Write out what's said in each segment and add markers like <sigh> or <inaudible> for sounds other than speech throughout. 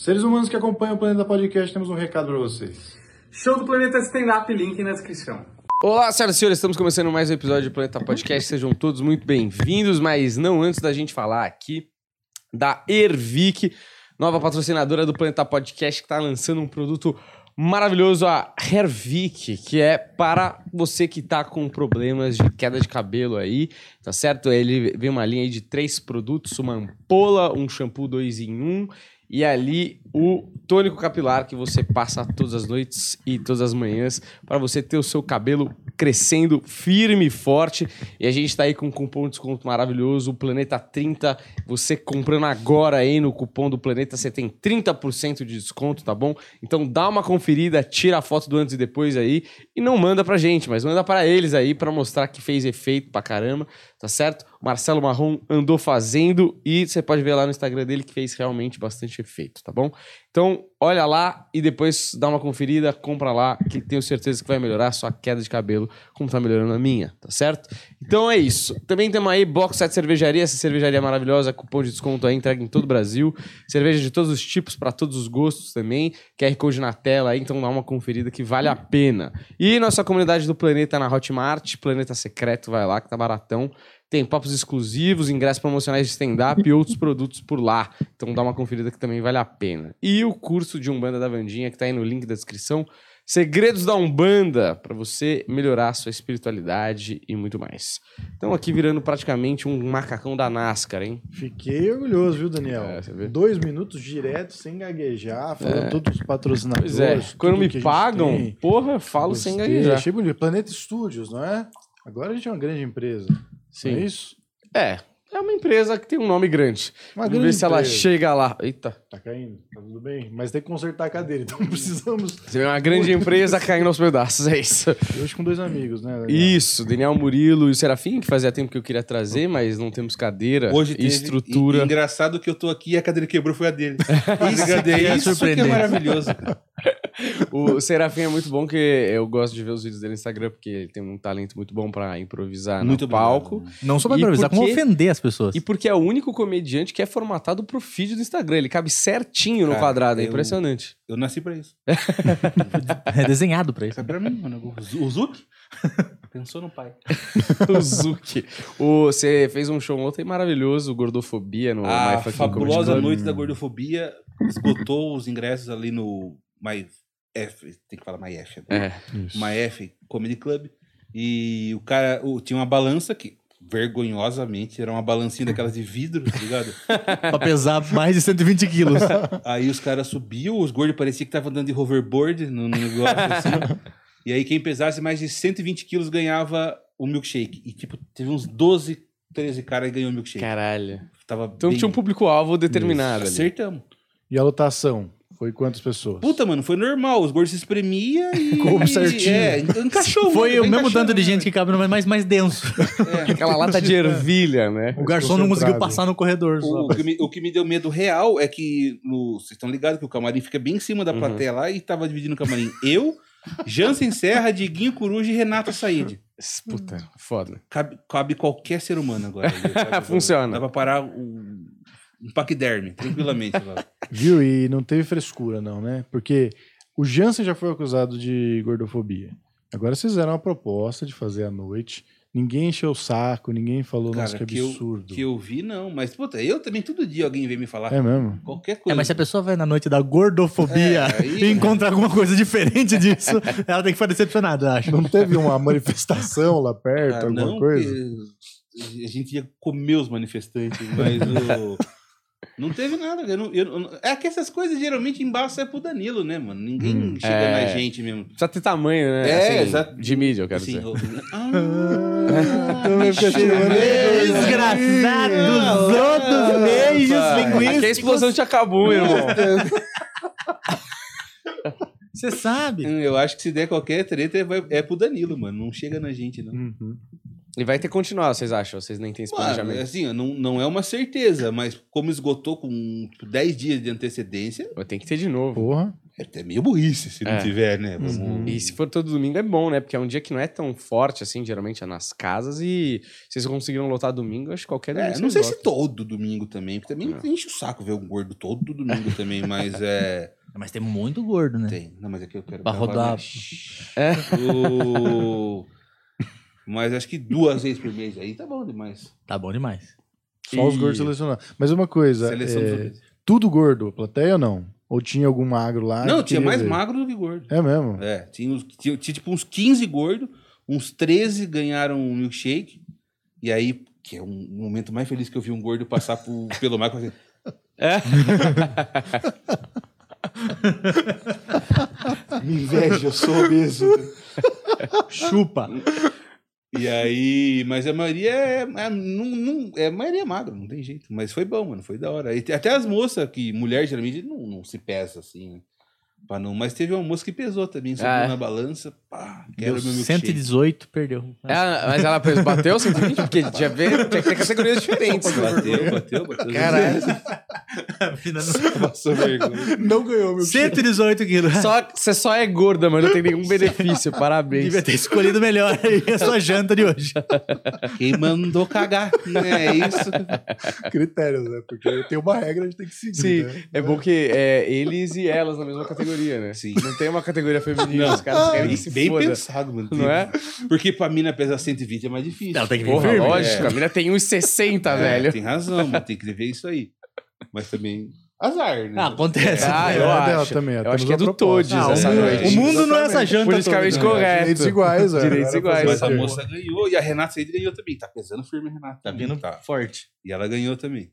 Seres humanos que acompanham o Planeta Podcast, temos um recado para vocês. Show do Planeta Stand Up, link na descrição. Olá, senhoras e senhores, estamos começando mais um episódio do Planeta Podcast. Sejam todos muito bem-vindos, mas não antes da gente falar aqui da Ervic, nova patrocinadora do Planeta Podcast, que está lançando um produto maravilhoso, a Hervik, que é para você que tá com problemas de queda de cabelo aí, tá certo? Ele vem uma linha aí de três produtos, uma ampola, um shampoo dois em um e ali o tônico capilar que você passa todas as noites e todas as manhãs para você ter o seu cabelo crescendo firme e forte. E a gente está aí com um cupom de desconto maravilhoso, o Planeta 30. Você comprando agora aí no cupom do Planeta, você tem 30% de desconto, tá bom? Então dá uma conferida, tira a foto do antes e depois aí e não manda pra gente, mas manda para eles aí para mostrar que fez efeito pra caramba, tá certo? Marcelo Marrom andou fazendo e você pode ver lá no Instagram dele que fez realmente bastante efeito, tá bom? Então, olha lá e depois dá uma conferida, compra lá, que tenho certeza que vai melhorar a sua queda de cabelo, como tá melhorando a minha, tá certo? Então é isso. Também temos aí Box 7 Cervejaria, essa cervejaria maravilhosa, cupom de desconto aí, entrega em todo o Brasil. Cerveja de todos os tipos, para todos os gostos também. QR Code na tela aí, então dá uma conferida que vale a pena. E nossa comunidade do Planeta na Hotmart, Planeta Secreto, vai lá que tá baratão. Tem papos exclusivos, ingressos promocionais de stand-up e outros produtos por lá. Então dá uma conferida que também vale a pena. E o curso de Umbanda da Vandinha, que tá aí no link da descrição. Segredos da Umbanda, para você melhorar a sua espiritualidade e muito mais. Então aqui virando praticamente um macacão da NASCAR, hein? Fiquei orgulhoso, viu, Daniel? É? Dois minutos direto, sem gaguejar, falando É. todos os patrocinadores. Pois é, quando me pagam, tem. porra, falo sem gaguejar. Achei bonito. Planeta Studios, não é? Agora a gente é uma grande empresa. Sim. Não é isso? É, é uma empresa que tem um nome grande. Uma Vamos ver se ela empresa. chega lá. Eita. Tá caindo? Tá tudo bem? Mas tem que consertar a cadeira, então <laughs> precisamos. Você vê uma grande empresa caindo aos pedaços, é isso. E hoje com dois amigos, né? Daniel? Isso, Daniel Murilo e o Serafim, que fazia tempo que eu queria trazer, mas não temos cadeira Hoje e teve, estrutura. E, e engraçado que eu tô aqui e a cadeira quebrou foi a dele. <laughs> Isso, que é isso que é surpreendente. maravilhoso. <laughs> <laughs> O Serafim é muito bom, que eu gosto de ver os vídeos dele no Instagram, porque ele tem um talento muito bom pra improvisar Muito no obrigado. palco. Não só pra E improvisar, por como ofender as pessoas. E porque é o único comediante que é formatado pro feed do Instagram. Ele cabe certinho no Cara, quadrado, é eu- impressionante. Eu nasci pra isso. <laughs> É desenhado pra isso. Foi pra mim, mano. O Zu- O Zuki <laughs> pensou no pai. o Zuki. Você fez um show ontem maravilhoso, Gordofobia, no A My Fucking Comedy fabulosa Club. noite da gordofobia esgotou os ingressos ali no My F, tem que falar My F agora. É. Isso. My F Comedy Club. E o cara o- tinha uma balança que, vergonhosamente, era uma balancinha daquelas de vidro, tá ligado? <laughs> pra pesar mais de 120 quilos. <laughs> Aí os caras subiam, os gordos parecia que estavam andando de hoverboard no no negócio assim. <laughs> e aí quem pesasse mais de 120 quilos ganhava o milkshake. E tipo, teve uns 12, 13 caras que ganhou o milkshake. Caralho. Tava Então bem... tinha um público-alvo determinado ali. Acertamos. E a lotação? Foi quantas pessoas? Puta, mano, foi normal. Os gordos se espremia <laughs> e... Coube certinho. É, encaixou. Foi mano, o mesmo tanto de gente que cabe no mais, mais denso. É. <laughs> Aquela lata de ervilha, né? O garçom não conseguiu passar no corredor. só. O, que me, o que me deu medo real é que no, vocês estão ligados que o camarim fica bem em cima da Uhum. plateia lá e tava dividindo o camarim. Eu, Jansen Serra, Diguinho Coruja e Renata Said. Puta, foda. Cabe, cabe qualquer ser humano agora. <laughs> Funciona. Dá pra parar um, um paquiderme, tranquilamente. <laughs> lá. Viu? E não teve frescura, não, né? Porque o Jansen já foi acusado de gordofobia. Agora vocês fizeram uma proposta de fazer à noite. Ninguém encheu o saco, ninguém falou, nossa, que Cara, que eu, absurdo. que eu vi, não. Mas, puta, eu também todo dia alguém vem me falar É mesmo? qualquer É, coisa. mas se a pessoa vai na noite da gordofobia É, aí- <laughs> e encontra alguma coisa diferente disso, <laughs> ela tem que ficar decepcionada, eu acho. Não teve uma manifestação lá perto, Ah, alguma não, coisa? a gente ia comer os manifestantes, mas o... não teve nada. Eu não, eu não- é que essas coisas geralmente embaço é pro Danilo, né, mano? Ninguém Hum, chega é. na gente mesmo. Precisa ter tamanho, né? É, Assim, exato. De mídia, eu quero Assim, dizer. o- <laughs> ah, Também fica tirando- Desgraçado dos outros beijos, com Aqui é a explosão de acabou, irmão. <laughs> Você sabe. eu acho que se der qualquer treta é, vai- é pro Danilo, mano. Não chega na gente, não. Uhum. E vai ter que continuar, vocês acham? Vocês nem têm esse Mano, planejamento? assim, não, não é uma certeza, mas como esgotou com tipo, 10 dias de antecedência, Vai ter que ter de novo. Porra. é até meio burrice se É. não tiver, né? Vamos... E se for todo domingo é bom, né? Porque é um dia que não é tão forte assim, geralmente é nas casas. E se vocês conseguiram lotar domingo, acho que qualquer domingo. É, não sei lotam. se todo domingo também, porque também É. enche o saco ver um gordo todo domingo também, mas é. <laughs> Mas tem muito gordo, né? Tem. Não, mas é que eu quero. Pra rodar. né? O- Mas acho que duas vezes por mês aí tá bom demais. Tá bom demais. Só os E- gordos selecionados. Mas uma coisa, Seleção é, tudo gordo, a plateia ou não? Ou tinha algum magro lá? Não, tinha mais ver? magro do que gordo. É mesmo? É, tinha, uns- tinha, tinha tipo uns 15 gordos, uns 13 ganharam um milkshake. E aí, que é um momento mais feliz que eu vi um gordo passar por- <laughs> pelo mar. Assim, <laughs> Me inveja, eu sou obeso. <laughs> Chupa. E aí, mas a maioria é, é, não, não, é, a maioria é magra, não tem jeito. Mas foi bom, mano, foi da hora. E até as moças, que mulher geralmente não, não se pesa assim, né? Pra não, mas teve uma moça que pesou também, subiu Ah, é? na balança, pá, quero meu milkshake. 118, perdeu. É, mas ela bateu 120? Porque tinha, ver, tinha que ter categorias diferentes. Bateu, bateu, bateu. Caralho. <laughs> Passou vergonha. Não ganhou, meu 118 quilos. Só, você só é gorda, mas não tem nenhum benefício. Parabéns. Devia ter escolhido melhor aí a sua janta de hoje. Quem mandou cagar, né? É isso. critérios, né? Porque tem uma regra, a gente tem que seguir. Sim, né? é bom que é eles e elas na mesma categoria, né? Sim. Não tem uma categoria feminina, Não. os caras querem que Bem, se bem foda. pensado, mano. Não é? Porque pra mina pesar 120 é mais difícil. Ela tem que vir Porra, firme. lógico. É. A mina tem 1,60, É, velho. Tem razão, mas tem que ver isso aí. Mas também, azar, né? Ah, acontece. Ah, É, eu dela acho. também, Eu acho que é do. Todes Ah, essa o, noite. o mundo não é essa janta Politicamente toda, né? correto. Direitos iguais, é. <laughs> Direitos iguais. Mas a moça ganhou e a Renata Said ganhou também. Tá pesando firme, Renata. Tá vindo Tá. forte. E ela ganhou também.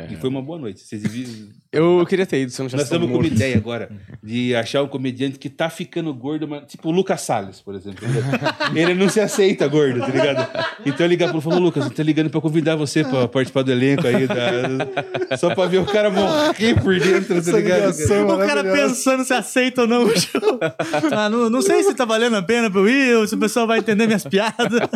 É. E foi uma boa noite. Vocês deviam... Eu queria ter ido, se eu não já Nós estamos com uma ideia agora de achar um comediante que tá ficando gordo, mas, tipo o Lucas Salles, por exemplo. Ele- <laughs> Ele não se aceita gordo, tá ligado? Então eu ligar pro falou, Lucas, eu tô ligando pra convidar você pra participar do elenco aí. da- Só pra ver o cara morrer por dentro, tá Essa ligado? ligação O cara pensando se aceita ou não o show. <laughs> Ah, não, não sei se tá valendo a pena pra eu ir, ou se o pessoal vai entender minhas piadas. <laughs>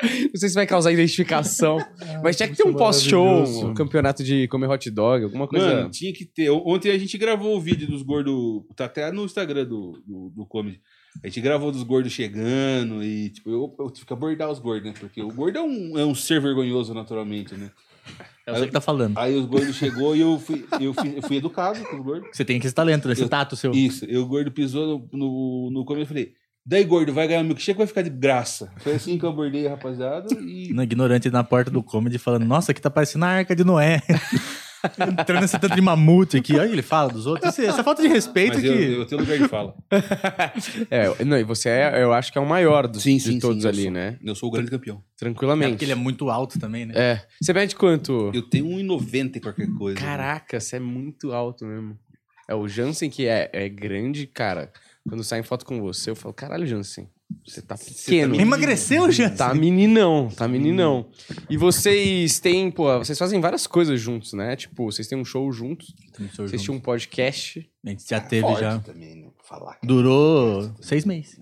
Não sei se vai causar identificação. mas tinha que ter um muito pós-show, maravilhoso. um campeonato de comer hot dog, alguma coisa. Mano, tinha que ter. Ontem a gente gravou o vídeo dos gordos. Tá até no Instagram do, do, do Comedy. A gente gravou dos gordos chegando e, tipo, eu, eu tive que abordar os gordos, né? Porque o gordo é um, é um ser vergonhoso, naturalmente, né? É você que tá falando. Aí os gordos chegou e eu fui, eu fui, eu fui educado com os gordos. Você tem esse talento, né? esse Eu- tato seu. Isso, e o gordo pisou no, no, no comedy e falei. Daí, gordo, vai ganhar um milkshake ou vai ficar de graça? Foi assim que eu abordei a rapaziada e. No ignorante na porta do comedy falando, nossa, aqui tá parecendo a arca de Noé. <laughs> Entrando nesse tanto de mamute aqui. Olha, ele fala dos outros. Esse- essa falta de respeito Mas que. eu, eu tenho lugar de fala. <laughs> É, não, e você é, eu acho que é o maior dos, de todos eu ali, sou. né? Eu sou o grande campeão. É Tranquilamente. porque ele é muito alto também, né? É. Você mede quanto? Eu tenho 1,90 e qualquer coisa. Caraca, você é muito alto mesmo. É o Jansen que é, é grande, cara. Quando sai em foto com você, eu falo, caralho, Jansen, você tá pequeno. menino. Emagreceu, gente? Tá meninão, tá meninão. E vocês têm, pô, vocês fazem várias coisas juntos, né? Tipo, vocês têm um show juntos, vocês tinham um podcast. A gente já teve, já. também, né? Falar. Durou seis meses.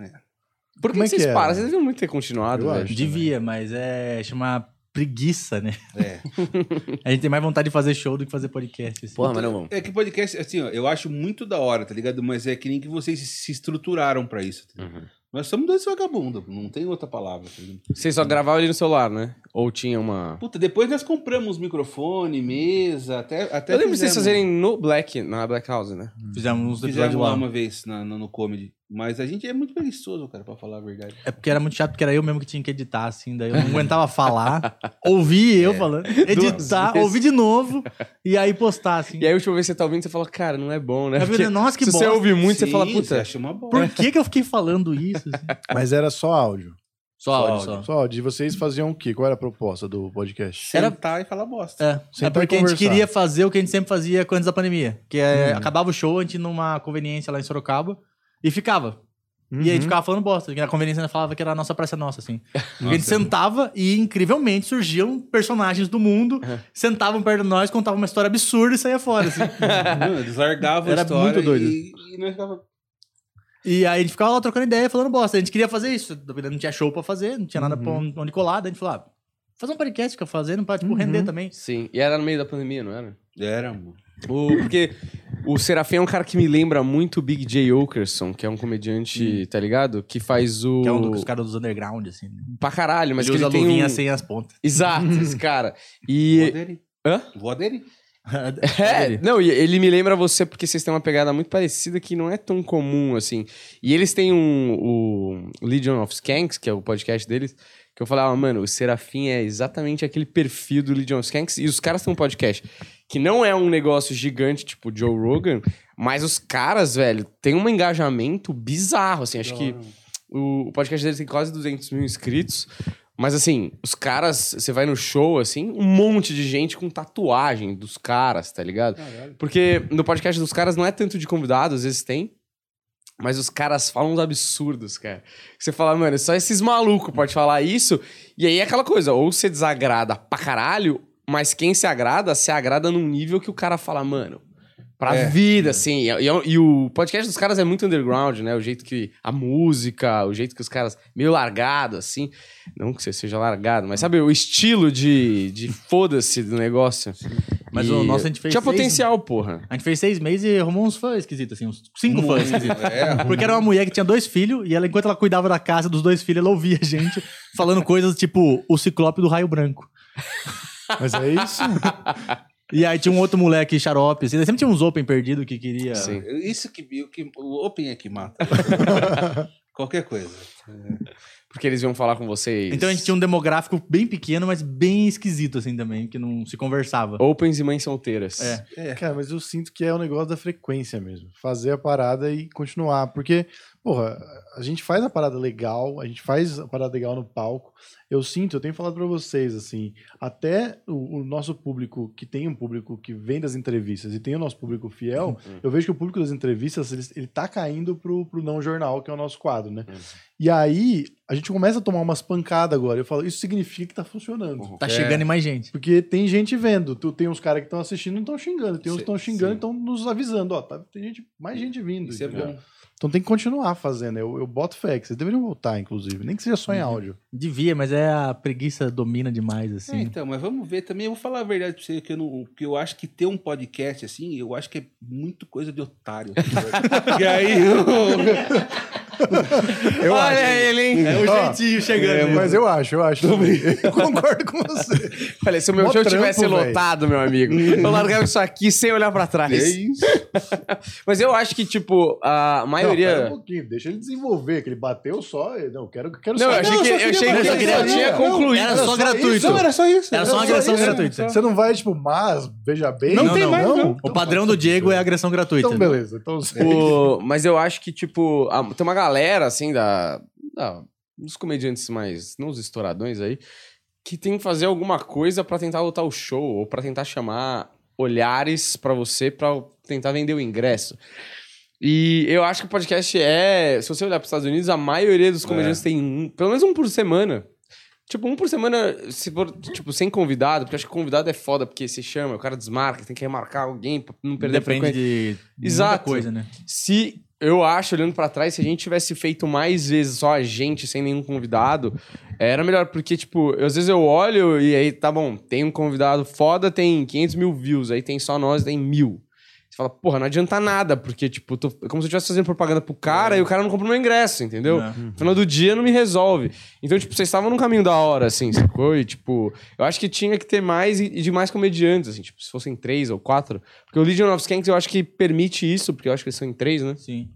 Por que, é vocês que é? param? Vocês deviam muito ter continuado, Eu velho. acho. Devia, mas é chama preguiça, né? É. <laughs> A gente tem mais vontade de fazer show do que fazer podcast. assim. Porra, mas não vamos. É que podcast, assim, ó, eu acho muito da hora, tá ligado? Mas é que nem que vocês se estruturaram pra isso. tá? Uhum. Nós somos dois vagabundos, não tem outra palavra. Tá? Vocês só gravavam ali no celular, né? Ou tinha uma. Puta, depois nós compramos microfone, mesa, até. até Eu lembro de vocês fizemos- fazerem no Black, na Black House, né? Fizemos uns Fizemos episódios lá lá. uma vez na, no, no comedy. Mas a gente é muito preguiçoso, cara, pra falar a verdade. É porque era muito chato, porque era eu mesmo que tinha que editar, assim, daí eu não <laughs> aguentava falar, ouvir eu falando, editar, vezes. ouvir de novo e aí postar, assim. E aí, a última vez que você tá ouvindo, você fala, cara, não é bom, né? Eu Porque nossa, que se você bosta. ouve muito, você Sim, fala, Você puta. acha uma bosta. Por que que eu fiquei falando isso? assim? <laughs> Mas era só áudio. Só áudio, só. Só áudio. E vocês faziam o quê? Qual era a proposta do podcast? Era- Sentar e falar bosta. É, Sentar é porque a gente queria fazer o que a gente sempre fazia antes da pandemia. Que é, acabava o show, a gente numa conveniência lá em Sorocaba e ficava. E aí a gente ficava falando bosta. que A conveniência ainda falava que era a nossa praça nossa, assim. Porque <laughs> a gente sentava e, incrivelmente, surgiam personagens do mundo, sentavam perto de nós, contavam uma história absurda e saía fora, assim. <laughs> Eles largavam Era a história muito doido. E, e nós ficava... E aí a gente ficava lá trocando ideia, falando bosta. A gente queria fazer isso. Não tinha show pra fazer, não tinha nada pra Uhum. onde onde colar. Daí a gente falou, ah, fazer um podcast, fica fazendo pra, tipo, render também. Sim. E era no meio da pandemia, não era? Era, mano. O, porque o Serafim é um cara que me lembra muito o Big J. Okerson, que é um comediante, tá ligado? Que faz o. Que é um dos caras dos underground, assim. Né? Pra caralho, mas ele que usa ele tem luvinha um... sem as pontas. Exato, <laughs> esse cara. E. dele. Hã? Vó dele. <laughs> É, não, e ele me lembra você porque vocês têm uma pegada muito parecida que não é tão comum, assim. E eles têm um, o Legion of Skanks, que é o podcast deles, que eu falava, mano, o Serafim é exatamente aquele perfil do Legion of Skanks, e os caras têm um podcast que não é um negócio gigante, tipo Joe Rogan, mas os caras, velho, tem um engajamento bizarro, assim, acho que o, o podcast deles tem quase 200 mil inscritos, mas assim, os caras, você vai no show, assim, um monte de gente com tatuagem dos caras, tá ligado? Porque no podcast dos caras não é tanto de convidados, às vezes tem. Mas os caras falam uns absurdos, cara. Você fala, mano, só esses malucos podem falar isso. E aí é aquela coisa, ou você desagrada pra caralho, mas quem se agrada, se agrada num nível que o cara fala, mano, pra É. vida, assim. E, e- e o podcast dos caras é muito underground, né? O jeito que. A música, o jeito que os caras. meio largado, assim. Não que você seja largado, mas sabe, o estilo de, de <laughs> foda-se do negócio. Mas E o nosso a gente fez Tinha seis- potencial, porra. A gente fez seis meses e arrumou uns fãs esquisitos, assim, uns cinco fãs esquisitos. É, Porque era uma mulher que tinha dois filhos, e ela, enquanto ela cuidava da casa dos dois filhos, ela ouvia a gente falando coisas tipo o ciclope do raio branco. Mas é isso. E aí tinha um outro moleque xarope, assim, sempre tinha uns open perdido que queria. Sim. Isso que, o que o Open é que mata. <laughs> Qualquer coisa. Porque eles iam falar com vocês. Então a gente tinha um demográfico bem pequeno, mas bem esquisito, assim, também, que não se conversava. Opens e mães solteiras. É. Cara, mas eu sinto que é o negócio da frequência mesmo. Fazer a parada e continuar. Porque, porra, a gente faz a parada legal, a gente faz a parada legal no palco. Eu sinto, eu tenho falado pra vocês, assim, até o, o nosso público, que tem um público que vem das entrevistas e tem o nosso público fiel, eu vejo que o público das entrevistas, ele, ele tá caindo pro, pro não jornal, que é o nosso quadro, né? E aí, a gente começa a tomar umas pancadas agora. Eu falo, isso significa que tá funcionando. Tá É. chegando em mais gente. Porque tem gente vendo. Tu tem uns caras que estão assistindo e não estão xingando. Tem uns que estão xingando e estão nos avisando. Ó, tá, tem gente, mais gente vindo. Isso é bom. Então tem que continuar fazendo. Eu, eu boto fé que vocês deveriam voltar, inclusive. Nem que seja só em áudio. Devia, mas é a preguiça domina demais, É, assim. então, mas vamos ver também. Eu vou falar a verdade pra você, que eu, não, que eu acho que ter um podcast assim, eu acho que é muito coisa de otário. <laughs> e aí, eu, Eu Olha acho. ele, hein? É o Ó, jeitinho chegando. É, né? mas eu acho, eu acho. também. Eu concordo com você. Olha, se o meu Mó show trampo, tivesse lotado, meu amigo, eu largava isso aqui sem olhar pra trás. é isso. <laughs> Mas eu acho que, tipo, a Não, pera um maioria. pouquinho, deixa ele desenvolver, que ele bateu só. Não, eu quero, eu quero Não, eu achei Não, que, eu achei que fazer ele só tinha não, concluído. Era só gratuito. Não, era só isso. Era só uma agressão isso. gratuita. Você não vai, tipo, mas, veja bem. Não, tem não, mais, não. não. O padrão do Diego é agressão gratuita. Então, beleza. Então, <laughs> Mas eu acho que, tipo, tem uma galera, assim, da, da- dos comediantes mais. não os estouradões aí, que tem que fazer alguma coisa pra tentar lotar o show, ou pra tentar chamar olhares pra você pra tentar vender o ingresso. E eu acho que o podcast é. Se você olhar pros Estados Unidos, a maioria dos comediantes tem um, pelo menos um por semana. Tipo, um por semana, se for, tipo, sem convidado, porque eu acho que convidado é foda, porque se chama, o cara desmarca, tem que remarcar alguém pra não perder a Depende frequência. de Exato. coisa, né? Se eu acho, olhando pra trás, se a gente tivesse feito mais vezes só a gente, sem nenhum convidado, era melhor, porque, tipo, eu- às vezes eu olho e aí, tá bom, tem um convidado foda, tem 500 mil views, aí tem só nós, tem mil. Você fala, porra, não adianta nada, porque, tipo, tô- é como se eu estivesse fazendo propaganda pro cara e o cara não compra o meu ingresso, entendeu? É. No final do dia não me resolve. Então, tipo, vocês estavam num caminho da hora, assim, sacou? E, tipo, eu acho que tinha que ter mais e e de mais comediantes, assim, tipo, se fossem três ou quatro. Porque o Legion of Skanks eu acho que permite isso, porque eu acho que eles são em três, né? Sim.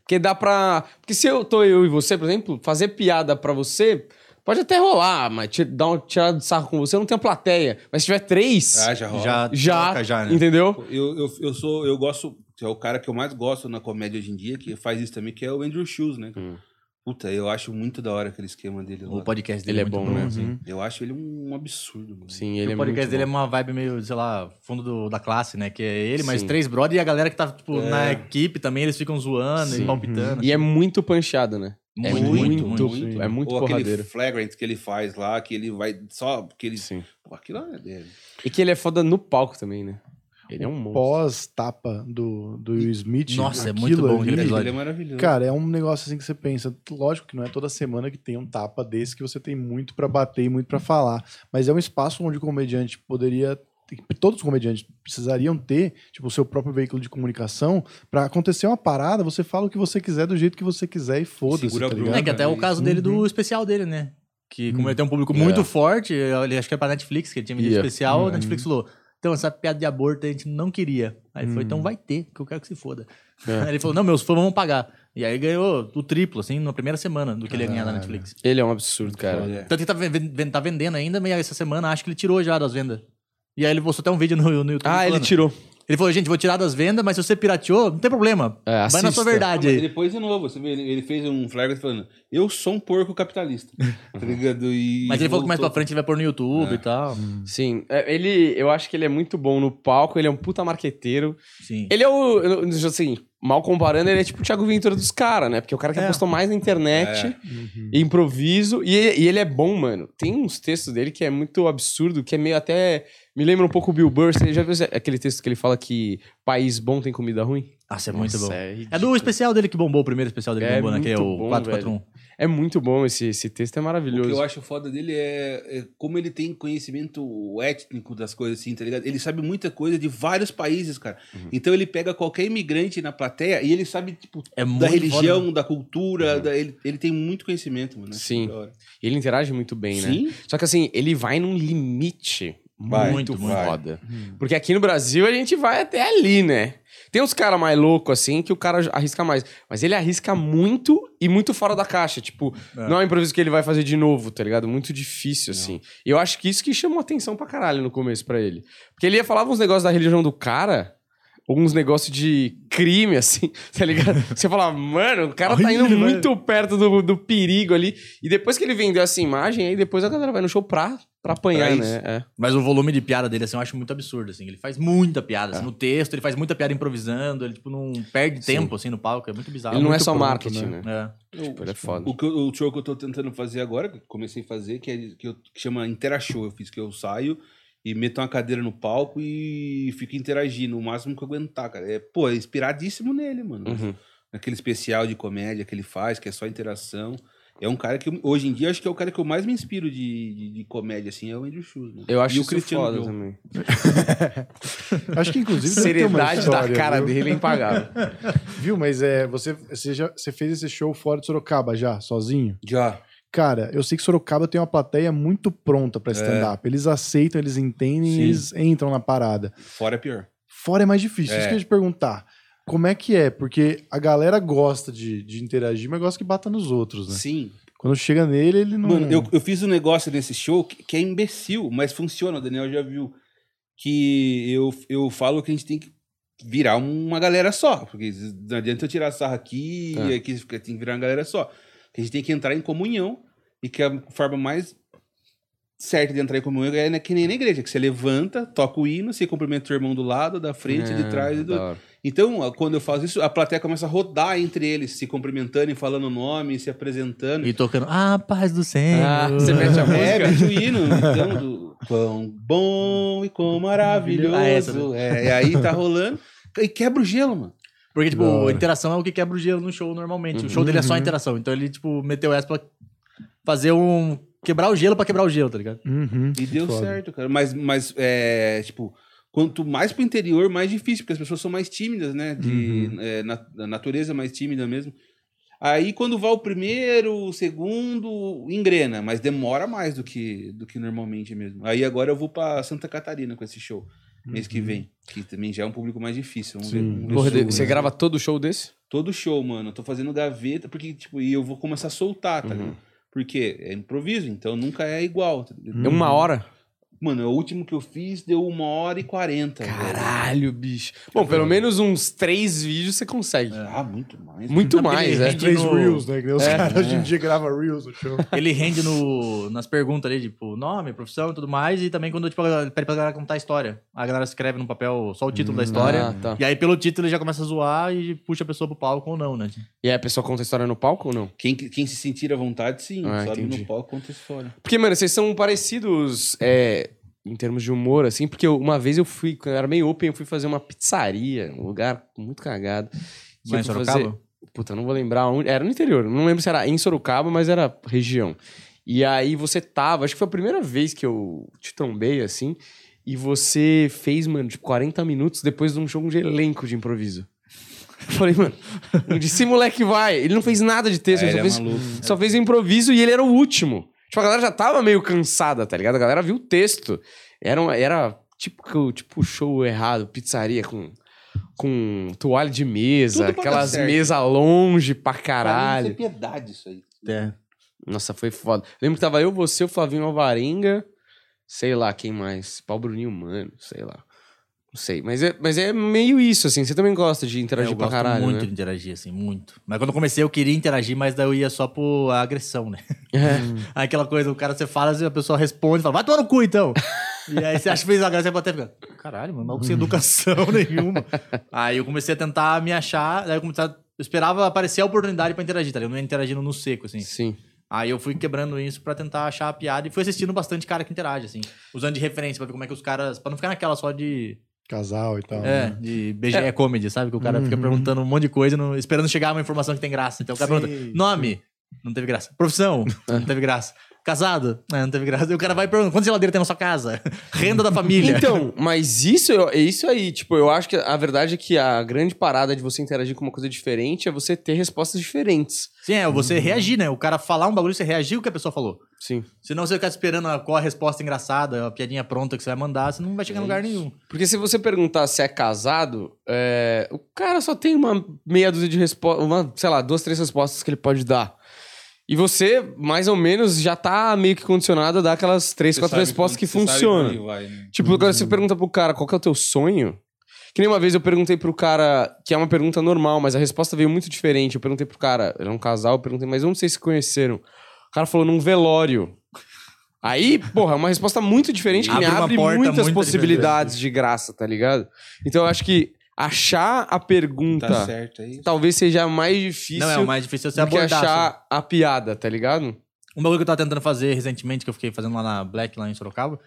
Porque dá pra. Porque se eu tô eu e você, por exemplo, fazer piada pra você. Pode até rolar, mas dar um tirar de sarro com você, não tem plateia. Mas se tiver três, Ah, já rola. Já, já, toca já, né? entendeu? Eu, eu, eu sou, eu gosto, é o cara que eu mais gosto na comédia hoje em dia, que faz isso também, que é o Andrew Schultz, né? Hum. Puta, eu acho muito da hora aquele esquema dele lá. O podcast dele Ele é muito bom, né? assim. Eu acho ele um absurdo, mano. Sim, ele é o podcast muito dele é bom. uma vibe meio, sei lá, fundo do- da classe, né? Que é ele, mais três brother e a galera que tá, tipo, É. na equipe também, eles ficam zoando Sim. e palpitando. E é muito pancheado, né? é Muito, muito, muito, muito. É muito Ou aquele porradeiro. flagrant que ele faz lá, que ele vai só... Que ele... Sim. Pô, aquilo é dele. E que ele é foda no palco também, né? Ele é um pós-tapa do, do Will Smith. Nossa, é muito bom ali, episódio. Ele é maravilhoso. Cara, é um negócio assim que você pensa. Lógico que não é toda semana que tem um tapa desse que você tem muito pra bater e muito pra falar. Mas é um espaço onde o comediante poderia. Todos os comediantes precisariam ter, tipo, o seu próprio veículo de comunicação. Pra acontecer uma parada, você fala o que você quiser do jeito que você quiser e foda-se. Segura a Tá ligado? É que até o caso dele do especial dele, né? Que como ele tem um público muito forte, ele acho que é pra Netflix, que ele tinha vendido Yeah. especial, a Netflix falou. Então, essa piada de aborto a gente não queria. Aí ele falou, então vai ter, que eu quero que se foda. Aí <laughs> ele falou, não, meus fãs vão pagar. E aí ganhou o triplo, assim, na primeira semana do que ele ia ganhar na Netflix. Ele é um absurdo, cara. É. Tanto que tá, tá vendendo ainda, mas essa semana acho que ele tirou já das vendas. E aí ele postou até um vídeo no, no YouTube. Ah, ele falando. tirou. Ele falou, gente, vou tirar das vendas, mas se você pirateou, não tem problema. É, Vai na assista. sua Ah, verdade aí. depois de novo, você vê, ele, ele fez um flyer falando: Eu sou um porco capitalista. <laughs> tá ligado? E Mas ele falou que mais pra frente ele vai pôr no YouTube e tal. Sim. É, Ele, eu acho que ele é muito bom no palco, ele é um puta marqueteiro. Sim. Ele é o. Assim, mal comparando, ele é tipo o Thiago Ventura dos caras, né? Porque é o cara que É. apostou mais na internet, improviso, e, e ele é bom, mano. Tem uns textos dele que é muito absurdo, que é meio até. Me lembra um pouco o Bill Burr. Você já viu aquele texto que ele fala que país bom tem comida ruim? Nossa, é muito Nossa, bom. é É, do especial dele que bombou, o primeiro especial dele que É bombou, né? Que é o bom, 441. É muito bom esse, esse texto, é O maravilhoso. que eu acho foda dele é, é como ele tem conhecimento étnico das coisas, assim, tá ligado? Ele sabe muita coisa de vários países, cara. Uhum. Então ele pega qualquer imigrante na plateia e ele sabe, tipo, É da muito religião, foda, né? da cultura, da- ele, ele tem muito conhecimento, mano. Acho Sim. Ele interage muito bem, né? Sim. Só que assim, ele vai num limite Vai, muito vai. foda. Porque aqui no Brasil a gente vai até ali, né? Tem uns caras mais loucos assim que o cara arrisca mais. Mas ele arrisca muito e muito fora da caixa. Tipo, não é um improviso que ele vai fazer de novo, tá ligado? Muito difícil, assim. E eu acho que isso que chamou atenção pra caralho no começo pra ele. Porque ele ia falar uns negócios da religião do cara. Ou uns negócios de crime, <laughs> assim, tá ligado? Você fala, mano, o cara tá indo muito perto do, do perigo ali. E depois que ele vendeu essa imagem, aí depois a galera vai no show pra, pra apanhar, Pra né? É. Mas o volume de piada dele, assim, eu acho muito absurdo, assim. Ele faz muita piada, assim, no texto, ele faz muita piada improvisando, ele, tipo, não perde tempo, assim, no palco. É muito bizarro. Ele não é só pronto, marketing, né? É. Tipo, ele é foda. O, que o show que eu tô tentando fazer agora, que eu comecei a fazer, que, é, que, eu, que chama Interashow. Eu fiz que eu saio e meto uma cadeira no palco e fico interagindo o máximo que eu aguentar, cara. É, pô, é inspiradíssimo nele, mano. Uhum. Naquele especial de comédia que ele faz, que é só interação. É um cara que, hoje em dia, acho que é o cara que eu mais me inspiro de, de, de comédia, assim, é o Andrew Schultz. mano. Eu acho e o isso Cristiano foda também. <laughs> Acho que inclusive Seriedade da história, cara viu? dele é impagável. <laughs> Viu, mas é, você, você, já, você fez esse show fora de Sorocaba já, sozinho? Já. Cara, eu sei que Sorocaba tem uma plateia muito pronta pra stand-up. Eles aceitam, eles entendem Sim. e eles entram na parada. Fora é pior. Fora é mais difícil. É. Isso que eu ia te perguntar. Como é que é? Porque a galera gosta de, de interagir, mas gosta que bata nos outros, né? Sim. Quando chega nele, ele não. Mano, eu, eu fiz um negócio nesse show que, que é imbecil, mas funciona. O Daniel já viu. Que eu, eu falo que a gente tem que virar uma galera só. Porque não adianta eu tirar sarro aqui É. e aqui tem que virar uma galera só. A gente tem que entrar em comunhão. E que a forma mais certa de entrar em comunhão é né, que nem na igreja, que você levanta, toca o hino, você cumprimenta o irmão do lado, da frente, de É, trás e do, da hora. Então, a- quando eu faço isso, a plateia começa a rodar entre eles, se cumprimentando e falando o nome, se apresentando. E tocando, ah, paz do Senhor. Ah, você mete a É, música? mete o hino, então, do quão bom e quão maravilhoso. Ah, essa, né? é, e aí tá rolando. E quebra o gelo, mano. Porque, tipo, a interação é o que quebra o gelo no show normalmente. Uhum. O show dele é só interação. Então ele, tipo, meteu essa pra fazer um. Quebrar o gelo pra quebrar o gelo, tá ligado? Uhum, E deu foda. certo, cara. Mas, mas é, tipo, quanto mais pro interior, mais difícil, porque as pessoas são mais tímidas, né? De Uhum. é, na, da natureza mais tímida mesmo. Aí quando vai o primeiro, o segundo, engrena, mas demora mais do que, do que normalmente mesmo. Aí agora eu vou pra Santa Catarina com esse show, mês que vem. Que também já é um público mais difícil. Vamos ver, vamos ver Porra, você grava todo show desse? todo show, mano. Eu tô fazendo gaveta, porque, tipo, e eu vou começar a soltar, tá Uhum. ligado? Porque é improviso, então nunca é igual. tá? É uma hora? Mano, o último que eu fiz deu uma hora e quarenta. velho. Caralho, bicho. Bom, pelo menos uns três vídeos você consegue. Ah, muito mais. Muito Não, mais, é. Três no- Reels, né? Os É. caras hoje em dia gravam Reels no show. Ele rende no, nas perguntas ali, tipo, nome, profissão e tudo mais. E também quando, tipo, pede pra galera contar a história. A galera escreve no papel só o título da história. Ah, tá. E aí, pelo título, ele já começa a zoar e puxa a pessoa pro palco ou não, né? E aí a pessoa conta a história no palco ou não? Quem, quem se sentir à vontade, sim. Ah, Sobe entendi. no palco, conta a história. Porque, mano, vocês são parecidos é, em termos de humor, assim, porque eu- uma vez eu fui, quando eu era meio open, eu fui fazer uma pizzaria, um lugar muito cagado. Que Lá em Sorocaba? Puta, eu não vou lembrar onde. Era no interior, não lembro se era em Sorocaba, mas era região. E aí você tava, acho que foi a primeira vez que eu te trombei, assim, e você fez, mano, tipo, 40 minutos depois de um jogo de elenco de improviso. Eu falei, mano, <laughs> onde esse moleque vai? Ele não fez nada de texto, É, só é fez só fez improviso e ele era o último. Tipo, a galera já tava meio cansada, tá ligado? A galera viu o texto. Era, um- era tipo, que o- tipo show errado, pizzaria com, com toalha de mesa, pra aquelas mesas longe pra Pra caralho. mim, é piedade isso aí. É. Nossa, foi foda. Lembro que tava eu, você, o Flavinho Alvarenga, sei lá quem mais. Pau Bruninho Mano, sei lá. Não sei, mas é, mas é meio isso, assim. Você também gosta de interagir eu pra gosto caralho, muito né? de interagir, assim, muito. Mas quando eu comecei, eu queria interagir, mas daí eu ia só por agressão, né? É. <laughs> Aquela coisa, o cara, você fala, e a pessoa responde, fala, vai tomar no cu, então. e aí você acha que fez a graça, você até ficar, caralho, mano, maluco sem educação <laughs> nenhuma. aí eu comecei a tentar me achar, daí eu comecei a... Eu esperava aparecer a oportunidade pra interagir, tá ligado? Eu não ia interagindo no seco, assim. Sim. Aí eu fui quebrando isso pra tentar achar a piada e fui assistindo bastante cara que interage, assim. Usando de referência pra ver como é que os caras... Pra não ficar naquela só de... Casal e tal. É, né? de BGE Comedy, sabe? Que o cara fica perguntando um monte de coisa, não- esperando chegar uma informação que tem graça. Então o cara Sim, pergunta, nome? Não teve graça. Profissão? É. <laughs> Não teve graça. Casado? É, não teve graça. E o cara vai perguntando, quantas geladeiras tem na sua casa? <laughs> Renda da família? Então, mas isso eu- é isso aí. Tipo, eu acho que a verdade é que a grande parada de você interagir com uma coisa diferente é você ter respostas diferentes. Sim, é você reagir, né? O cara falar um bagulho, você reagir o que a pessoa falou. Sim. Senão você ficar esperando a- qual a resposta engraçada, a piadinha pronta que você vai mandar, você não vai chegar em lugar nenhum. Porque se você perguntar se é casado, é, o cara só tem uma meia dúzia de respostas, uma, sei lá, duas, três respostas que ele pode dar. E você, mais ou menos, já tá meio que condicionado a dar aquelas três, Você quatro respostas que funcionam. vai, né? Tipo, quando você pergunta pro cara qual que é o teu sonho. Que nem uma vez eu perguntei pro cara, que é uma pergunta normal, mas a resposta veio muito diferente. Eu perguntei pro cara, era um casal, eu perguntei, mas onde vocês se conheceram? O cara falou, num velório. Aí, porra, é uma resposta muito diferente que me Abre uma abre muitas possibilidades de graça, tá ligado? Então eu acho que achar a pergunta Tá certo aí. talvez seja mais difícil Não, é o mais difícil você do que abordar. assim. achar a piada, tá ligado? Um bagulho que eu tava tentando fazer recentemente, que eu fiquei fazendo lá na Black, lá em Sorocaba,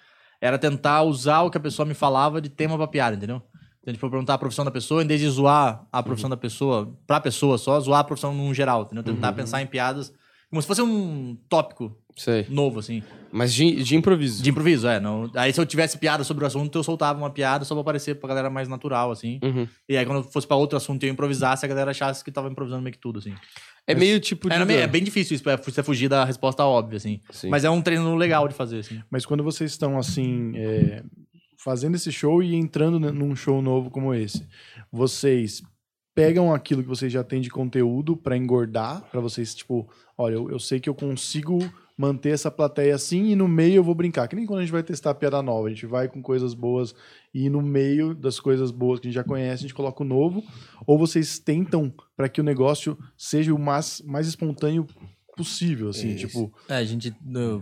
era tentar usar o que a pessoa me falava de tema pra piada, entendeu? Então, tipo, eu perguntar a profissão da pessoa, em vez de zoar a profissão da pessoa pra pessoa só, zoar a profissão num geral, entendeu? Tentar pensar em piadas como se fosse um tópico Sei. novo, assim. Mas de, de improviso. De improviso, é. Não... Aí se eu tivesse piada sobre o assunto, eu soltava uma piada só pra parecer pra galera mais natural, assim. Uhum. E aí quando eu fosse pra outro assunto e eu improvisasse, a galera achasse que tava improvisando meio que tudo, assim. É meio tipo de. É, não é, é bem difícil isso, é você fugir da resposta óbvia, assim. Sim. Mas é um treino legal de fazer, assim. Mas quando vocês estão assim, é, fazendo esse show e entrando num show novo como esse, vocês pegam aquilo que vocês já têm de conteúdo pra engordar, pra vocês, tipo, olha, eu, eu sei que eu consigo manter essa plateia assim e no meio eu vou brincar. Que nem quando a gente vai testar piada nova, a gente vai com coisas boas e no meio das coisas boas que a gente já conhece, a gente coloca o novo, ou vocês tentam pra que o negócio seja o mais, mais espontâneo possível, assim, Isso. tipo, É, a gente. Eu,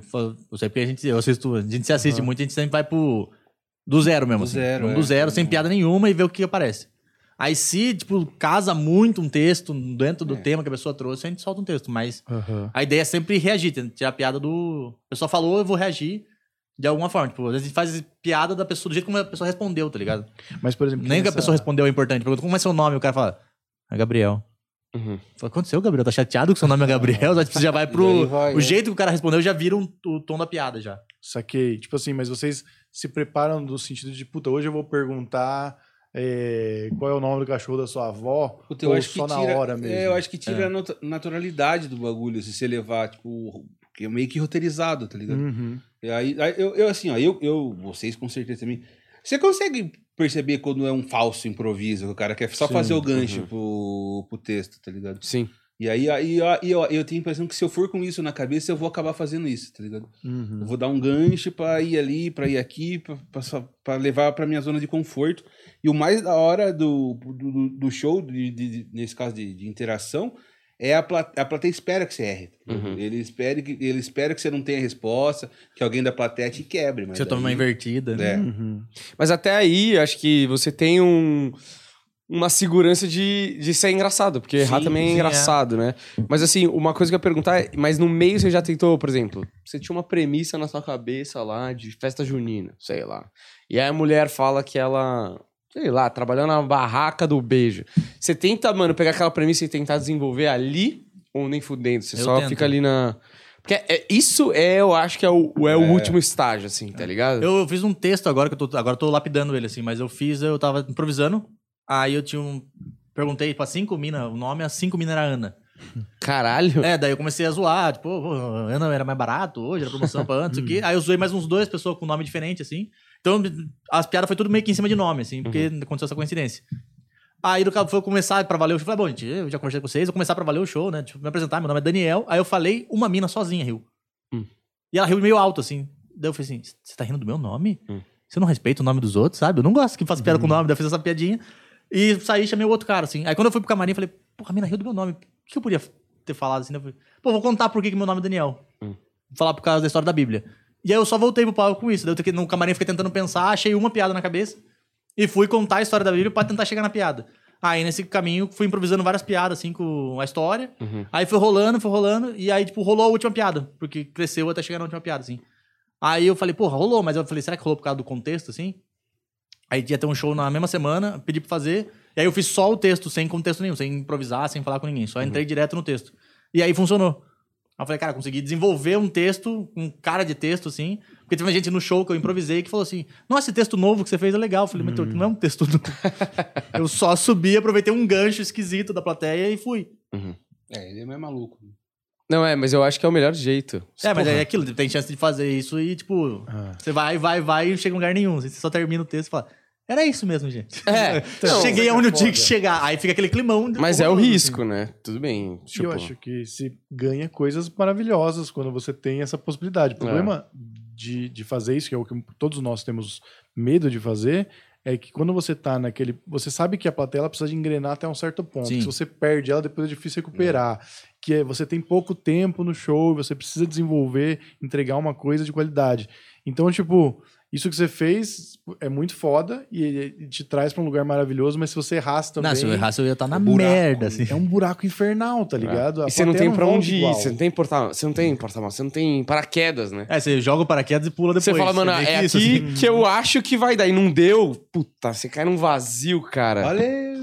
sei porque a gente. Eu assisto, a gente se assiste muito, a gente sempre vai pro. Do zero mesmo, Do assim. zero, é. do zero, sem piada nenhuma e ver o que aparece. Aí, se, tipo, casa muito um texto dentro do É. tema que a pessoa trouxe, a gente solta um texto. Mas aham. a ideia é sempre reagir, tirar a piada do. A pessoa falou, eu vou reagir de alguma forma. Tipo, às vezes a gente faz piada da pessoa, do jeito como a pessoa respondeu, tá ligado? mas por exemplo, Nem que a pessoa respondeu é importante. Pergunta como é seu nome, o cara fala, é Gabriel. Uhum. Fala, aconteceu, Gabriel? Tá chateado que seu nome é Gabriel? Tipo, Você já vai <laughs> pro. Vai, o é. jeito que o cara respondeu já vira um- o tom da piada já. Saquei. Tipo assim, mas vocês se preparam no sentido de, puta, hoje eu vou perguntar é, qual é o nome do cachorro da sua avó? Puta, eu ou acho que só tira, na hora mesmo? É, eu acho que tira a nat- naturalidade do bagulho, se você levar, tipo, porque é meio que roteirizado, tá ligado? Uhum. E aí, aí eu, eu, assim, ó, eu, eu, vocês com certeza também. Você consegue perceber quando é um falso improviso, que o cara quer só Sim, fazer o gancho uhum. pro, pro texto, tá ligado? Sim. E aí, aí, aí eu, eu tenho a impressão que se eu for com isso na cabeça, eu vou acabar fazendo isso, tá ligado? Eu Uhum. vou dar um gancho pra ir ali, pra ir aqui, pra, pra, pra levar pra minha zona de conforto. E o mais da hora do, do, do show, de, de- de- nesse caso de, de interação, é a, a plateia espera que você erre. Uhum. Ele, espera que, ele espera que você não tenha resposta, que alguém da plateia te quebre. Mas Você toma uma invertida. É. Uhum. Mas até aí, acho que você tem um, uma segurança de, de ser engraçado, porque errar Sim, também é sim, é. engraçado, né? Mas assim, uma coisa que eu ia perguntar é, mas no meio você já tentou, por exemplo, você tinha uma premissa na sua cabeça lá de festa junina, sei lá. E aí a mulher fala que ela, sei lá, trabalhando na barraca do beijo. Você tenta, mano, pegar aquela premissa e tentar desenvolver ali ou nem fudendo? Você Eu só tento. fica ali na. Porque é- isso é, eu acho que é o, é o último estágio, assim, tá ligado? Eu, eu fiz um texto agora que eu tô, agora eu tô lapidando ele, assim, mas eu fiz, eu tava improvisando. Aí eu tinha um. Perguntei pra cinco minas, o nome, as cinco minas era Ana. Caralho. É, daí eu comecei a zoar, tipo, pô, Ana era mais barato hoje, era promoção pra antes, o quê. Aí eu zoei mais uns dois pessoas com nome diferente, assim. Então, as piadas foi tudo meio que em cima de nome, assim, porque aconteceu essa coincidência. Aí do cabo foi começar pra valer o show. Falei, bom, gente, eu já conversei com vocês, vou começar pra valer o show, né? Tipo, me apresentar, meu nome é Daniel. Aí eu falei, uma mina sozinha riu. Hum. E ela riu meio alto, assim. Daí eu falei assim: você tá rindo do meu nome? Hum. Você não respeita o nome dos outros, sabe? Eu não gosto que faça piada com o nome. Daí eu fiz essa piadinha. E saí e chamei o outro cara, assim. Aí quando eu fui pro camarim, eu falei, porra, a mina riu do meu nome. O que eu podia ter falado assim? Eu falei, pô, vou contar por que que meu nome é Daniel. Hum. Vou falar por causa da história da Bíblia. E aí eu só voltei pro palco com isso. Daí eu no camarim fiquei tentando pensar, achei uma piada na cabeça. E fui contar a história da Bíblia pra tentar chegar na piada. Aí nesse caminho fui improvisando várias piadas, assim, com a história. Uhum. Aí foi rolando, foi rolando, e aí, tipo, rolou a última piada, porque cresceu até chegar na última piada, assim. Aí eu falei, porra, rolou, mas eu falei, será que rolou por causa do contexto, assim? Aí ia ter um show na mesma semana, pedi pra fazer, e aí eu fiz só o texto, sem contexto nenhum, sem improvisar, sem falar com ninguém, só entrei direto no texto. E aí funcionou. Aí eu falei, cara, consegui desenvolver um texto, um cara de texto, assim, porque teve uma gente no show que eu improvisei que falou assim, nossa, esse texto novo que você fez é legal. Eu falei, mas não é um texto novo. <laughs> eu só subi, aproveitei um gancho esquisito da plateia e fui. É, ele é mais maluco. Não, é, mas eu acho que é o melhor jeito. É, mas Porra. é aquilo, tem chance de fazer isso e, tipo, Ah. você vai, vai, vai e não chega em lugar nenhum. Você só termina o texto e fala, era isso mesmo, gente. É, <laughs> não, Cheguei aonde eu tinha que chegar. Aí fica aquele climão. Mas é o risco, né? Tudo bem. Tipo, eu acho que se ganha coisas maravilhosas quando você tem essa possibilidade. O problema de, de fazer isso, que é o que todos nós temos medo de fazer, é que quando você tá naquele. Você sabe que a plateia precisa de engrenar até um certo ponto. Sim. Se você perde ela, depois é difícil recuperar. Que é, você tem pouco tempo no show, você precisa desenvolver, entregar uma coisa de qualidade. Então, tipo, isso que você fez é muito foda e, te traz pra um lugar maravilhoso, mas se você errasse também. Não, se eu errasse, eu ia estar na buraco, merda, assim. É um buraco infernal, tá ligado? A E você não tem pra volta onde ir, você não tem porta, você não tem porta você não tem paraquedas, né? É, você joga o paraquedas e pula depois. Você fala, mano, vê é que isso, aqui assim. que eu acho que vai dar. E não deu, puta, você cai num vazio, cara. Olha.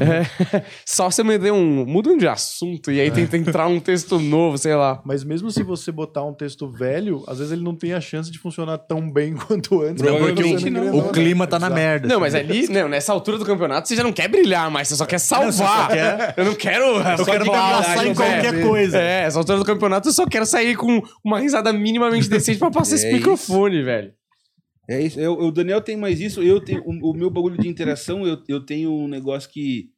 É. <laughs> Só você me deu um. Muda de assunto e aí tenta entrar um texto novo, sei lá. Mas mesmo se você botar um texto velho, às vezes ele não tem a chance de funcionar tão bem <laughs> quanto antes. Não, porque Provavelmente você não. O clima né? tá na Exato. merda. Não, assim. mas ali, não, nessa altura do campeonato, você já não quer brilhar mais, você só quer salvar. Você só quer- Eu não quero. Eu quero me abraçar em qualquer coisa. É, essa altura do campeonato eu só quero sair com uma risada minimamente decente pra passar <laughs> É esse isso. microfone, velho. É isso. Eu, o Daniel tem mais isso. Eu tenho o, o meu bagulho de interação. Eu, eu tenho um negócio que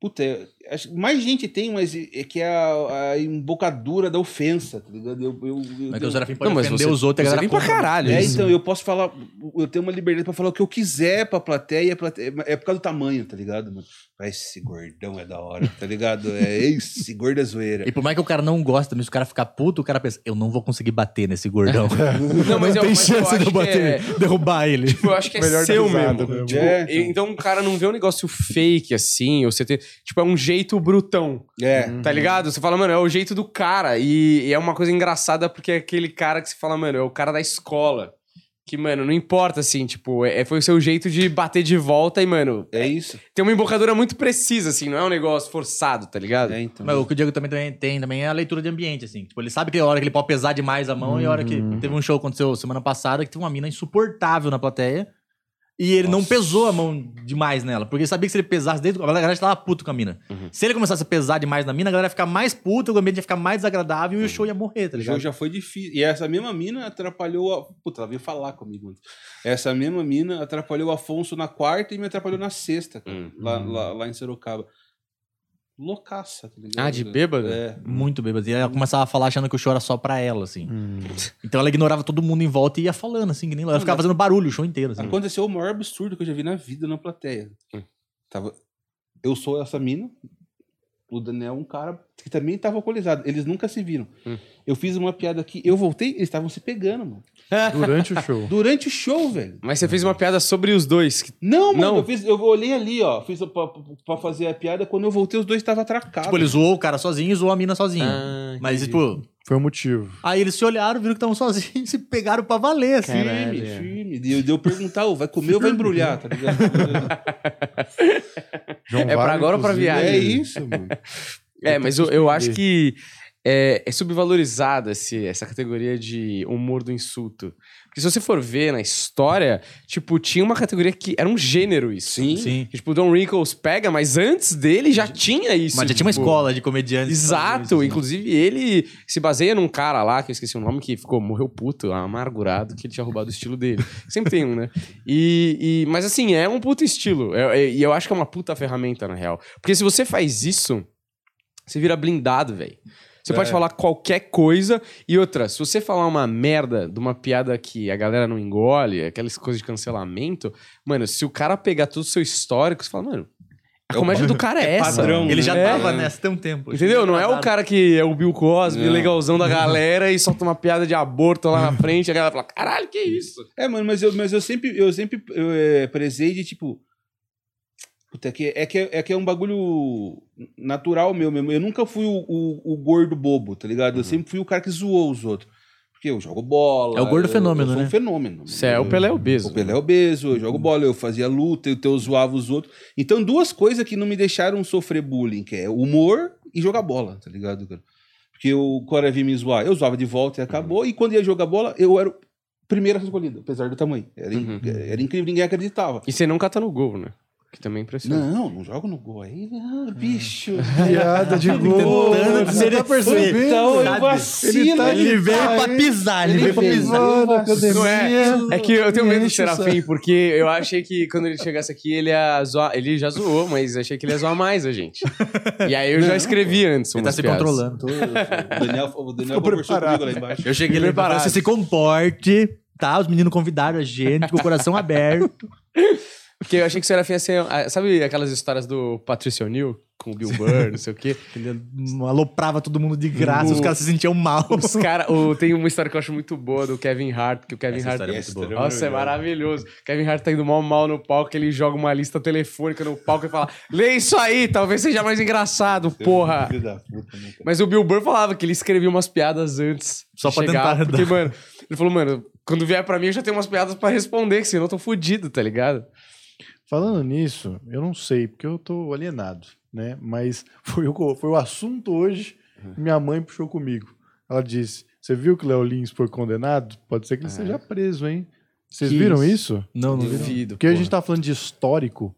puta, é- mais gente tem, mas é que é a, a embocadura da ofensa, tá ligado? Eu, eu, eu Mas que tenho- o Serafim pode Não, mas ofender você- os outros você galera vem pra caralho. É, isso. então, eu posso falar, eu tenho uma liberdade pra falar o que eu quiser pra plateia, e a plateia é por causa do tamanho, tá ligado, mano? Ah, Esse gordão é da hora, tá ligado? É esse gordo é zoeira. E por mais que o cara não gosta, mas se o cara ficar puto, o cara pensa, eu não vou conseguir bater nesse gordão. <laughs> Não, mas eu- tem mas eu chance de eu bater, que derrubar ele. Tipo, eu acho que é Melhor seu mesmo. né? Tipo, É, e- então o cara não vê um negócio fake assim, ou você tem. Tipo, é um jeito brutão. É. Tá ligado? Você fala, mano, é o jeito do cara. E, e é uma coisa engraçada porque é aquele cara que você fala, mano, é o cara da escola. Que, mano, não importa, assim, tipo, é, foi o seu jeito de bater de volta e, mano, É isso. tem uma embocadura muito precisa, assim, não é um negócio forçado, tá ligado? É, então. Mas o que o Diego também tem, tem também é a leitura de ambiente, assim. Tipo, ele sabe que a hora que ele pode pesar demais a mão e a hora que teve um show que aconteceu semana passada que teve uma mina insuportável na plateia. E ele não pesou a mão demais nela. Porque ele sabia que se ele pesasse desde. A galera já tava puto com a mina. Se ele começasse a pesar demais na mina, a galera ia ficar mais puta, o ambiente ia ficar mais desagradável e o show ia morrer, tá O ligado? jogo já foi difícil. E essa mesma mina atrapalhou. A... Puta, ela veio falar comigo antes. Essa mesma mina atrapalhou o Afonso na quarta e me atrapalhou na sexta, cara, Hum. lá, lá, lá em Sorocaba. Loucaça, tá ligado? Ah, de bêbado? É. Muito bêbado. E ela começava a falar achando que o show era só pra ela, assim. Então ela ignorava todo mundo em volta e ia falando, assim, que nem ela ficava fazendo barulho o show inteiro, assim. Aconteceu o maior absurdo que eu já vi na vida na plateia. Hum. Tava... Eu sou essa mina, o Daniel é um cara que também tava alcoolizado. Eles nunca se viram. Hum. Eu fiz uma piada aqui, eu voltei, eles estavam se pegando, mano. <laughs> Durante o show. Durante o show, velho. Mas você fez uma piada sobre os dois. que- Não, mano, Não. Eu, fiz, eu olhei ali, ó, fiz pra, pra fazer a piada, quando eu voltei os dois estavam atracados. Tipo, ele zoou o cara sozinho e zoou a mina sozinho. Ah, Mas, entendi. tipo, Foi o motivo. aí eles se olharam, viram que estavam sozinhos <laughs> e se pegaram pra valer, assim. Caralho. Firme, firme. De eu, de eu perguntar, ô, vai comer ou vai embrulhar, tá ligado? <laughs> João É pra Vago, agora ou pra inclusive, viagem? é isso, mano. É, mas eu, eu acho que é, é subvalorizada essa categoria de humor do insulto. Porque se você for ver na história, tipo, tinha uma categoria que era um gênero isso. Sim. Sim. Que, tipo, o Don Rickles pega, mas antes dele já tinha isso. Mas já tinha uma tipo, escola de comediantes. Exato, isso, assim. inclusive ele se baseia num cara lá, que eu esqueci o nome, que ficou, morreu puto, amargurado, que ele tinha roubado o estilo dele. <laughs> Sempre tem um, né? E, e- mas assim, é um puto estilo. É- é- E eu acho que é uma puta ferramenta, na real. Porque se você faz isso, você vira blindado, velho. Você É. pode falar qualquer coisa. E outra, se você falar uma merda de uma piada que a galera não engole, aquelas coisas de cancelamento, mano, se o cara pegar todo o seu histórico, você fala, mano, a É comédia do cara é, é essa. padrão, Ele já É. tava nessa tem um tempo. Entendeu? Não é o cara que é o Bill Cosby, Não. legalzão da galera e solta uma piada de aborto lá na <laughs> frente, a galera fala, caralho, que isso? É, mano, mas eu, mas eu sempre, eu sempre eu, é, prezei de tipo. Puta, é que, é, que, é que é um bagulho natural meu mesmo. Eu nunca fui o, o, o gordo bobo, tá ligado? Eu sempre fui o cara que zoou os outros. Porque eu jogo bola. É o gordo eu- fenômeno, eu sou né? um fenômeno. Você é o Pelé obeso. O Pelé é obeso, eu jogo bola, eu fazia luta, eu, eu zoava os outros. Então, duas coisas que não me deixaram sofrer bullying, que é humor e jogar bola, tá ligado, cara? Porque o cara vinha me zoar, eu zoava de volta e acabou. E quando ia jogar bola, eu era o primeiro a ser escolhido, apesar do tamanho. Era, Uhum. era incrível, ninguém acreditava. E você nunca tá no gol, né? Que também impressiona. Não, não jogo no gol. Aí, ah, bicho. <laughs> Piada de gol. Tentando Você tá ser- percebendo? Então, eu vacilo. Ele veio tá pra pisar, ele veio pra pisar. Não é, é que eu tenho medo do. Serafim, porque eu achei que quando ele chegasse aqui, ele ia zoar. Ele já zoou, mas achei que ele ia zoar mais a gente. <laughs> E aí eu já escrevi antes. Ele tá se piadas. controlando. O Daniel, o Daniel conversou comigo lá embaixo. Eu cheguei lá e falei, você se comporte, tá? Os meninos convidaram a gente com o coração aberto. <laughs> Porque eu achei que o Serafim ia ser. ah, Sabe aquelas histórias do Patricio O'Neill com o Bill Burr, não sei o quê? Ele aloprava todo mundo de graça, O- os caras se sentiam mal. Os cara, o- tem uma história que eu acho muito boa do Kevin Hart, que o Kevin Essa Hart. história é muito boa. Nossa, é maravilhoso. Kevin Hart tá indo mal mal no palco, ele joga uma lista telefônica no palco e fala: Lê isso aí, talvez seja mais engraçado, porra. Né? Mas o Bill Burr falava que ele escrevia umas piadas antes. Só de pra chegar, tentar Porque, mano, ele falou, mano, quando vier pra mim eu já tenho umas piadas pra responder, que senão eu tô fudido, tá ligado? Falando nisso, eu não sei, porque eu tô alienado, né? Mas <laughs> foi o, foi o assunto hoje que minha mãe puxou comigo. Ela disse: Você viu que o Léo Lins foi condenado? Pode ser que ele seja preso, hein? Vocês Que viram isso? isso? Não, não vi. Duvido. Porque a porra. gente tá falando de histórico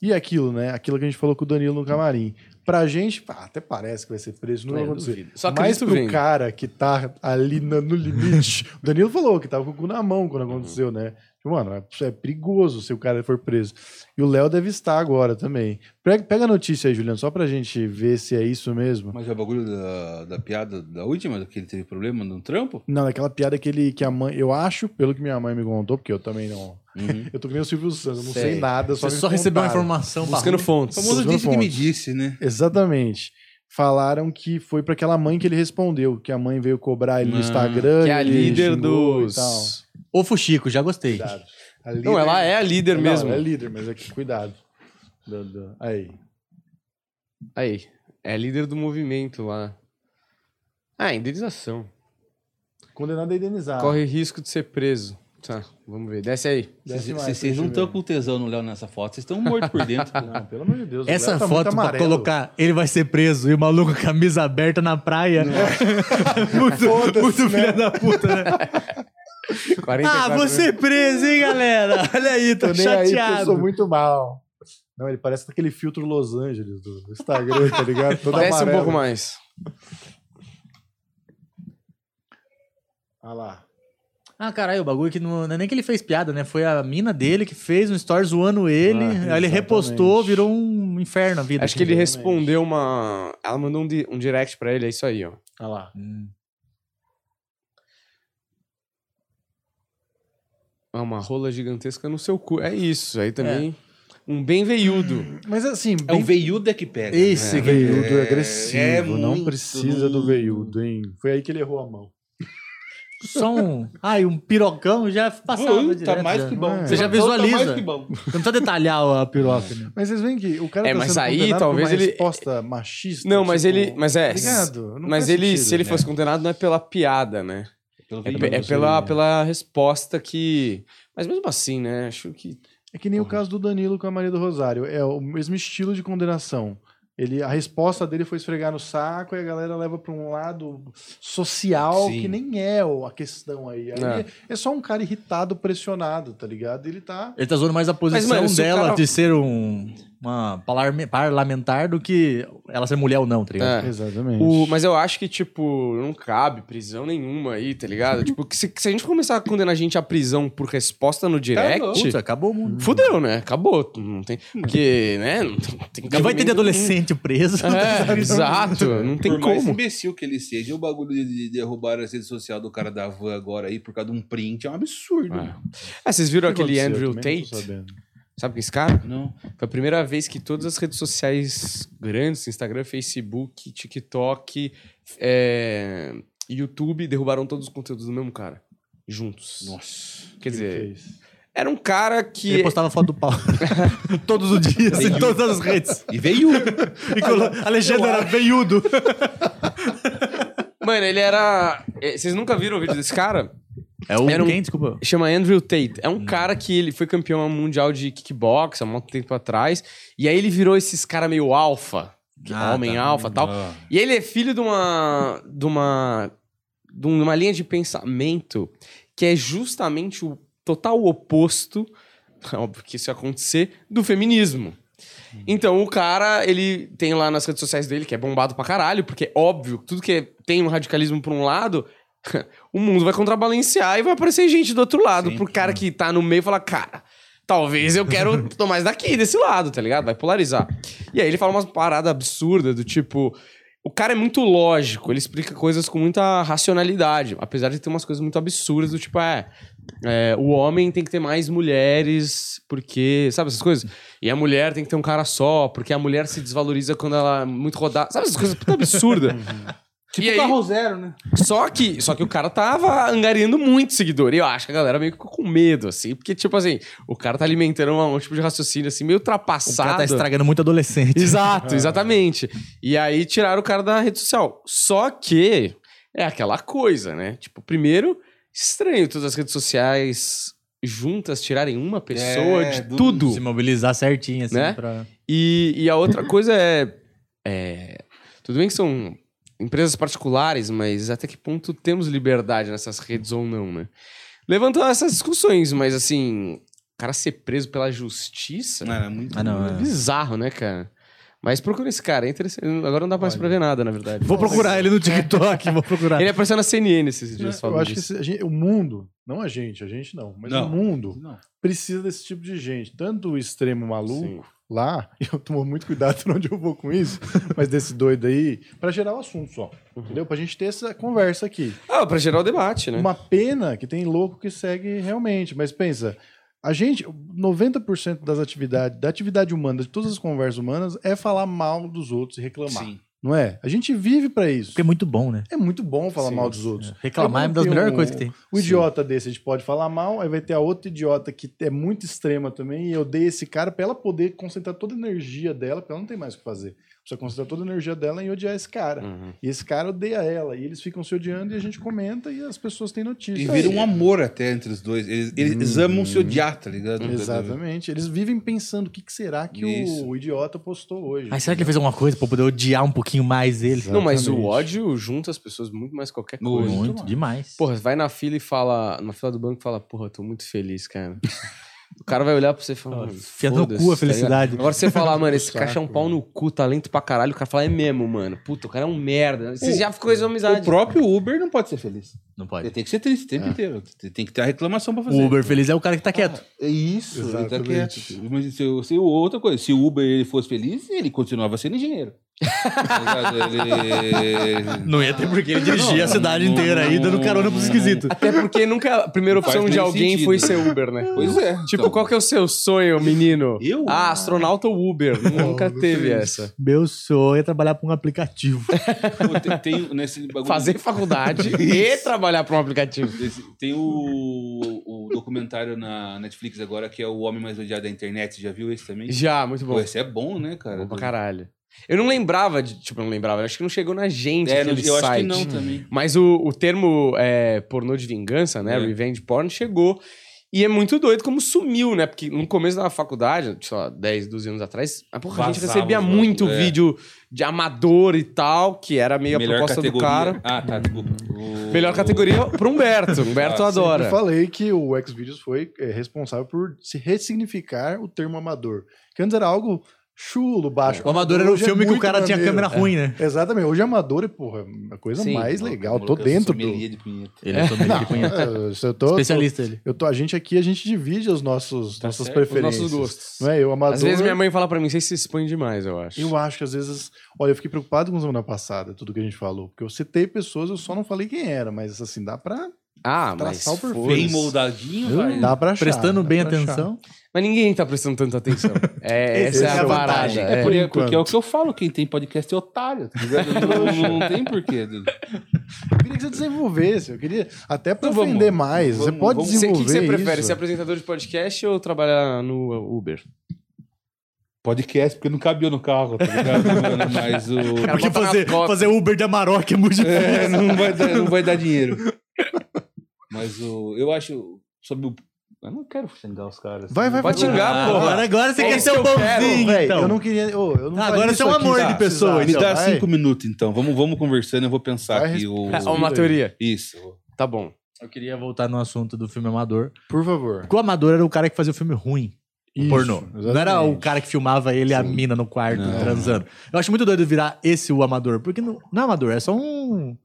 e aquilo, né? Aquilo que a gente falou com o Danilo no camarim. Pra gente, pá, até parece que vai ser preso, não É, vai eu acontecer. duvido. Só Mas pro vendo. cara que tá ali na- no limite, <laughs> o Danilo falou que tava com o cu na mão quando aconteceu, né? Tipo, Mano, é, é perigoso se o cara for preso. E o Léo deve estar agora também. Pega, pega a notícia aí, Juliano, só pra gente ver se é isso mesmo. Mas é o bagulho da, da piada da última, que ele teve problema no trampo? Não, aquela piada que ele que a mãe, eu acho, pelo que minha mãe me contou, porque eu também não. Uhum. <laughs> Eu tô que nem o Silvio Santos, eu não Sei. sei nada, só Você só recebeu uma informação Buscando barulho. fontes. O famoso Buscando disse que me disse, né? Exatamente. Falaram que foi pra aquela mãe que ele respondeu, que a mãe veio cobrar ele no Instagram. Que é a ele líder e dos. Ô, Fuxico, já gostei. Cuidado. A Não, ela é a líder Não, mesmo. é líder, mas aqui, cuidado. Do- do- Aí. Aí. É a líder do movimento lá. Ah, indenização. Condenado a indenizar. Corre risco de ser preso. Tá, vamos ver. Desce aí. Desce mais vocês não estão com tesão no Léo nessa foto, vocês estão mortos por dentro. <laughs> Não, pelo amor de Deus. o Essa tá foto pra colocar, ele vai ser preso e o maluco com a camisa aberta na praia. <laughs> muito muito filha da puta, né? <laughs> 44 Ah, você é preso, hein, galera? <laughs> Olha aí, tô, Tô nem aí eu chateado. sou muito mal. Não, ele parece aquele filtro Los Angeles do Instagram, tá ligado? Todo um amarelo. pouco mais. Ah lá. Ah, caralho, o bagulho que não, não é nem que ele fez piada, né? Foi a mina dele que fez um story zoando ele. Ah, aí ele repostou, virou um inferno a vida. Acho que ele Exatamente. respondeu uma. Ela mandou um, di- um direct pra ele, é isso aí, ó. Ah lá. Hum. Uma rola gigantesca no seu cu. É isso. Aí também. Um bem veiudo. Mas assim, É o bem veiudo é que pega. Esse né? veiudo é, É, agressivo, é não precisa do veiudo, hein? Foi aí que ele errou a mão. Só um. Ai, um pirocão já passava. Direto, tá mais já. que bom. Você já Tá- tá mais visualiza. que bom. Não precisa detalhar a piroca, né? Mas vocês veem que o cara É, tá mas sendo aí, talvez ele- resposta machista. Não, mas tipo, ele. Mas é. Ligado? Não mas ele, sentido, se ele né? fosse condenado, não é pela piada, né? Pelo É, é pela, pela resposta que. Mas mesmo assim, né? Acho que. É que nem o caso do Danilo com a Maria do Rosário. É o mesmo estilo de condenação. Ele, a resposta dele foi esfregar no saco e a galera leva para um lado social Sim. que nem é o- a questão aí. Aí É. é. só um cara irritado, pressionado, tá ligado? Ele tá. Ele tá zoando mais a posição mano, o dela cara- de ser um, uma parlamentar do que ela ser mulher ou não, tá ligado? É. Exatamente. O, mas eu acho que, tipo, não cabe prisão nenhuma aí, tá ligado? tipo, que se, se a gente começar a condenar a gente à prisão por resposta no direct. Putz, acabou o mundo. Fudeu, né? Acabou. Não tem. Porque, né? Não tem Não vai ter de adolescente preso. É, <laughs> exato. Não tem por mais como. imbecil que ele seja, o bagulho de, de derrubar as redes sociais do cara da van agora aí por causa de um print é um absurdo. É. Ah, vocês viram aquele? Andrew Tate? Sabe que é esse cara? Não. Foi a primeira vez que todas as redes sociais grandes, Instagram, Facebook, TikTok, é, YouTube, derrubaram todos os conteúdos do mesmo cara. Juntos. Nossa. Quer dizer, fez? era um cara que. Ele postava foto do pau. <laughs> Todos os dias, em todas as redes. E veio. <laughs> E colo- a legenda era veiudo. Mano, ele era. é, Vocês nunca viram o vídeo desse cara? É o Era um- quem? Desculpa. Chama Andrew Tate. É um cara que ele foi campeão mundial de kickbox há muito tempo atrás. E aí ele virou esses cara meio alfa. Ah, homem tá. alfa e tal. E ele é filho de uma. de uma. de uma linha de pensamento que é justamente o total oposto, <laughs> óbvio que isso ia acontecer, do feminismo. Então o cara, ele tem lá nas redes sociais dele, que é bombado pra caralho, porque óbvio, tudo que é- tem um radicalismo por um lado, <laughs> o mundo vai contrabalancear e vai aparecer gente do outro lado, Sempre. pro cara que tá no meio falar, cara, talvez eu quero <laughs> tomar mais daqui, desse lado, tá ligado? Vai polarizar. E aí ele fala umas paradas absurdas do tipo. O cara é muito lógico, ele explica coisas com muita racionalidade, apesar de ter umas coisas muito absurdas, do tipo, é, é, o homem tem que ter mais mulheres, porque. Sabe essas coisas? E a mulher tem que ter um cara só, porque a mulher se desvaloriza quando ela é muito rodada. Sabe essas coisas puta absurdas? Tipo E aí- carro zero, né? Só que, só que o cara tava angariando muito seguidor. E eu acho que a galera meio que ficou com medo, assim. Porque, tipo assim, o cara tá alimentando um, um tipo de raciocínio, assim, meio O cara ultrapassado. tá estragando muito adolescente. Exato, <laughs> exatamente. E aí tiraram o cara da rede social. Só que é aquela coisa, né? Tipo, primeiro, estranho todas as redes sociais juntas tirarem uma pessoa É, de do- tudo. Se mobilizar certinho, assim, Né? pra... E, e a outra coisa é, é. Tudo bem que são empresas particulares, mas até que ponto temos liberdade nessas redes ou não, né? Levantam essas discussões, mas assim, o cara ser preso pela justiça Não, é muito. Ah, não, é é. bizarro, né, cara? Mas procura esse cara, é interessante. Agora não dá mais Olha. pra ver nada, na verdade. Vou procurar ele no TikTok, vou procurar. Ele apareceu na CNN esses dias Eu falando acho que disso. esse- a gente- o mundo, não a gente, a gente não, mas Não. o mundo Não. precisa desse tipo de gente. Tanto o extremo maluco Sim. Lá, e <laughs> eu tomo muito cuidado pra <laughs> onde eu vou com isso, mas desse doido aí, pra gerar o assunto só. Uhum. Entendeu? Pra gente ter essa conversa aqui. Ah, pra gerar o debate, né? Uma pena que tem louco que segue realmente, mas pensa, a gente, 90% das atividades, da atividade humana, de todas as conversas humanas, é falar mal dos outros e reclamar. Sim. Não é? A gente vive pra isso. Porque é muito bom, né? É muito bom falar Sim, mal dos outros. Reclamar Aí é uma das melhores um- coisas que tem. O idiota desse a gente pode falar mal, aí vai ter a outra idiota que é muito extrema também, e eu odeio esse cara pra ela poder concentrar toda a energia dela, porque ela não tem mais o que fazer. Precisa concentrar toda a energia dela em odiar esse cara. Uhum. E esse cara odeia ela, e eles ficam se odiando e a gente comenta e as pessoas têm notícia. E vira um amor até entre os dois. Eles, eles Uhum. amam se odiar, tá ligado? Exatamente. Eles vivem pensando o que, que será que Isso. o idiota postou hoje. Mas será que ele fez alguma coisa pra poder odiar um pouquinho mais ele? Não, mas o ódio junta as pessoas muito mais que qualquer Muito. coisa. Muito, mano. demais. Porra, vai na fila e fala, na fila do banco e fala, porra, tô muito feliz, cara. O cara vai olhar pra você e falar, mano, Enfia no cu a tá felicidade. ligado? Agora você falar, mano, esse Saco, caixa é um pau no cu, talento pra caralho, o cara fala, é mesmo, mano. Puta, o cara é um merda. Você já ficou com O amizade. próprio Uber não pode ser feliz. Não Ele pode. tem que ser triste o tempo inteiro. Tem que ter a reclamação pra fazer. O Uber feliz é o cara que tá quieto. É isso, ele tá Exatamente. quieto. Mas se, se outra coisa, se o Uber ele fosse feliz, ele continuava sendo engenheiro. Tá? Ele... Não ia ter porque ele dirigia a cidade inteira aí, dando carona pros esquisitos. Até porque nunca a primeira Não opção de alguém sentido. foi ser Uber, né? Pois é. Tipo, então. qual que é o seu sonho, menino? Eu? Ah, astronauta ou Uber? <laughs> Nunca não teve essa. Meu sonho é trabalhar pra um aplicativo. <laughs> Pô, tem, tem nesse bagulho- Fazer faculdade <laughs> e trabalhar para um aplicativo. Tem o, o documentário na Netflix agora que é O Homem Mais Odiado da Internet. Você já viu esse também? Já, muito Pô, bom. esse é bom, né, cara? Bom pra caralho. Eu não lembrava de. Tipo, eu não lembrava. Acho que não chegou na gente É, aquele eu acho que site. não também. Mas o, o termo é, pornô de vingança, né? É. Revenge porn, chegou. E é muito doido como sumiu, né? Porque no começo da faculdade, sei lá, 10, 12 anos atrás, a, porra, a gente recebia muito é. vídeo de amador e tal, que era meio a proposta do cara. Ah, tá. O- Melhor categoria pro Humberto. Humberto Ah, adora. Eu falei que o Xvideos foi é, responsável por se ressignificar o termo amador. Que antes era algo chulo, baixo. O Amador era o Hoje é filme que o cara tinha maneiro. câmera ruim, né? Exatamente. Hoje Amador é, porra, a coisa Sim. mais legal. Tô dentro do... de punheta. Ele é sommelier de punheta. É, eu tô, Especialista ele. Eu tô, a gente aqui, a gente divide os nossos, Tá nossas certo. preferências. Os nossos gostos. Não é? Eu, amador, Às vezes minha mãe fala pra mim, vocês se expõem demais, eu acho. Eu acho que às vezes. Olha, eu fiquei preocupado com semana passada, tudo que a gente falou. Porque eu citei pessoas, eu só não falei quem era, mas assim, dá pra. Ah, mas. Traçar o perfil. foda-se. Bem moldadinho, vai. Dá pra achar. Prestando dá bem pra achar. Mas ninguém tá prestando tanta atenção. <laughs> É, essa Essa é é a vantagem. é. É, porque, é o que eu falo, quem tem podcast é otário, tá ligado? não, não tem porquê. <laughs> Eu queria que você desenvolvesse. Eu queria. Até pra Então vamos. ofender mais. você Vamos- pode vamos- Você- O desenvolver. que, que você prefere? isso. Ser apresentador de podcast ou trabalhar no Uber? Podcast, porque não cabia no carro, tá ligado? <laughs> Mano, Mas o. Cara, Porque fazer, fazer Uber de Amarok é muito difícil. É, não vai dar, não vai dar dinheiro. Mas o. Eu acho. Sobre o. Eu não quero xingar os caras. Vai, vai, Pode vai. xingar, Ah, porra. Agora, agora você É quer ser o bonzinho, então. eu não queria. ô, eu não Ah, agora você é um aqui, amor tá? de pessoa, Precisava. Me dá Vai. cinco minutos, então. Vamos, vamos conversando, eu vou pensar Vai aqui. O... Ah, uma teoria. Isso. Tá bom. Eu queria voltar no assunto do filme Amador. Por favor. Porque o Amador era o cara que fazia o filme ruim. O Isso, pornô. Não era o exatamente. cara que filmava ele e a mina no quarto Não. transando. Eu acho muito doido virar esse o Amador. Porque não, não é Amador, é só um.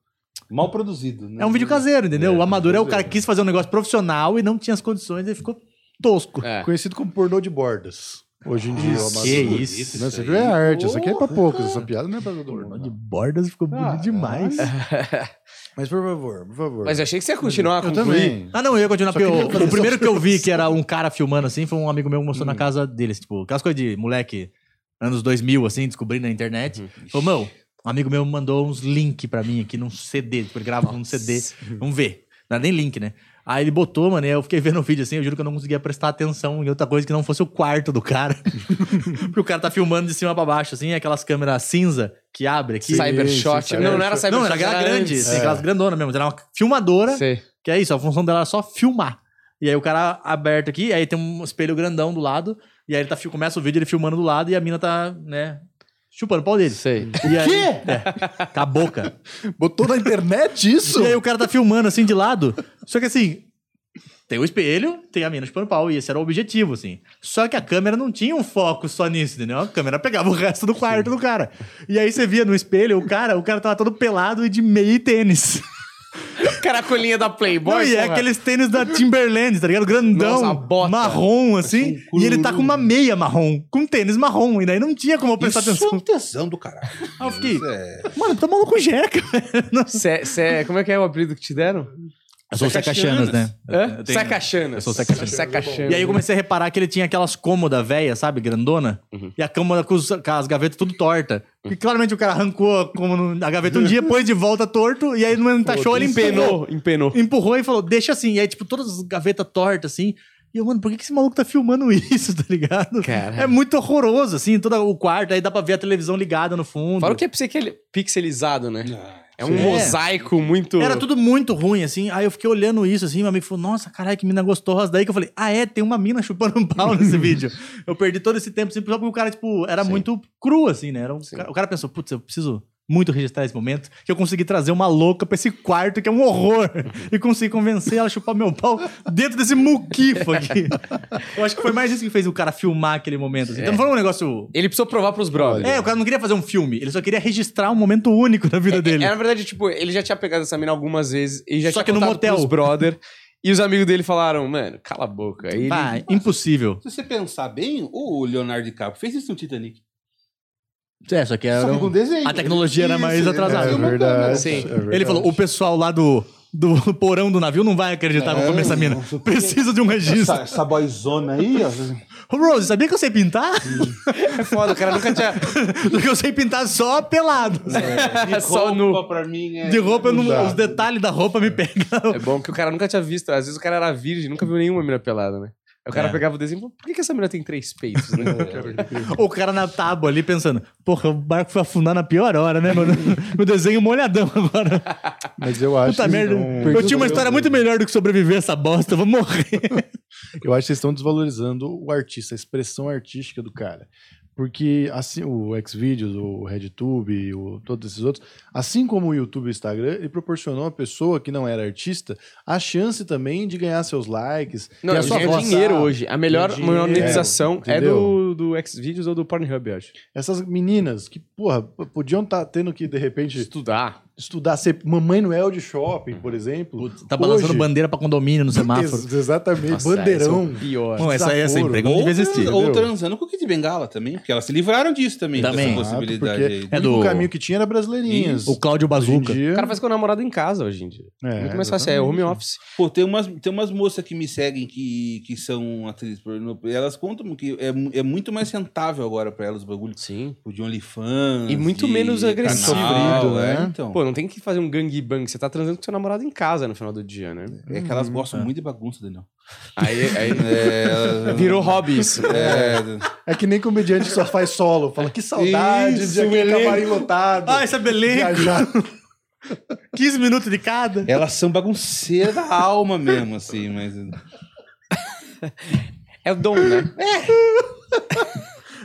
Mal produzido. Né? É um vídeo caseiro, entendeu? É, o Amador é o cara que quis fazer um negócio profissional e não tinha as condições e ficou tosco. É. Conhecido como pornô de bordas. Hoje em dia. o amador. que isso. Não, você aí, viu? É arte. Isso aqui é pra poucos. Essa piada não é pra todo Pornô mundo. de bordas ficou bonito Ah, demais. <laughs> Mas por favor, por favor. Mas eu achei que você ia continuar a eu concluir. também. Ah, não, eu ia continuar. Porque queria o, primeiro que eu vi que <laughs> era um cara filmando assim foi um amigo meu que mostrou na casa deles. Tipo, aquelas coisas de moleque, anos 2000, assim, descobrindo na internet. Falou, meu, um amigo meu mandou uns links pra mim aqui num CD. Ele grava num CD. Vamos ver. Não é nem link, né? Aí ele botou, mano, e eu fiquei vendo o vídeo assim, eu juro que eu não conseguia prestar atenção em outra coisa que não fosse o quarto do cara. <laughs> Porque o cara tá filmando de cima pra baixo, assim, aquelas câmeras cinza que abre aqui. Cybershot. sim, não, não era Cybershot. Não, era aquela grande, antes. assim, aquelas grandonas mesmo. Era uma filmadora. Sei. Que é isso, a função dela é só filmar. E aí o cara aberto aqui, aí tem um espelho grandão do lado, e aí ele tá, começa o vídeo ele filmando do lado e a mina tá, né, chupando o pau dele. Sei. E aí, É, com a boca. Botou na internet isso? E aí o cara tá filmando assim de lado, só que assim, tem o espelho, tem a mina chupando pau, e esse era o objetivo, assim. Só que a câmera não tinha um foco só nisso, entendeu? A câmera pegava o resto do quarto do cara. E aí você via no espelho, o cara, o cara tava todo pelado e de meia e tênis. Caracolinha da Playboy. Não, e é porra. aqueles tênis da Timberland, tá ligado? Grandão, Nossa, bota. marrom, assim. um e ele tá com uma meia marrom, com tênis marrom. E daí não tinha como eu prestar Isso é atenção. um tesão do caralho. Aí eu fiquei, Isso é... mano, tá maluco jeca, <laughs> velho. Cê- cê- como é que é o apelido que te deram? Eu sou Seca-Chanas, né? Hã? Eu tenho- Seca-chanas. Eu sou Seca-chanas. Seca-chanas. E aí eu comecei a reparar que ele tinha aquelas cômodas velhas, sabe? Grandona. Uhum. E a cômoda com, os- com as gavetas tudo torta. Porque claramente o cara arrancou a, cômoda- a gaveta um dia, pôs de volta torto. E aí não encaixou, ele empurrou. Empenou, empenou. empurrou e falou, deixa assim. E aí, tipo, todas as gavetas tortas, assim. E eu, mano, por que, que esse maluco tá filmando <laughs> isso, tá ligado? Cara. É muito horroroso, assim, todo o quarto. Aí dá pra ver a televisão ligada no fundo. Fala o que é psiquel- pixelizado, né? É um Sim. mosaico muito. Era tudo muito ruim, assim. Aí eu fiquei olhando isso, assim. Meu amigo falou, nossa, caralho, que mina gostosa. Daí que eu falei, ah, é, tem uma mina chupando um pau nesse <laughs> vídeo. Eu perdi todo esse tempo, assim, só porque o cara, tipo, era Sim. muito cru, assim, né? Era um cara- o cara pensou, putz, eu preciso muito registrar esse momento, que eu consegui trazer uma louca pra esse quarto, que é um horror. <laughs> e consegui convencer ela a chupar meu pau dentro desse muquifo aqui. <laughs> eu acho que foi mais isso que fez o cara filmar aquele momento. Assim. Então não foi um negócio... Ele precisou provar pros brothers. É, o cara não queria fazer um filme, ele só queria registrar um momento único na vida dele. É, na verdade, tipo, ele já tinha pegado essa mina algumas vezes e já Só tinha que no motel. pros brother. E os amigos dele falaram, mano, cala a boca. Aí ele- Ah, impossível. Se você pensar bem, o Leonardo DiCaprio fez isso no Titanic. É, só que era. Só que com desenho. A tecnologia era mais Isso, atrasada. É verdade. Sim. é verdade. Ele falou: o pessoal lá do, do <laughs> porão do navio não vai acreditar que eu comer essa mina. Precisa de um registro. Essa, essa boyzona aí, ó. Ô, Rose, sabia que eu sei pintar? É foda, o cara nunca tinha. <laughs> Porque eu sei pintar só pelado. De <laughs> Só roupa nu. pra mim é... De roupa, não- os detalhes da roupa me pegam. É bom que o cara nunca tinha visto. Às vezes o cara era virgem, nunca viu nenhuma mina pelada, né? Aí o cara É. pegava o desenho e falou: por que, que essa mina tem três peitos, né? <laughs> O cara na tábua ali pensando, porra, o barco foi afundar na pior hora, né, mano? <laughs> Meu desenho molhadão agora. Mas eu acho Puta que merda. estão- Eu tinha uma história muito melhor do que sobreviver a essa bosta, eu vou morrer. <laughs> Eu acho que vocês estão desvalorizando o artista, a expressão artística do cara. Porque assim, o Xvideos, o RedTube, o, todos esses outros, assim como o YouTube e o Instagram, ele proporcionou a pessoa que não era artista a chance também de ganhar seus likes. Não, ele sua ganha dinheiro hoje. A melhor monetização é entendeu? do, do Xvideos ou do Pornhub, eu acho. Essas meninas que, porra, podiam estar tendo que, de repente, Estudar. Estudar, ser Mamãe Noel de shopping, por exemplo. Tá balançando Hoje- bandeira pra condomínio no semáforo. Ex- exatamente, Nossa, bandeirão. esse é o pior. Bom, essa, essa desaforo. emprego não devia existir. Ou transando com o Kid Bengala também, porque elas se livraram disso também, Também. dessa possibilidade porque aí. É o do- único caminho que tinha era brasileirinhas. O Cláudio Bazuca. dia- O cara faz com o namorado em casa hoje em dia. É, Muito mais fácil, é home office. Pô, tem umas, tem umas moças que me seguem que, que são atrizes pornô, elas contam que é, é muito mais rentável agora pra elas o bagulho. Sim. O de OnlyFans. E muito de menos agressivo. canal, é, né? então. Pô, não tem que fazer um gangbang, você tá transando com seu namorado em casa no final do dia, né? é que elas gostam muito de bagunça, Daniel. Aí, aí <laughs> É, elas- virou hobby isso. É, É que nem comediante só faz solo. Fala que saudade Isso, de aquele elenco. camarim lotado. Ah, essa beleza. viajar. <laughs> 15 minutos de cada. elas são bagunceiras da alma mesmo, assim, mas. <laughs> É o dom, né?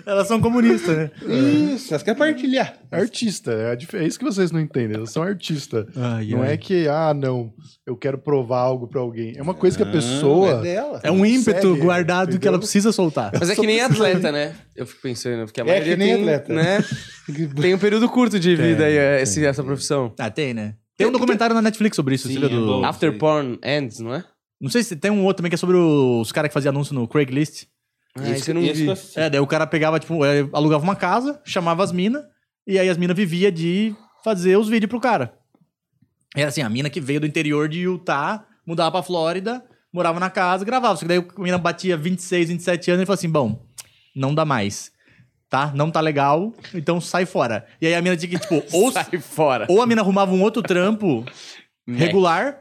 Elas são comunistas, né? <laughs> Isso, elas querem partilhar. Artista. É, é isso que vocês não entendem. Elas são artistas. Ai, Não ai. é que, ah, não, eu quero provar algo pra alguém. É uma coisa que a Não, pessoa. É dela. É um ímpeto Segue, guardado que entendeu? ela precisa soltar. Mas é que nem atleta, né? Eu fico pensando, porque a É maioria que nem tem, atleta. né? <laughs> Tem um período curto de vida aí, é, esse- essa profissão. Ah, tem, né? Tem um documentário na Netflix sobre isso, Sim, é Do... After. Porn Ends, não é? Não sei se tem um outro também que é sobre os caras que faziam anúncio no Craigslist. Ah, isso eu não esse vi. É, daí o cara pegava, tipo, é, alugava uma casa, chamava as minas, e aí as minas vivia de fazer os vídeos pro cara. Era assim, a mina que veio do interior de Utah, mudava pra Flórida, morava na casa, gravava. Só que daí a mina batia 26, 27 anos e falou assim: bom, não dá mais. Tá? Não tá legal, então sai fora. E aí a mina tinha que, tipo, <laughs> ou, Sai fora. ou a mina arrumava um outro trampo <laughs> regular,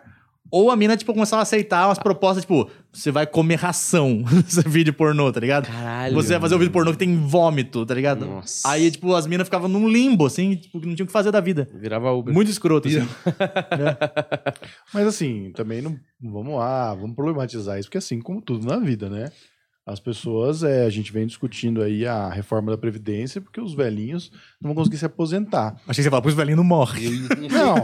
ou a mina, tipo, começava a aceitar umas propostas, tipo, você vai comer ração <laughs> nesse vídeo pornô, tá ligado? Caralho. Você vai fazer um vídeo pornô que tem vômito, tá ligado? Nossa. Aí, tipo, as minas ficavam num limbo, assim, tipo, que não tinham o que fazer da vida. Virava Uber. Muito escroto, assim. <laughs> Mas assim, também não, não vamos lá, vamos problematizar isso, porque assim, como tudo na vida, né? As pessoas, é, a gente vem discutindo aí a reforma da Previdência, porque os velhinhos não vão conseguir se aposentar. Achei que você falava, pros velhinhos não morre. Eu tinha Não.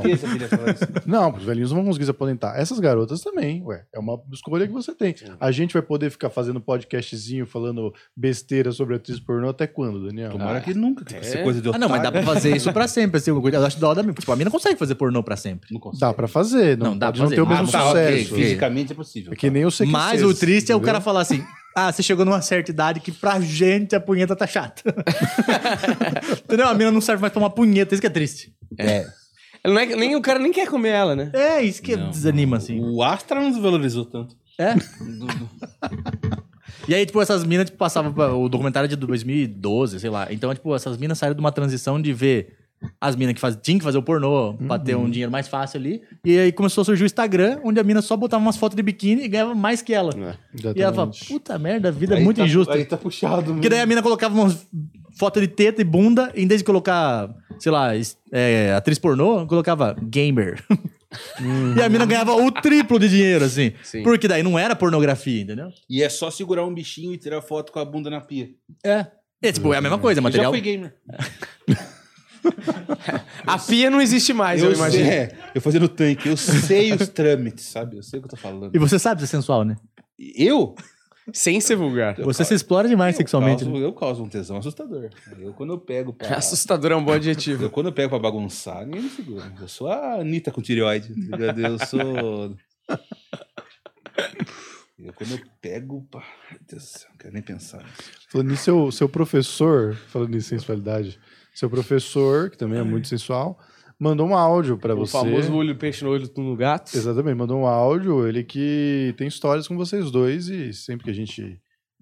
falar. Não, os velhinhos não vão conseguir se aposentar. Essas garotas também, ué. É uma escolha que você tem. A gente vai poder ficar fazendo podcastzinho, falando besteira sobre atriz pornô até quando, Daniel? Tomara que nunca. que É. Essa coisa de Ah, não, mas dá pra fazer isso pra sempre, assim. Eu acho da hora da Tipo, a mina consegue fazer pornô pra sempre. Não consegue. Dá pra fazer, não, Não, dá pode pra não fazer. ter o Ah, mesmo tá, ok, sucesso. Fisicamente é possível. É que nem o CQC. Mas o triste é o cara falar assim: ah, você chegou numa certa idade que pra gente a punheta tá chata. <laughs> Entendeu? A mina não serve mais pra uma punheta, isso que é triste. Ela não é- nem, o cara nem quer comer ela, né? É, isso que Não. desanima, assim. O Astra não desvalorizou tanto. É. <laughs> E aí, tipo, essas minas, tipo, passavam. pra- O documentário é de 2012, sei lá. Então, tipo, essas minas saíram de uma transição de ver as minas que faz, tinham que fazer o pornô pra ter um dinheiro mais fácil ali. E aí começou a surgir o Instagram, onde a mina só botava umas fotos de biquíni e ganhava mais que ela. E ela fala, puta merda, a vida é Aí muito tá- injusta. Aí tá puxado. Porque daí a mina colocava umas fotos de teta e bunda, e em vez de colocar, sei lá, é, atriz pornô, colocava gamer. <laughs> e a mina ganhava o triplo de dinheiro, assim. Sim. Porque daí não era pornografia, entendeu? E é só segurar um bichinho e tirar foto com a bunda na pia. É. É, tipo, é a mesma coisa, Eu material. já fui gamer. <laughs> A pia não existe mais, eu, eu imagino. sei, é, eu fazendo tanque, eu sei os trâmites, sabe? Eu sei o que eu tô falando. E você sabe ser sensual, né? Eu? Sem ser vulgar. Você se explora demais sexualmente. causo, né? eu causo um tesão assustador. Eu quando eu pego pra... <laughs> Assustador é um bom adjetivo. Eu, quando eu pego pra bagunçar, ninguém me segura. Eu sou a Anitta com tireoide. tá? Eu sou. Eu, quando eu pego. pá, Meu Deus do céu, não quero nem pensar. Falando nisso, seu, seu professor, falando em sensualidade, seu professor, que também é muito sensual, mandou um áudio pra O você. famoso olho peixe no olho no gato. Exatamente, mandou um áudio, ele que tem histórias com vocês dois e sempre que a gente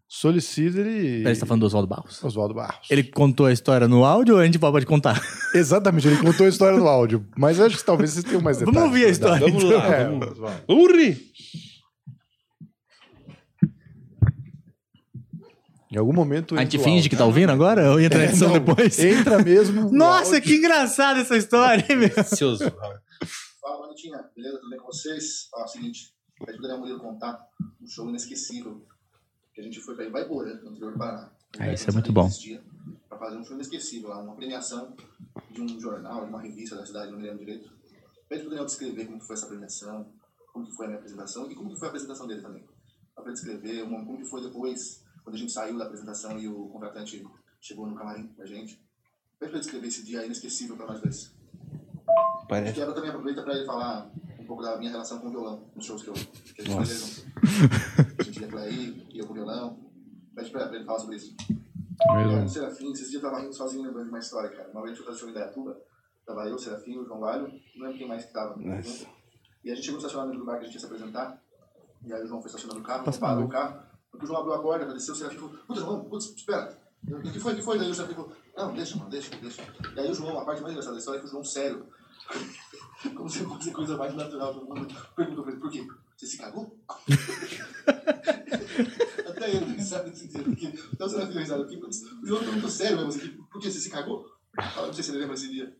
solicita, ele. Peraí, você tá falando do Oswaldo Barros? Oswaldo Barros. Ele contou a história no áudio ou a gente pode contar? <laughs> Exatamente, ele contou a história no áudio. Mas eu acho que talvez vocês tenham mais Vamos detalhes. ouvir a história, Vamos então. lá, É, vamos, Oswaldo. vamos rir. Em algum momento. A gente finge que tá áudio. ouvindo agora? Ou entra na edição Não, depois? Entra mesmo. o Nossa, áudio. que engraçada essa história, hein, meu? Ansioso. Fala, bonitinha. Beleza? Tudo bem com vocês? Ó, é o seguinte, pede pro Daniel Murilo contar um show inesquecível que a gente foi pra Ibaiporã, no interior do Paraná. Ah, isso é muito bom. Para fazer um show inesquecível lá, uma premiação de um jornal, de uma revista da cidade, não me lembro direito. Pede pro Daniel descrever como que foi essa premiação, como que foi a minha apresentação e como que foi a apresentação dele também. Dá pra descrever como que foi depois, quando a gente saiu da apresentação e o contratante chegou no camarim com a gente. Pede pra descrever esse dia inesquecível pra nós dois. Parece. quebra também aproveita pra ele falar um pouco da minha relação com o violão, nos shows que, eu, que a gente fazia junto. A gente ia por aí, ia com o violão. Pede pra, pra ele falar sobre isso. O Serafim, esses dias eu tava rindo sozinho lembrando de uma história, cara. Uma vez eu fazer show em Dayatuba, tava eu, Serafim, o João Valho, não lembro quem mais que tava. Junto. E a gente chegou no estacionamento do bar que a gente ia se apresentar. E aí o João foi estacionando o carro, Passa parou o carro. O João abriu a porta pra descer, o Serafim falou, puta, João, putz, espera. O que foi, o que foi? Daí o Serafim falou, não, deixa, mano, deixa, deixa. E aí o João, a parte mais engraçada da história é que o João, sério, <laughs> como se fosse a coisa mais natural do mundo, perguntou pra ele, por quê? Você se cagou? <laughs> Até eu, sabe, desse dia, porque, então você não deu risada, porque o João perguntou sério mesmo, assim, por que você se cagou? Fala, não sei se ele lembra desse dia.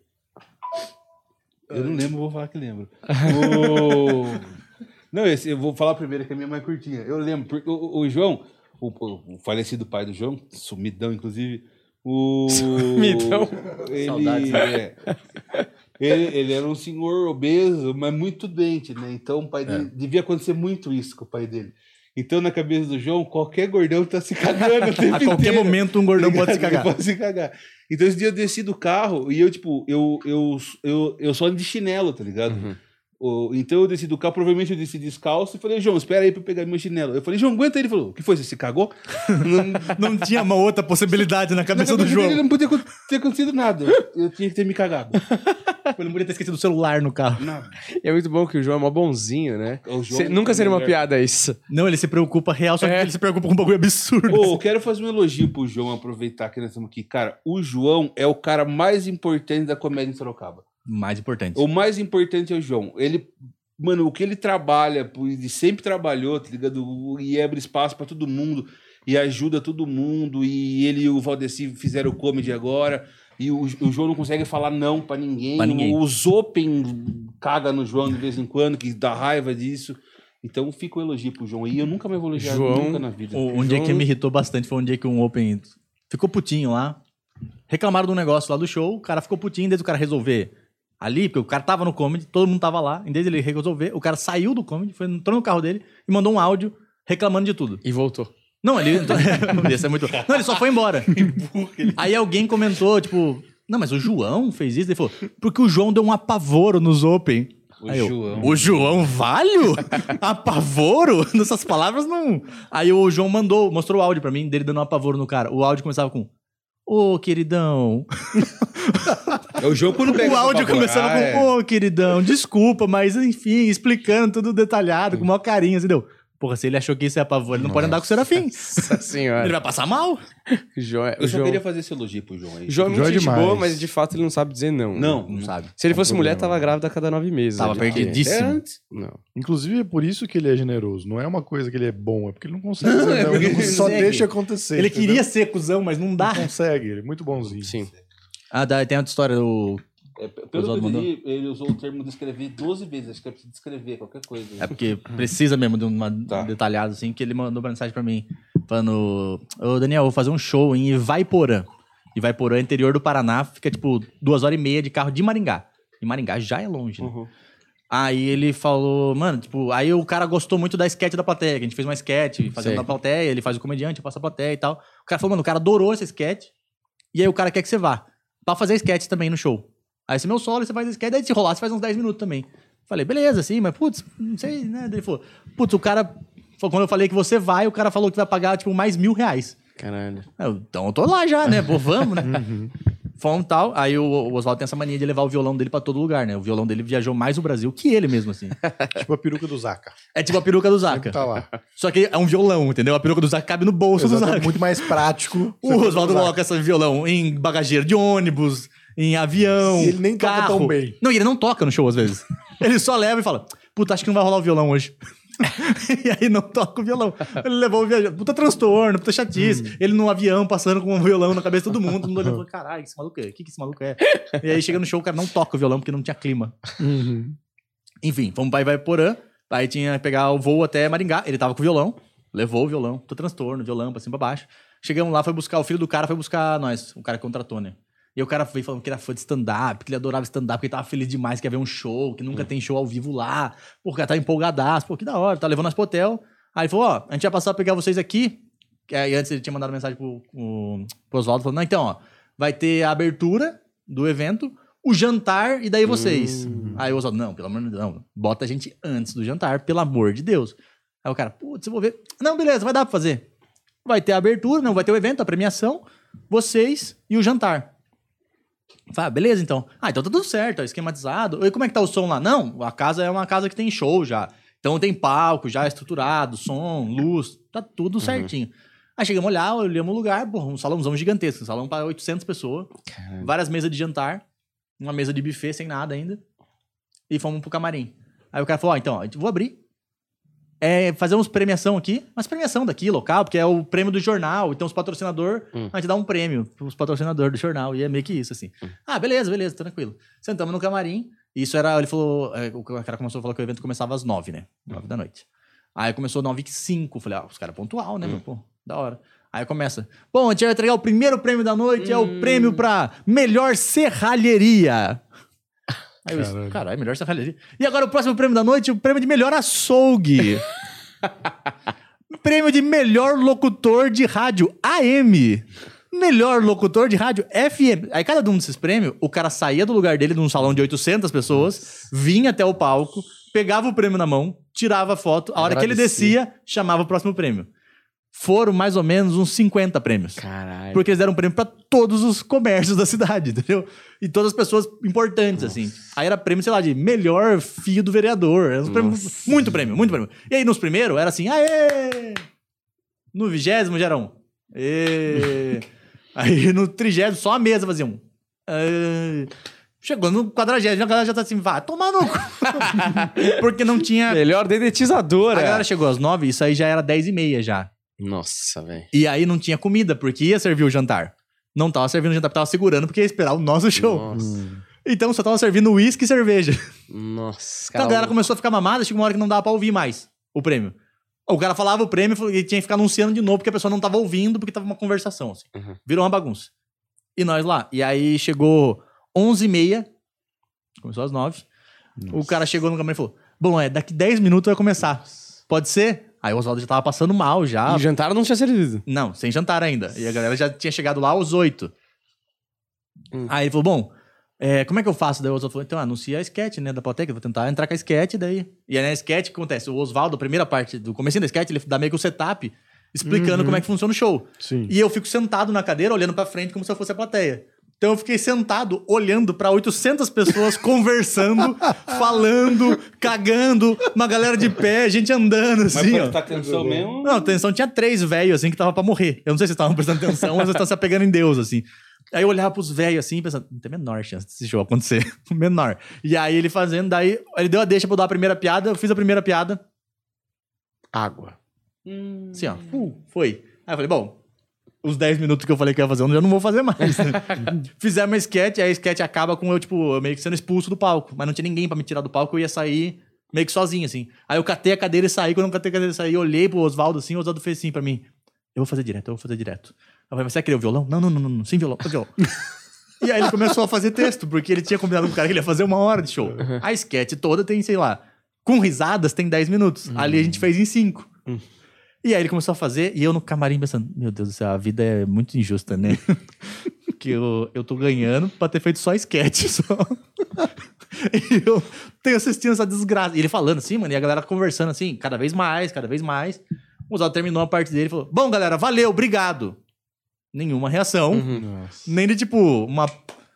Eu não lembro, vou falar que lembro. <laughs> O- Não, esse, eu vou falar primeiro que a minha é mais curtinha. Eu lembro, porque o, o- João, o, o- falecido pai do João, sumidão, inclusive, o. Sumidão. <laughs> Ele, Saudades, né? é, ele, ele era um senhor obeso, mas muito doente, né? Então o pai dele. Devia acontecer muito isso com o pai dele. Então, na cabeça do João, qualquer gordão tá se cagando. o <laughs> tempo A qualquer inteiro. momento um gordão pode se cagar. Pode se cagar. Então esse dia eu desci do carro e eu, tipo, eu, eu, eu, eu só ando de chinelo, tá ligado? Uhum. Então eu desci do carro, provavelmente eu desci descalço e falei, João, espera aí pra eu pegar meu chinelo. Eu falei, João, aguenta aí. Ele falou, o que foi? Você se cagou? <laughs> Não, Não tinha uma outra possibilidade na cabeça na do cabeça João. dele não podia ter acontecido nada. Eu tinha que ter me cagado. <laughs> Ele não podia ter esquecido o celular no carro. Não. É muito bom que o João é mó bonzinho, né? O João Cê- nunca seria uma melhor. piada isso. Não, ele se preocupa real, só que É. ele se preocupa com um bagulho absurdo. Ô, eu quero fazer um elogio pro João, aproveitar que nós estamos aqui. Cara, o João é o cara mais importante da comédia em Sorocaba. Mais importante. O mais importante é o João. Ele, mano, o que ele trabalha, ele sempre trabalhou, tá ligado? E abre espaço pra todo mundo e ajuda todo mundo. E ele e o Valdeci fizeram o comedy agora. E o, o João não consegue falar não pra ninguém. Pra ninguém. Os Open caga no João de vez em quando, que dá raiva disso. Então fica o elogio pro João. E eu nunca me vou elogiar João- nunca na vida. O- um dia João- que me irritou bastante foi um dia que um Open ficou putinho lá. Reclamaram do negócio lá do show, o cara ficou putinho, desde o cara resolver ali, porque o cara tava no comedy, todo mundo tava lá, em vez dele resolver, o cara saiu do comedy, foi, entrou no carro dele e mandou um áudio reclamando de tudo. E voltou. Não, ele. <laughs> Esse é muito. Não, ele só foi embora. <laughs> Aí alguém comentou, tipo, não, mas o João fez isso? Ele falou, porque o João deu um apavoro nos Open. O Aí eu, João. o João Valho? apavoro? <laughs> Nessas palavras não. Aí o João mandou, mostrou o áudio pra mim, dele dando um apavoro no cara. O áudio começava com. Ô, queridão. É o João quando <laughs> pega o áudio pavor. começava Ah, com, é. ô, queridão, desculpa, mas enfim, explicando tudo detalhado, com o maior carinho, assim, deu. Porra, se ele achou que isso é apavoro, ele não pode andar com o Serafim. Nossa <laughs> Ele senhora. vai passar mal. João é, Eu só João, queria fazer esse elogio pro João aí. João é muito João é gente demais. boa, mas de fato ele não sabe dizer não. Não, Não sabe. Se ele fosse Não mulher, problema. tava grávida a cada nove meses. Tava ali. perdidíssimo. Não. Inclusive é por isso que ele é generoso. Não é uma coisa que ele é bom, é porque ele não consegue. dizer é não, porque ele ele só deixa acontecer. Ele entendeu? queria ser cuzão, mas não dá. Não consegue, ele é muito bonzinho. Sim. Ah, dá, tem outra história do. É, pelo que eu li, ele usou o termo descrever 12 vezes. Acho que é preciso descrever qualquer coisa. É porque precisa mesmo de uma Tá. detalhado assim, que ele mandou uma mensagem pra mim, falando: Ô Daniel, vou fazer um show em Ivaiporã. Ivaiporã, interior do Paraná, fica tipo duas horas e meia de carro de Maringá. E Maringá já é longe, né? Uhum. Aí ele falou, mano, tipo, aí o cara gostou muito da sketch da plateia, que a gente fez uma sketch fazendo da plateia, ele faz o comediante, faço a plateia e tal. O cara falou, mano, o cara adorou essa sketch, e aí o cara quer que você vá. Pra fazer sketch também no show. Aí esse é meu solo, você faz sketch, daí se rolar, você faz uns 10 minutos também. Falei, beleza, sim, mas putz, não sei, né? Daí Ele falou, putz, o cara. Quando eu falei que você vai, o cara falou que vai pagar, tipo, mais mil reais. Caralho. Eu, então eu tô lá já, né? Pô, vamos, né? Fomos tal. Aí o, o Oswaldo tem essa mania de levar o violão dele pra todo lugar, né? O violão dele viajou mais o Brasil que ele mesmo, assim. <laughs> Tipo a peruca do Zaca. É tipo a peruca do Zaca. tá lá. Só que é um violão, entendeu? A peruca do Zaca cabe no bolso do Exato, é Zaca. muito mais prático. <laughs> O Oswaldo coloca esse violão em bagageiro de ônibus, em avião. E ele nem toca carro. tão bem. Não, e ele não toca no show às vezes. ele só leva e fala: Puta, acho que não vai rolar o violão hoje. <laughs> e aí não toca o violão. Ele levou o viajante. Puta transtorno, puta chatice. Hum. Ele no avião passando com um violão na cabeça de todo mundo. Todo mundo olhando e Caralho, esse maluco é? O que, que esse maluco é? e aí chega no show, o cara não toca o violão porque não tinha clima. Uhum. Enfim, fomos pra Ivaiporã. Aí tinha que pegar o voo até Maringá. Ele tava com o violão, levou o violão, tô transtorno, violão pra cima pra baixo. Chegamos lá, foi buscar, o filho do cara foi buscar nós, o cara que contratou, né? E o cara veio falando que era fã de stand-up, que ele adorava stand-up, que ele tava feliz demais, que ia ver um show, que nunca tem show ao vivo lá. Pô, o cara tá empolgadaço, pô, que da hora, tá levando nós pro hotel. Aí ele falou, ó, a gente vai passar a pegar vocês aqui. Que aí antes ele tinha mandado mensagem pro, pro, pro Oswaldo, falando, não, então, ó, vai ter a abertura do evento, o jantar e daí vocês. Aí o Oswaldo, não, pelo amor de Deus, não, bota a gente antes do jantar, pelo amor de Deus. Aí o cara, putz, eu vou ver. Não, beleza, vai dar pra fazer. Vai ter a abertura, não, vai ter o evento, a premiação, vocês e o jantar. Fala, beleza, então. Ah, então tá tudo certo, esquematizado. E como é que tá o som lá? Não, a casa é uma casa que tem show já. Então tem palco já estruturado, som, luz, tá tudo certinho. Aí chegamos a olhar, olhamos o lugar, pô, um salãozão gigantesco, um salão para 800 pessoas, várias mesas de jantar, uma mesa de buffet sem nada ainda, e fomos pro camarim. Aí o cara falou, ó, então, ó, vou abrir, é, fazemos premiação aqui, mas premiação daqui, local, porque é o prêmio do jornal, então os patrocinadores, Hum. a gente dá um prêmio pros patrocinadores do jornal, e é meio que isso, assim. Ah, beleza, beleza, tranquilo. Sentamos no camarim, isso era, ele falou, é, o cara começou a falar que o evento começava às nove, né? Nove da noite. Aí começou nove e cinco, falei, ah, os caras pontual, né, meu, pô, da hora. Aí começa, bom, a gente vai entregar o primeiro prêmio da noite, é o prêmio pra melhor serralheria. Aí eu disse, Caralho. caralho, melhor serralheria. E agora o próximo prêmio da noite, o prêmio de melhor açougue. <laughs> prêmio de melhor locutor de rádio AM. Melhor locutor de rádio FM. Aí cada um desses prêmios, o cara saía do lugar dele, num salão de 800 pessoas, vinha até o palco, pegava o prêmio na mão, tirava a foto. A hora que ele descia, chamava o próximo prêmio. Foram mais ou menos uns 50 prêmios. Caralho. Porque eles deram prêmio pra todos os comércios da cidade, <laughs> entendeu? E todas as pessoas importantes, assim. Aí era prêmio, sei lá, de melhor filho do vereador. Era prêmios, muito prêmio, muito prêmio. E aí nos primeiros era assim, aê! No vigésimo já era um. Ê! <laughs> aí no trigésimo só a mesa fazia um. Aê! Chegou no quadragésimo, a galera já tá assim, vai tomar no cu. <laughs> Porque não tinha... Melhor dedetizadora. A galera chegou às nove, isso aí já era dez e meia já. Nossa, velho. E aí não tinha comida, porque ia servir o jantar. Não tava servindo o jantar, tava segurando, porque ia esperar o nosso show. Nossa. Então só tava servindo uísque e cerveja. Nossa, Então a galera começou a ficar mamada, chegou uma hora que não dava pra ouvir mais o prêmio. O cara falava o prêmio e tinha que ficar anunciando de novo, porque a pessoa não tava ouvindo, porque tava uma conversação, assim. Uhum. Virou uma bagunça. E nós lá. E aí chegou 11h30, começou às 9 O cara chegou no camarim e falou, bom, é, daqui 10 minutos vai começar. Pode ser? Aí o Oswaldo já tava passando mal, já. E jantar não tinha servido. Não, sem jantar ainda. E a galera já tinha chegado lá aos oito. Hum. Aí ele falou, bom, é, como é que eu faço? Daí o Oswaldo falou, então anuncia a sketch, né, da plateia, que eu vou tentar entrar com a sketch, daí... E aí na sketch, o que acontece? O Oswaldo, a primeira parte do comecinho da sketch, ele dá meio que o setup, explicando como é que funciona o show. Sim. E eu fico sentado na cadeira, olhando pra frente, como se eu fosse a plateia. Então eu fiquei sentado, olhando pra 800 pessoas, conversando, <laughs> falando, cagando, uma galera de pé, gente andando, Mas assim, ó. prestar atenção mesmo. Não, atenção, tinha três velhos, assim, que tava pra morrer. Eu não sei se vocês estavam prestando atenção ou se vocês estavam se apegando em Deus, assim. Aí eu olhava pros velhos, assim, pensando, não tem menor chance desse show acontecer. <laughs> menor. E aí ele fazendo, daí ele deu a deixa pra eu dar a primeira piada, eu fiz a primeira piada, Água. assim, ó, uh, foi. Aí eu falei, bom, os 10 minutos que eu falei que eu ia fazer, eu já não vou fazer mais. <laughs> Fizemos uma sketch, aí a sketch acaba com eu, tipo, meio que sendo expulso do palco. Mas não tinha ninguém pra me tirar do palco, eu ia sair meio que sozinho, assim. Aí eu catei a cadeira e saí. Quando eu catei a cadeira e saí, eu olhei pro Oswaldo assim, o Oswaldo fez assim pra mim. Eu vou fazer direto, eu vou fazer direto. Eu falei, mas você vai querer o violão? Não, não, não, não, sem violão, violão. e aí ele começou a fazer texto, porque ele tinha combinado com o cara que ele ia fazer uma hora de show. A sketch toda tem, sei lá, com risadas tem 10 minutos. Ali a gente fez em 5. E aí ele começou a fazer, e eu no camarim pensando, meu Deus do céu, a vida é muito injusta, né? <laughs> que eu, eu tô ganhando pra ter feito só sketch, <laughs> só. e eu tenho assistindo essa desgraça. E ele falando assim, mano, e a galera conversando assim, cada vez mais, cada vez mais. O Oswaldo terminou a parte dele e falou, bom, galera, valeu, obrigado. nenhuma reação. Uhum. Nem de tipo, uma.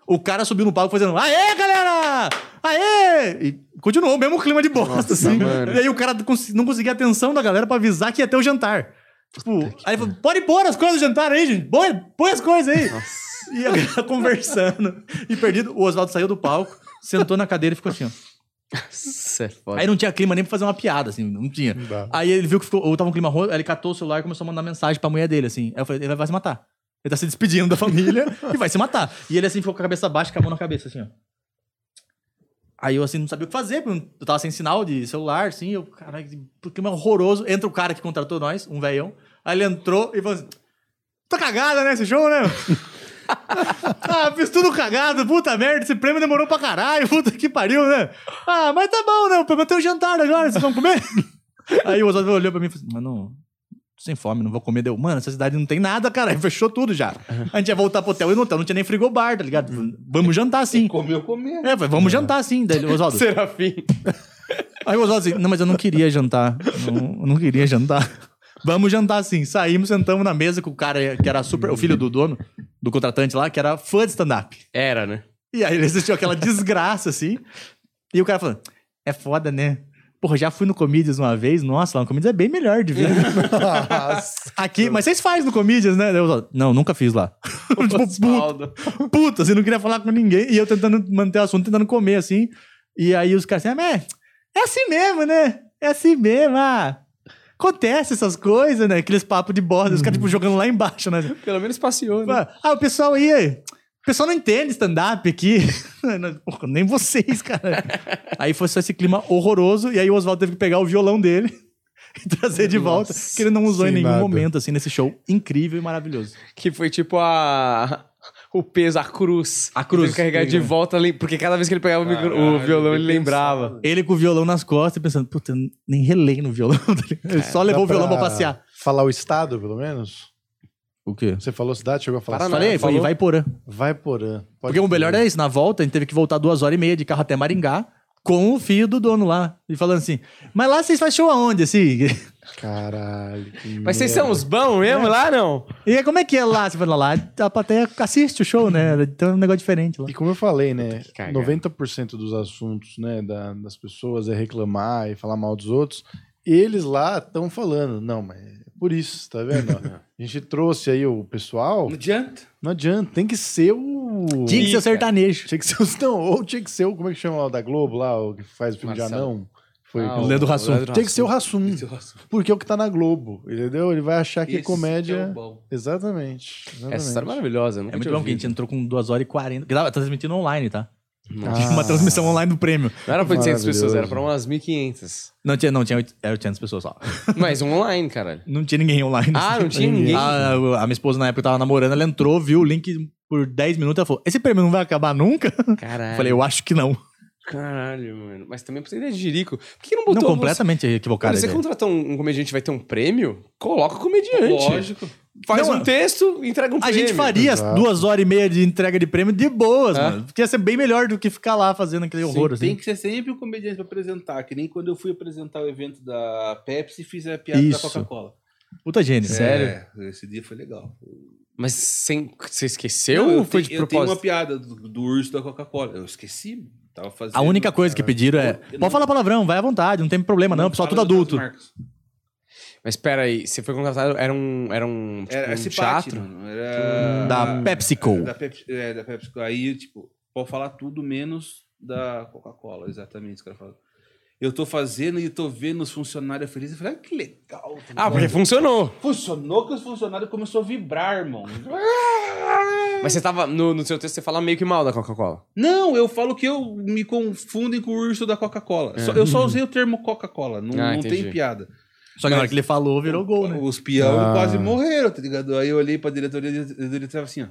O cara subiu no palco fazendo Aê, galera! Aê! E continuou o mesmo clima de bosta, Nossa, assim. mano. E aí o cara não conseguia a atenção da galera pra avisar que ia ter o jantar. Tipo, aí ele falou, pode pôr as coisas do jantar aí, gente. Põe, põe as coisas aí. E a galera <laughs> conversando. E perdido, o Oswaldo saiu do palco, sentou na cadeira e ficou assim, ó. É foda. Aí não tinha clima nem pra fazer uma piada, assim, não tinha. Não. Aí ele viu que ficou, ou tava um clima ruim, aí ele catou o celular e começou a mandar mensagem pra mulher dele, assim. Aí eu falei, ele vai se matar. Ele tá se despedindo da família <laughs> e vai se matar. E ele, assim, ficou com a cabeça baixa, com a mão na cabeça, assim, ó. Aí eu, assim, não sabia o que fazer, eu tava sem sinal de celular, assim, eu, caralho, que clima horroroso. Entra o cara que contratou nós, um velhão. Aí ele entrou e falou assim, tá cagada, né, esse show, né? <laughs> ah, fiz tudo cagado, puta merda, esse prêmio demorou pra caralho, <laughs> puta que pariu, né? Ah, mas tá bom, né? O prêmio tem o jantar agora, vocês vão comer? Aí o Oswaldo olhou pra mim e falou assim, mano, tô sem fome, não vou comer. Deu, mano, essa cidade não tem nada, cara, <laughs> fechou tudo já. A gente ia voltar pro hotel e no hotel não tinha nem frigobar, tá ligado? Vamos jantar sim. Comeu, comeu. É, vamos jantar sim. Daí, Oswaldo, <laughs> Serafim. Aí o Oswaldo assim, não, mas eu não queria jantar. Não, eu não queria jantar. <laughs> Vamos jantar sim. Saímos, sentamos na mesa com o cara que era super. O filho do dono, do contratante lá, que era fã de stand-up. Era, né? E aí ele assistiu aquela desgraça assim. E o cara falando: É foda, né? Porra, já fui no Comedians uma vez. Nossa, lá no Comedians é bem melhor de ver. Nossa. <laughs> <laughs> Aqui, mas vocês fazem no Comedians, né? Eu não, nunca fiz lá. <laughs> tipo, puta, assim, não queria falar com ninguém. E eu tentando manter o assunto, tentando comer, assim. E aí os caras assim, ah, mas é assim mesmo, né? É assim mesmo, ah. Acontece essas coisas, né? Aqueles papos de borda, os caras, tipo, jogando lá embaixo, né? Pelo menos passeou, né? Ah, o pessoal aí. O pessoal não entende stand-up aqui. <laughs> Porra, nem vocês, cara. <laughs> aí foi só esse clima horroroso. E aí o Oswaldo teve que pegar o violão dele <laughs> e trazer de volta. Nossa, que ele não usou em nenhum nada. momento, assim, nesse show incrível e maravilhoso. Que foi tipo a. O peso, a cruz. A cruz. Teve que carregar de volta ali, porque cada vez que ele pegava o, micro- o violão, ele lembrava. pensado. Ele com o violão nas costas, pensando, puta, eu nem relei no violão. tá? Ele só levou o violão pra passear. Falar o estado, pelo menos? O quê? Você falou cidade? Chegou a falar Paraná. Falei, foi falou? vai porã. Vai porã. Pode Porque o melhor é isso, na volta a gente teve que voltar duas horas e meia de carro até Maringá com o filho do dono lá. E falando assim, mas lá vocês fazem show aonde, assim? <laughs> Caralho. que Mas vocês são os bons mesmo lá, não? E aí, como é que é lá? Você fala lá, a plateia assiste o show, né? Então é um negócio diferente lá. E como eu falei, né? que cagar. 90% dos assuntos né, da- das pessoas é reclamar e falar mal dos outros. Eles lá estão falando. Não, mas é por isso, tá vendo? <laughs> a gente trouxe aí o pessoal. Não adianta. Não adianta, tem que ser o. Tinha que ser o sertanejo. Tinha que ser os. Não, ou tinha que ser o. Como é que chama lá da Globo lá, o que faz o filme de Marcelo. anão? Foi. Ah, o Leandro Hassum. Leandro Tem que ser o. Rassum. Porque é o que tá na Globo, entendeu? Ele vai achar que Esse é comédia. é o bom. Exatamente. exatamente. Essa história é maravilhosa. nunca É muito bom que a gente entrou com 2 horas e 40. Porque tava transmitindo online, tá? Nossa. Ah. Uma transmissão online do prêmio. Não era pra 800 pessoas, era pra umas 1.500. Não tinha, não, tinha oit- era 800 pessoas só. <laughs> Mas online, caralho. Não tinha ninguém online. Ah, não tinha ninguém? A, a minha esposa na época tava namorando, ela entrou, viu o link por 10 minutos, ela falou: Esse prêmio não vai acabar nunca? Caralho. <laughs> Falei, eu acho que não. Caralho, mano. Mas também pra você ideia de Jerico. Por que não botou... Não, completamente Cara, equivocado. você a ideia. contratou um, um comediante vai ter um prêmio? Coloca o comediante. Lógico. Faz Não, um texto, entrega um A prêmio. gente faria Exato. duas horas e meia de entrega de prêmio de boas, É. mano. Porque ia ser bem melhor do que ficar lá fazendo aquele horror, Sim, assim. Tem que ser sempre um comediante pra apresentar. Que nem quando eu fui apresentar o evento da Pepsi e fiz a piada Isso. da Coca-Cola. Puta gênio. Sério? É, esse dia foi legal. Mas sem... você esqueceu Não, ou eu, foi tenho, de eu tenho propósito? uma piada do, do urso da Coca-Cola. Eu esqueci. Tava fazendo, A única coisa que cara. pediram é: Eu pode falar palavrão, vai à vontade, não tem problema, não, pessoal, falo tudo adulto. Mas pera aí, você foi contratado, era um, era um, tipo, Era um esse teatro? Era... Da PepsiCo. Da Pepsi, é, da PepsiCo. Aí, tipo, pode falar tudo menos da Coca-Cola. Exatamente isso que falo. Eu tô fazendo e tô vendo os funcionários felizes. Eu falei, ah, que legal. tá Ah, porque funcionou. Funcionou que os funcionários começaram a vibrar, irmão. <laughs> Mas você tava, no, no seu texto, você fala meio que mal da Coca-Cola. Não, eu falo que eu me confundem com o urso da Coca-Cola. Só- Eu só usei o termo Coca-Cola, não, Ah, não tem piada. Só que na hora que ele falou, virou gol, né? Os peão Ah. quase morreram, tá ligado? Aí eu olhei pra diretoria e a diretoria tava assim, ó.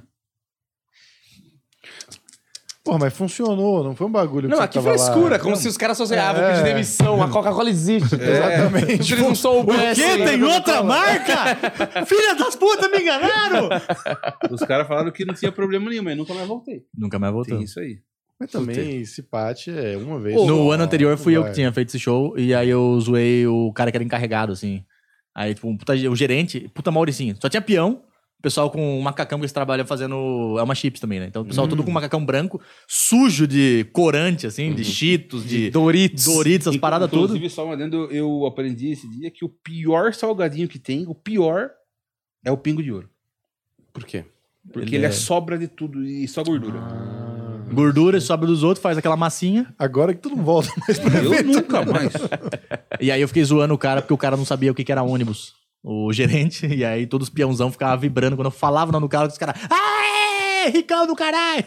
Porra, mas funcionou, não foi um bagulho Não, aqui tava lá. frescura, como se os caras associavam É. pedir demissão. A Coca-Cola existe. Exatamente. Se eles não soubessem. Que? Tem outra marca? Filha das putas, me enganaram! Os caras falaram que não tinha problema nenhum, mas nunca mais voltei. Nunca mais voltou. Tem isso aí. Mas também esse pate é uma vez. No só, ano anterior fui eu vai. que tinha feito esse show, e aí eu zoei o cara que era encarregado, assim. Aí, tipo, um puta, o gerente, puta Mauricinho. Só tinha peão, O pessoal com macacão que eles trabalham fazendo Elma Chips também, né? Então o pessoal tudo com macacão branco, sujo de corante, assim, de cheetos, de, Doritos. Doritos, as paradas tudo. Inclusive, só adendo, eu aprendi esse dia que o pior salgadinho que tem, o pior, é o pingo de ouro. Por quê? Porque Ele ele, é... é- sobra de tudo e só gordura. Gordura, sobe dos outros, faz aquela massinha. Agora que tu não volta mais pra Eu nunca mais. <laughs> E aí eu fiquei zoando o cara, porque o cara não sabia o que que era ônibus. O gerente, <laughs> e aí todos os peãozão ficavam vibrando. Quando eu falava o nome do cara, os caras. Aê! Ricão do caralho!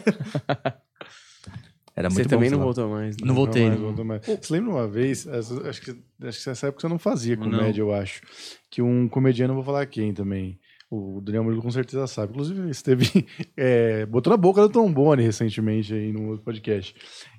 Era Você muito também bom, não voltou mais. né? Não voltei. mais, né? voltou mais. Você lembra uma vez, acho que, acho que nessa época você não fazia Não. comédia, eu acho, que um comediante, não vou falar quem também, o Daniel Murilo com certeza sabe, inclusive esteve, <laughs> é, botou na boca do Tom Boni recentemente aí no outro podcast.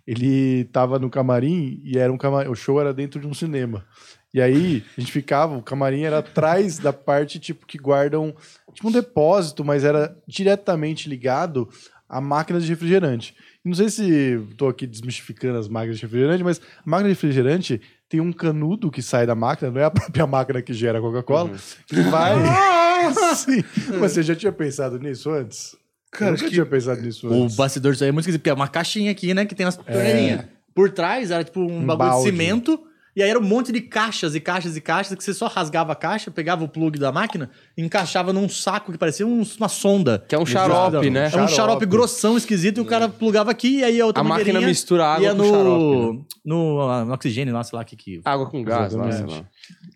Ele tava no camarim e era um camarim, o show era dentro de um cinema. E aí a gente ficava, o camarim era atrás da parte tipo que guardam, tipo um depósito, mas era diretamente ligado à máquina de refrigerante. Não sei se tô aqui desmistificando as máquinas de refrigerante, mas a máquina de refrigerante tem um canudo que sai da máquina, não é a <laughs> própria máquina que gera a Coca-Cola, que vai. <laughs> Sim. Mas você já tinha pensado nisso antes? Cara, eu nunca tinha pensado nisso O antes. bastidor disso aí é muito esquisito, porque é uma caixinha aqui, né? Que tem as torneirinhas. Por trás era tipo um, Um bagulho balde. de cimento. E aí era um monte de caixas e caixas e caixas que você só rasgava a caixa, pegava o plug da máquina e encaixava num saco que parecia um- uma sonda. Que é um xarope, né? É um xarope Xarope. grossão, esquisito, e o cara plugava aqui e aí a outra A máquina mistura água ia com no, xarope, né? no, ah, no oxigênio lá, sei lá o que que... Água com gás, lá, sei lá.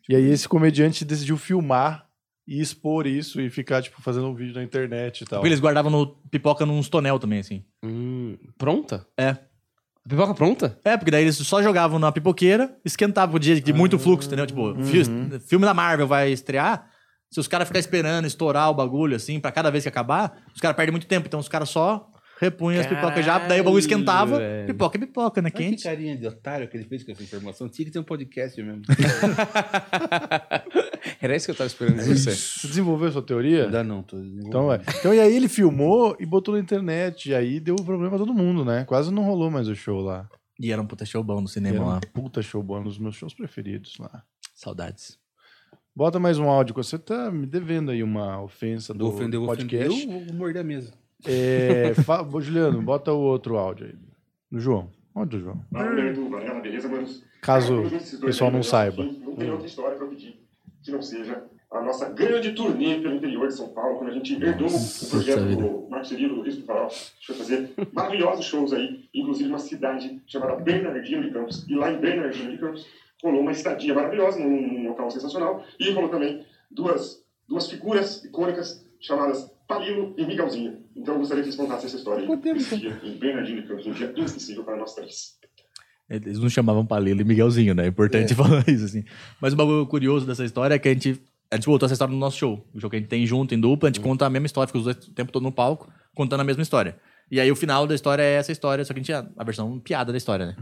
E aí esse comediante decidiu filmar e expor isso e ficar, tipo, fazendo um vídeo na internet e tal. Porque eles guardavam no, pipoca nos tonel também, assim. Hum, pronta? É. A pipoca pronta? É, porque daí eles só jogavam na pipoqueira, esquentavam de, de muito fluxo, entendeu? Tipo, fi- filme da Marvel vai estrear, se os caras ficarem esperando estourar o bagulho, assim, pra cada vez que acabar, os caras perdem muito tempo. Então os caras só repunham as pipocas já, daí o bagulho esquentava, velho. pipoca é pipoca, né? Que Quente. carinha de otário que ele fez com essa informação? Tinha que ter um podcast mesmo. <laughs> Era isso que eu tava esperando de você. Você desenvolveu a sua teoria? Ainda não, tô Então, é. então, e aí ele filmou e botou na internet. E aí deu problema pra todo mundo, né? Quase não rolou mais o show lá. E era um puta show bom no cinema Era um lá. puta show bom, um dos meus shows preferidos lá. Saudades. Bota mais um áudio. Você tá me devendo aí uma ofensa do Do ofender, eu vou ofender. podcast. Eu vou morder a mesa. É, fa- Ô, Juliano, bota o outro áudio aí. Do João. Onde do João? Varela, beleza, manos? Caso Cara, o pessoal não saiba. Não tem outra história pra pedir que não seja a nossa grande turnê pelo interior de São Paulo, quando a gente herdou o projeto vida. do Marco Cirilo, do Risco do Farol. A gente foi fazer maravilhosos shows aí, inclusive uma cidade chamada Bernardino de Campos. E lá em Bernardino de Campos rolou uma estadia maravilhosa, num, num local sensacional. E rolou também duas, duas figuras icônicas chamadas Palilo e Miguelzinho. Então eu gostaria que eles contassem essa história aí. Esse dia em Bernardino de Campos, um dia inesquecível para nós três. Eles não chamavam Palilo e Miguelzinho, né? É importante falar isso, assim. Mas o bagulho curioso dessa história é que a gente. A gente voltou essa história no nosso show. O show que a gente tem junto, em dupla, a gente conta a mesma história, fica os dois o tempo todo no palco, contando a mesma história. E aí o final da história é essa história, só que a gente tinha a versão piada da história, né?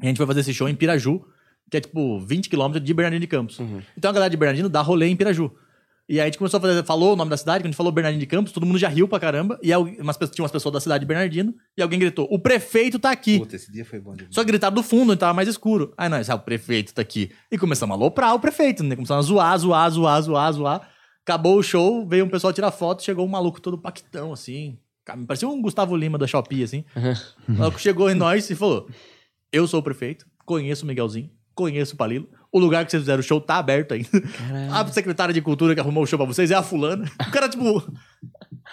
E a gente foi fazer esse show em Piraju, que é tipo 20 quilômetros de Bernardino de Campos. Então a galera de Bernardino dá rolê em Piraju. E aí a gente começou a fazer, falou o nome da cidade, quando a gente falou Bernardino de Campos, todo mundo já riu pra caramba. E umas, pessoas- tinha umas pessoas da cidade de Bernardino, e alguém gritou: O prefeito tá aqui. Puta, esse dia foi bom demais. Só que gritaram do fundo, onde tava mais escuro. Aí nós, ah, o prefeito tá aqui. E começamos a aloprar o prefeito, né? Começamos a zoar, zoar, zoar, zoar, zoar. Acabou o show, veio um pessoal tirar foto, chegou um maluco todo paquitão, assim. Parecia um Gustavo Lima da Shopee, assim. O maluco chegou em nós e falou: Eu sou o prefeito, conheço o Miguelzinho, conheço o Palilo. O lugar que vocês fizeram o show tá aberto ainda. A secretária de cultura que arrumou o show pra vocês é a fulana. O cara, tipo,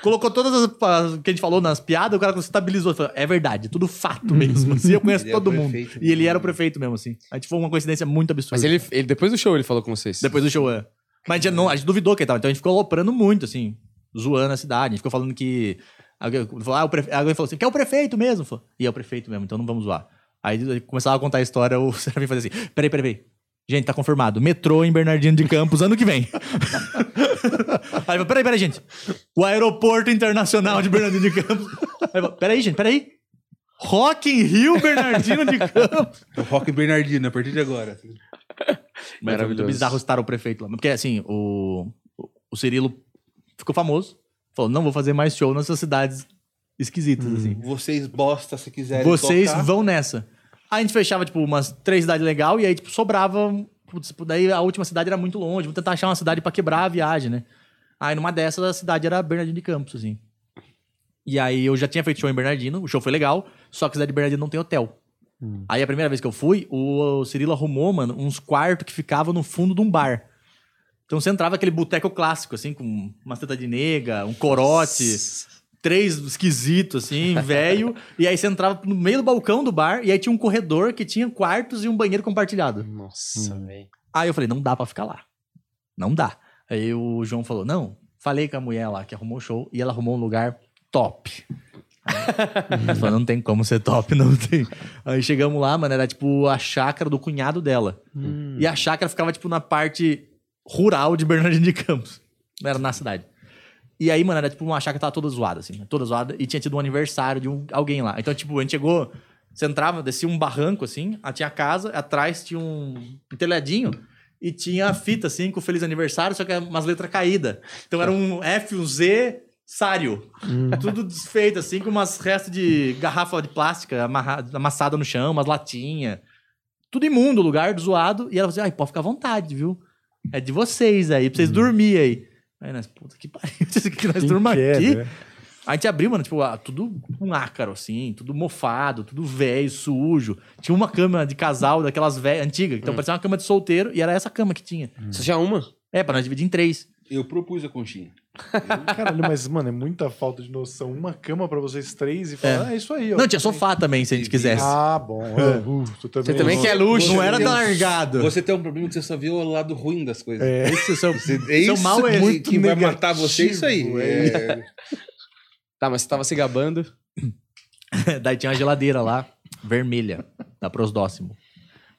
colocou todas as, as que a gente falou nas piadas, o cara estabilizou. Falou, é verdade, tudo fato mesmo. Assim, eu conheço Ele é o todo mundo. prefeito E ele era o prefeito mesmo, assim. A gente foi uma coincidência muito absurda. Mas ele, ele- depois do show ele falou com vocês. Depois do show, é. Mas a gente, não, a gente duvidou que ele tava. Então a gente ficou aloprando muito, assim, zoando a cidade. A gente ficou falando que. Alguém falou, ah, o prefe... alguém falou assim, que é o prefeito mesmo. Falou, e é o prefeito mesmo, então não vamos zoar. Aí começava a contar a história, o <laughs> Serafim fazia assim: peraí, peraí, peraí. Gente, tá confirmado. Metrô em Bernardino de Campos ano que vem. <laughs> Aí eu, peraí, peraí, gente. O aeroporto internacional de Bernardino de Campos. Aí eu, peraí, gente, peraí. Rock in Rio, Bernardino de Campos. <laughs> O Rock Bernardino, a partir de agora. Mas foi muito bizarro estar o prefeito lá. Porque, assim, o, o Cirilo ficou famoso. Falou, não vou fazer mais show nessas cidades esquisitas, assim. Vocês bosta se quiserem Vocês tocar. vão nessa. Aí a gente fechava, tipo, umas três cidades legais e aí, tipo, sobrava... Putz, daí a última cidade era muito longe. Vou tentar achar uma cidade pra quebrar a viagem, né? Aí numa dessas a cidade era Bernardino de Campos, assim. E aí eu já tinha feito show em Bernardino, o show foi legal, só que a cidade de Bernardino não tem hotel. Aí a primeira vez que eu fui, o Cirilo arrumou, mano, uns quartos que ficavam no fundo de um bar. Então você entrava aquele boteco clássico, assim, com uma teta de nega, um corote, três esquisitos, assim, <laughs> velho. E aí você entrava no meio do balcão do bar, e aí tinha um corredor que tinha quartos e um banheiro compartilhado. Nossa, velho. Aí eu falei, não dá pra ficar lá. Não dá. Aí o João falou, não, falei com a mulher lá que arrumou o show, e ela arrumou um lugar top. Falou, não tem como ser top, não tem. Aí chegamos lá, mano, era tipo a chácara do cunhado dela. E a chácara ficava, tipo, na parte rural de Bernardino de Campos. Não era na cidade. E aí, mano, era tipo uma chácara que tava toda zoada, assim, toda zoada, e tinha tido um aniversário de um, alguém lá. Então, tipo, a gente chegou, você entrava, descia um barranco, assim, aí tinha a casa, atrás tinha um, um telhadinho, e tinha a fita, assim, com Feliz Aniversário, só que umas letras caídas. Então era um F, um Z, Sário. Tudo desfeito, assim, com umas restos de garrafa de plástica amarra- amassada no chão, umas latinhas. Tudo imundo, o lugar zoado. E ela falou assim: ai, pode ficar à vontade, viu? É de vocês aí, pra vocês dormirem aí. Aí nós, puta que pariu, <laughs> que nós durmos quer, aqui. né? A gente abriu, mano, tipo, ah, tudo um ácaro, assim, tudo mofado, tudo velho, sujo. Tinha uma cama de casal daquelas velhas, antigas, então parecia uma cama de solteiro, e era essa cama que tinha. Você tinha uma? É, pra nós dividir em três. Eu propus a conchinha. <laughs> Caralho, mas, mano, é muita falta de noção. Uma cama pra vocês três e falar, ah, é isso aí. ó. Não, tinha sofá também, se a gente quisesse. Ah, bom. é, uh, tu também, Você também quer luxo. Não era Deus. largado. Você tem um problema que você só vê o lado ruim das coisas. É. Esse é o seu, Você- seu é isso mal é muito que vai negativo, matar você, é isso aí. é. É. <laughs> Tá, mas você tava se gabando. <laughs> Daí tinha uma geladeira lá, vermelha, da Prosdóximo.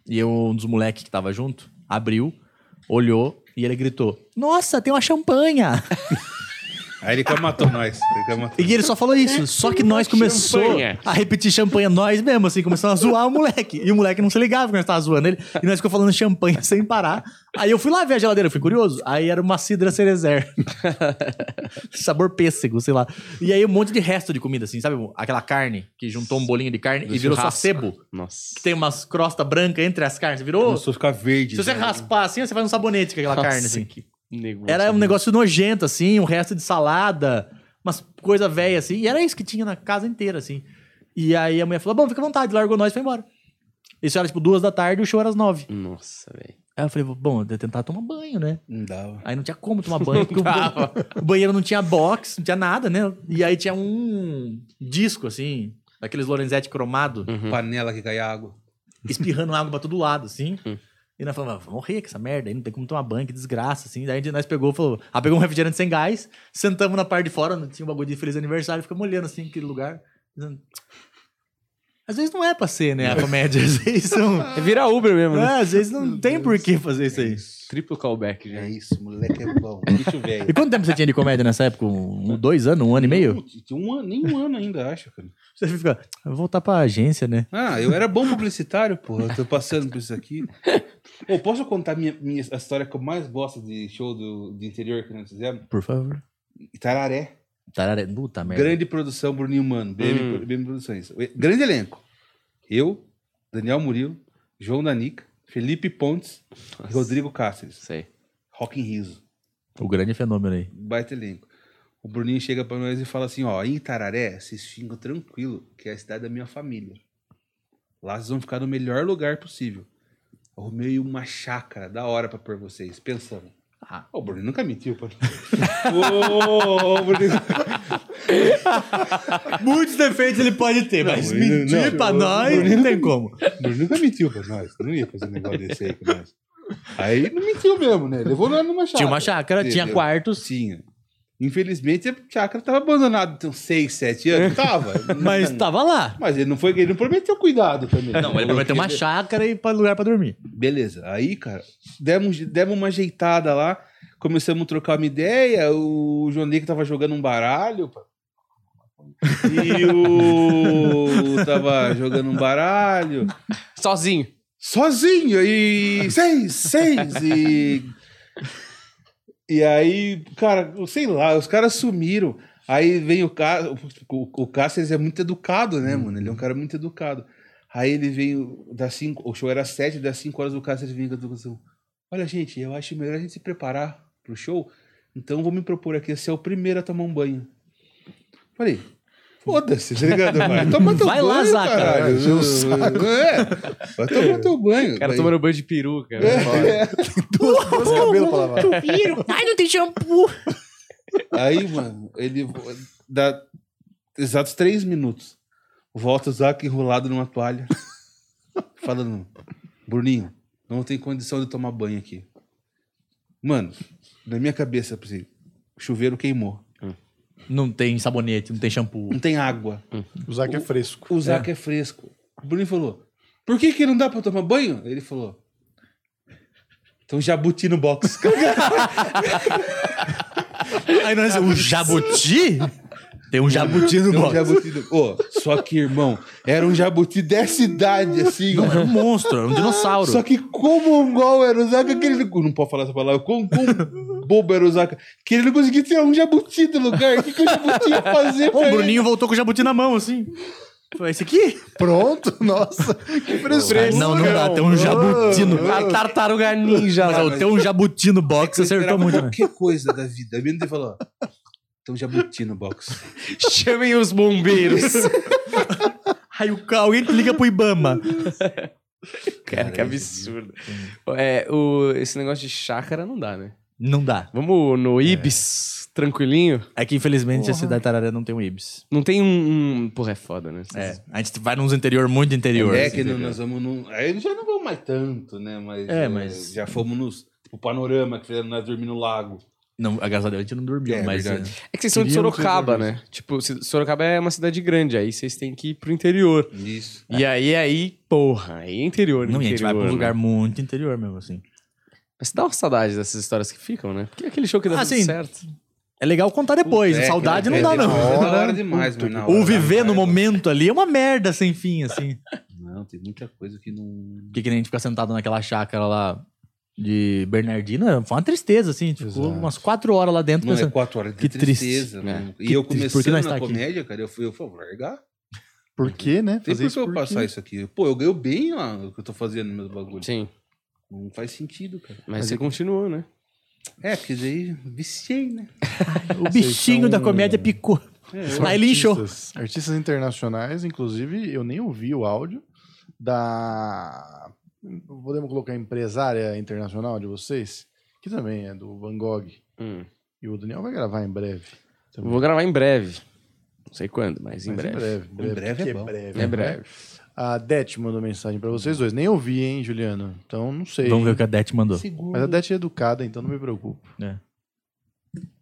E eu, um dos moleques que tava junto, abriu, olhou e ele gritou: Nossa, tem uma champanha! <laughs> Aí ele quase matou nós. Ele quase matou. E ele só falou isso. Só que nós começou champanha. a repetir champanha nós mesmo, assim, começamos a zoar o moleque. E o moleque não se ligava que nós tava zoando ele. E nós ficamos falando champanha sem parar. Aí eu fui lá ver a geladeira, eu fui curioso. Aí era uma cidra cerezer. <laughs> Sabor pêssego, sei lá. E aí um monte de resto de comida, assim, sabe? Aquela carne que juntou um bolinho de carne Do e virou só churrasco. sebo. Nossa. Que tem umas crostas brancas entre as carnes. Virou. Começou a ficar verde. Se você já. raspar assim, você faz um sabonete com aquela Nossa, carne, assim. que negócio. Era um negócio nojento, assim, um resto de salada, umas coisa velha, assim. E era isso que tinha na casa inteira, assim. E aí a mulher falou: bom, fica à vontade, largou nós e foi embora. Isso era tipo duas da tarde e o show era às nove. Nossa, velho. Aí eu falei: bom, eu vou tentar tomar banho, né? Não dava. Aí não tinha como tomar banho, <laughs> porque o, ba- o banheiro não tinha box, não tinha nada, né? E aí tinha um disco, assim, daqueles Lorenzetti cromado, Panela que cai água. espirrando água pra todo lado, assim. E nós falamos, vamos morrer com essa merda aí, não tem como tomar banho, que desgraça, assim. Daí nós pegou, falou, ah, pegou um refrigerante sem gás, sentamos na parte de fora, tinha um bagulho de feliz aniversário, ficamos olhando assim, aquele lugar. dizendo, Às vezes não é pra ser, né, a comédia. Às vezes são... <laughs> É virar Uber mesmo, né? É, às vezes não tem por que fazer isso aí. Triplo callback já. É isso, moleque é bom. <laughs> Bicho velho. E quanto tempo você tinha de comédia nessa época? Um, dois anos? Um ano e meio? Um ano, nem um ano ainda, acho, cara. Você fica, "Ah, vou voltar pra agência, né? Ah, eu era bom publicitário, porra. Eu tô passando por isso aqui. <laughs> Ô, posso contar minha, minha, a história que eu mais gosto de show do, de interior que nós fizemos? Por favor. Itararé. Tararé. Puta merda. Grande produção, Bruninho Mano. BM, BM Produções. Grande elenco. Eu, Daniel Murilo, João Danica, Felipe Pontes e Rodrigo Cáceres. Sei. Rock in Riso. O grande fenômeno aí. Baita elenco. O Bruninho chega pra nós e fala assim: ó, em Itararé, vocês ficam tranquilo, que é a cidade da minha família. Lá vocês vão ficar no melhor lugar possível. Arrumei uma chácara da hora pra pôr vocês, pensando. Ah. O Bruninho nunca mentiu, pô. Ô, Bruninho. <laughs> Muitos defeitos ele pode ter, mas mentir pra nós não tem como. O Bruninho nunca mentiu pra nós. Não ia fazer um negócio desse aí com nós. Aí não mentiu mesmo, né? Levou nós numa chácara. Tinha uma chácara, tinha quartos, Tinha. Infelizmente, a chácara tava abandonada tem uns 6, 7 anos. Tava. <laughs> mas tava lá. Mas ele não foi, ele não prometeu cuidado também. Não, ele prometeu uma chácara e pra lugar pra dormir. Beleza. Aí, cara, demos, demos uma ajeitada lá, começamos a trocar uma ideia. O João que tava jogando um baralho. E o. <laughs> tava jogando um baralho. Sozinho. Sozinho. E. Seis, seis. E. E aí, cara, sei lá, os caras sumiram. Aí vem o Cáceres, o, o Cáceres é muito educado, né, mano? Ele é um cara muito educado. Aí ele veio das 5, o show era 7, das 5 horas o Cáceres vem com a educação. Olha, gente, eu acho melhor a gente se preparar pro show, Então vou me propor aqui a ser o primeiro a tomar um banho. Falei, foda-se, tá ligado? <laughs> Vai tomar teu Vai lá, banho, Zaca. caralho. Saco. É, vai <laughs> tomar teu banho. O cara Vai- tomando banho de peruca. É. <laughs> Duas, duas cabelos pra lavar. Ai, não tem shampoo. Aí, mano, ele dá exatos três minutos. Volta o Zac enrolado numa toalha, falando: Bruninho, não tem condição de tomar banho aqui. Mano, na minha cabeça, pensei, o chuveiro queimou. Não tem sabonete, não tem shampoo. Não tem água. O Zac é fresco. O Zac é. fresco. O Bruninho falou: Por que, que não dá pra tomar banho? Ele falou: Então jabuti no box. <laughs> Aí nós, o jabuti? Tem um jabuti no Tem um box. jabuti no... Ô, só que, irmão, era um jabuti dessa idade, assim. Não, ó. é um monstro, é um dinossauro. Só que como mongol era o Zaca, aquele... Não pode falar essa palavra. Como, como bobo era o Zaca, que ele não conseguia tirar um jabuti do lugar. O que, que o jabuti ia fazer pra <laughs> Ô, o ele? Bruninho voltou com o jabuti na mão, assim. Foi esse aqui? Pronto? <laughs> Nossa, que frescura. Não, não dá, tem um jabuti no A tartaruga ninja Mas, ó, tem um jabuti no box, acertou muito, né? qualquer coisa da vida. A ele falou, ó, tem um jabuti no box. <laughs> Chamem os bombeiros. Aí o alguém liga pro Ibama. Cara, que absurdo. É, o, esse negócio de chácara não dá, né? Não dá. Vamos no Ibis, tranquilinho. É que infelizmente a cidade de Tararé não tem um Ibis. Não tem um, um- Porra, é foda, né? É, a gente vai nos interior muito interior. É assim, que nós vamos num... Aí já não vamos mais tanto, né? Mas, É, é, mas- já fomos nos... Tipo, panorama, que fizeram nós dormir no lago. Não, graças a Deus a gente não dormiu, É, mas... verdade. é, É que vocês são de Sorocaba, né? Tipo, Sorocaba é uma cidade grande, aí vocês têm que ir pro interior. Isso. E aí, aí, porra, aí é interior. Não, e a gente vai pra um interior, lugar né? muito interior mesmo, assim. Mas dá uma saudade dessas histórias que ficam, né? Porque é aquele show que dá Ah, tudo sim. certo. É legal contar depois, É, saudade é, não dá, é, não. É da <laughs> hora demais, Ou hora viver no momento ali é uma merda sem fim, assim. Não, tem muita coisa que não... Porque que nem a gente ficar sentado naquela chácara lá de Bernardina, foi uma tristeza, assim. Ficou Exato. umas quatro horas lá dentro Não, é pensando. quatro horas de que triste. tristeza. né? mano. E Que eu que nós na tá aqui? comédia, cara, eu fui, eu falei, vou largar. Por quê, né? Tem por que eu passar isso aqui. Pô, eu ganho bem lá o que eu tô fazendo no meu bagulho. Sim. Não faz sentido, cara. Mas, você continuou, né? É, porque daí viciei, né? O bichinho são- da comédia picou. São Aí ele inchou. artistas, artistas internacionais, inclusive, eu nem ouvi o áudio da. Podemos colocar empresária internacional de vocês? Que também é do Van Gogh. Hum. E o Daniel vai gravar em breve. também. Vou gravar em breve. Não sei quando, mas em Mas breve. Em breve, Em breve é bom. breve. É né? breve. A Det mandou mensagem pra vocês dois. Nem ouvi, hein, Juliano? Então não sei. Vamos ver o que a Det mandou. Seguro. Mas a Det é educada, então não me preocupo. É. <laughs>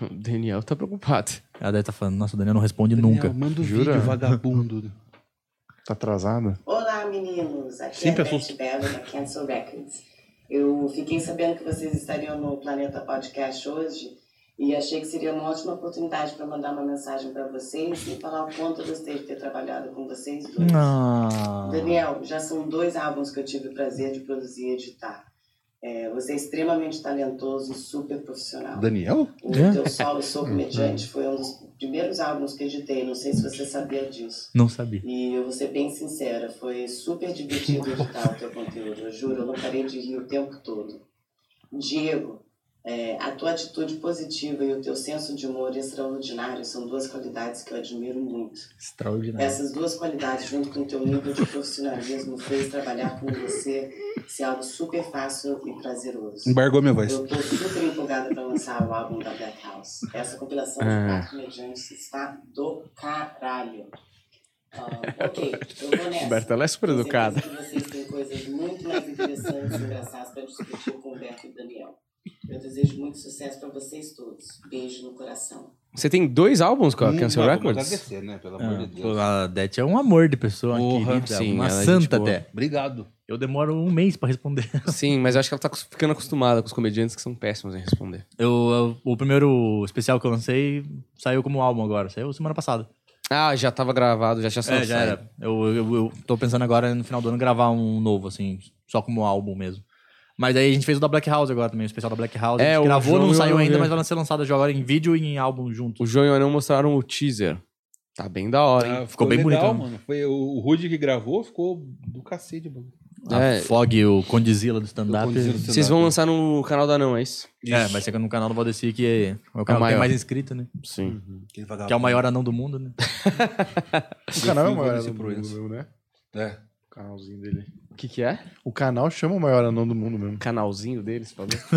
O Daniel tá preocupado. A Det tá falando, nossa, o Daniel não responde Daniel, nunca. Manda o Jura? vídeo, vagabundo. <laughs> Tá atrasada? Olá, meninos. Aqui Sempre é a Beth assusta. Belo, da Cancel Records. Eu fiquei sabendo que vocês estariam no Planeta Podcast hoje e achei que seria uma ótima oportunidade para mandar uma mensagem para vocês e falar o quanto eu gostei de ter trabalhado com vocês dois. Ah. Daniel, já são dois álbuns que eu tive o prazer de produzir e editar. É, você é extremamente talentoso e super profissional. Daniel? O É? teu solo Sou Comediante foi um dos primeiros álbuns que editei, não sei se você sabia disso. Não sabia. E eu vou ser bem sincera, foi super divertido editar o teu conteúdo. Eu juro, eu não parei de rir o tempo todo. Diego, é, a tua atitude positiva e o teu senso de humor extraordinário são duas qualidades que eu admiro muito. Extraordinário. Essas duas qualidades, junto com o teu nível de profissionalismo, fez trabalhar com você ser algo super fácil e prazeroso. Embargou minha voz. Eu tô super empolgada para lançar o álbum da Black House. Essa compilação de Ah. quatro comediantes está do caralho. Ah, ok, eu vou <laughs> nessa. Roberto, ela é super educada. vocês têm coisas muito mais interessantes e engraçadas para discutir com o Humberto e o Daniel. Eu desejo muito sucesso para vocês todos. Beijo no coração. Você tem dois álbuns com a Hum, Cancel vamos Records? agradecer, né? Pelo amor Ah, de Deus. a Det é um amor de pessoa, uma Porra, querida, sim, uma é santa até. Obrigado. Eu demoro um mês pra responder. <laughs> Sim, mas eu acho que ela tá ficando acostumada com os comediantes que são péssimos em responder. Eu, eu- o primeiro especial que eu lancei saiu como álbum agora, saiu semana passada. Ah, já tava gravado, já tinha É, já era. Eu, eu, eu tô pensando agora no final do ano gravar um novo, assim, só como álbum mesmo. Mas aí a gente fez o da Black House agora também, o especial da Black House. É, a o gente gravou, não saiu ainda, mas vai ser lançado já agora em vídeo e em álbum junto. O João e o Anão mostraram o teaser. Tá bem da hora, hein? Ah, ficou bem legal, bonito, mano. Foi o, Rudy que gravou, ficou do cacete, mano. A É. Fog, o Condizila do stand-up. Do Vocês vão lançar no canal da Não, é isso? É, vai ser no canal do Valdeci, que é o canal que maior. tem mais inscrito, né? Sim. Aquele vagabundo. Que é o maior anão do mundo, né? <laughs> O canal é o maior anão do mundo né? É. O canalzinho dele. O que que é? O canal chama o maior anão do mundo mesmo. Canalzinho deles, falou. <laughs>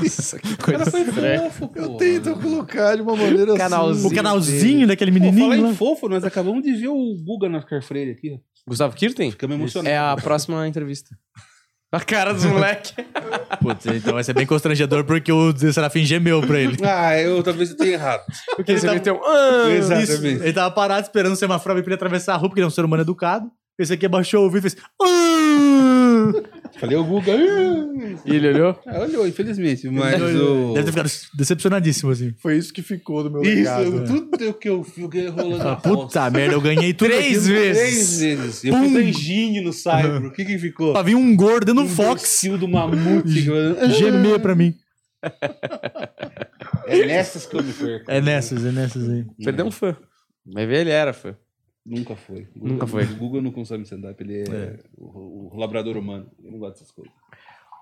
Nossa, que coisa estranha. Fofo, pô. Eu tento colocar de uma maneira Canalzinho. assim. O canalzinho daquele Pô, menininho falar lá. em fofo, nós acabamos de ver o Guga na Freire aqui. Gustavo Kirten? Ficamos emocionados. É a próxima entrevista. A cara dos moleques. <laughs> Putz, então vai ser bem constrangedor porque o Zé Serafim gemeu pra ele. Ah, eu talvez eu tenha errado. Porque você tá- meteu. Ah, Exatamente. Isso. Ele tava parado esperando o semáforo abrir pra ele atravessar a rua, porque ele é um ser humano educado. Esse aqui abaixou o ouvido e fez. "Ah!" Falei o Guga. ah. E ele olhou? Ah, olhou, infelizmente. Mas o. Deve ter ficado decepcionadíssimo, assim. Foi isso que ficou do meu Isso, legado. tudo que eu fiquei rolando Ah, puta merda, eu ganhei tudo Três vezes. Três vezes. Eu fui Pum. franjinho no Cyber. O que que ficou? Pra vir um gordo dentro do Fox Imbecil do mamute. gemer pra mim. É nessas que eu me perco. É nessas, é nessas aí. Perdeu um fã. Vai ver, ele era fã. Nunca foi. O Nunca foi. O Google não consome stand-up, ele é, O, o labrador humano. Ele não gosta dessas coisas.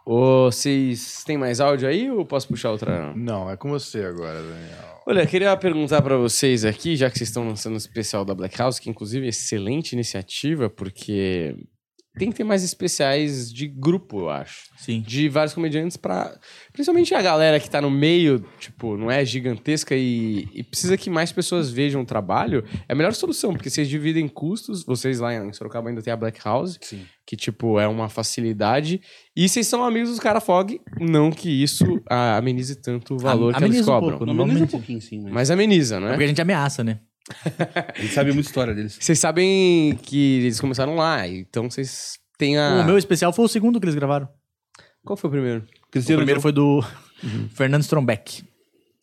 Ô, Vocês têm mais áudio aí ou posso puxar outra? Não, é com você agora, Daniel. Olha, queria perguntar pra vocês aqui, já que vocês estão lançando o especial da Black House, que inclusive é excelente iniciativa, porque tem que ter mais especiais de grupo, eu acho. Sim. De vários comediantes pra. Principalmente a galera que tá no meio, tipo, não é gigantesca e, e precisa que mais pessoas vejam o trabalho. É a melhor solução, porque vocês dividem custos. Vocês lá em Sorocaba ainda tem a Black House, Sim. que, tipo, é uma facilidade. E vocês são amigos dos cara Fog, não que isso amenize tanto o valor que eles ameniza um cobram. pouco, Não, um pouquinho, sim. Mas... Mas ameniza, É não porque é? a gente ameaça, né? A gente sabe muita história deles. Vocês sabem que eles começaram lá, então vocês têm a. O meu especial foi o segundo que eles gravaram. Qual foi o primeiro? O primeiro foi do Fernando Strombeck.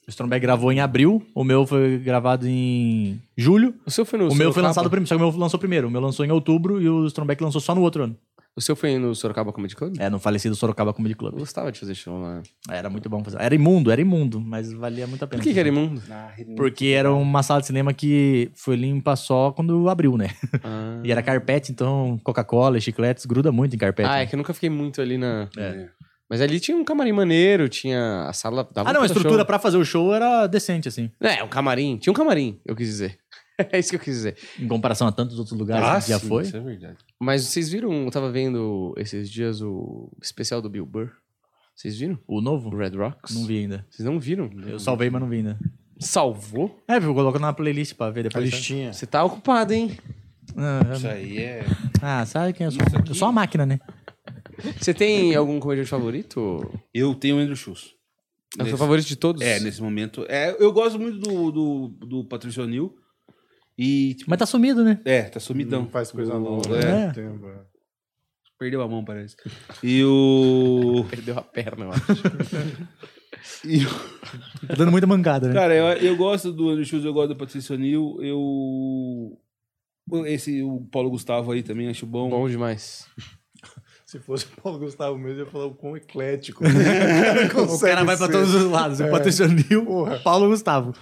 O Strombeck gravou em abril, o meu foi gravado em julho. O seu foi no O meu foi lançado primeiro, só que o meu lançou primeiro. O meu lançou em outubro e o Strombeck lançou só no outro ano. O seu foi no Sorocaba Comedy Club? É, no falecido Sorocaba Comedy Eu Club. gostava de fazer show lá. Era muito bom fazer. Era imundo, era imundo, mas valia muito a pena. Por que, que era imundo? Porque era uma sala de cinema que foi limpa só quando abriu, né? Ah, <laughs> E era carpete, então Coca-Cola, chicletes, gruda muito em carpete. Ah, é né? que eu nunca fiquei muito ali na. É. Mas ali tinha um camarim maneiro, tinha a sala. Dava Ah, não, a estrutura show. pra fazer o show era decente, assim. É, um camarim. Tinha um camarim, eu quis dizer. <laughs> é isso que eu quis dizer. Em comparação a tantos outros lugares Ah, que já sim, foi. Isso é verdade. Mas vocês viram, eu tava vendo esses dias o especial do Bill Burr. Vocês viram? O O novo? Red Rocks? Não vi ainda. Vocês não viram? Eu salvei, mas não vi ainda. Salvou? É, eu coloco na playlist pra ver A depois. listinha. Você tá ocupado, hein? Ah, Isso aí é. ah, sabe quem eu sou? Aqui- Eu sou uma máquina, né? Você tem algum comediante favorito? Eu tenho o Andrew Schultz. É o seu favorito de todos? É, nesse momento. É, eu gosto muito do, do, do Patrício O'Neill. E, tipo, Mas tá sumido, né? é, tá sumidão. Não faz coisa O- nova. É, É. É. perdeu a mão, parece. E o. <laughs> Perdeu a perna, eu acho. <laughs> e o- Tá dando muita mancada, né? Cara, eu, eu gosto do Andrew Schultz, eu gosto do Patrício O'Neill. Eu. Esse, o Paulo Gustavo aí também, acho bom. Bom demais. <laughs> Se fosse o Paulo Gustavo mesmo, eu ia falar o quão eclético. o cara vai pra todos os lados. O Patrício Nil, Porra. Paulo Gustavo.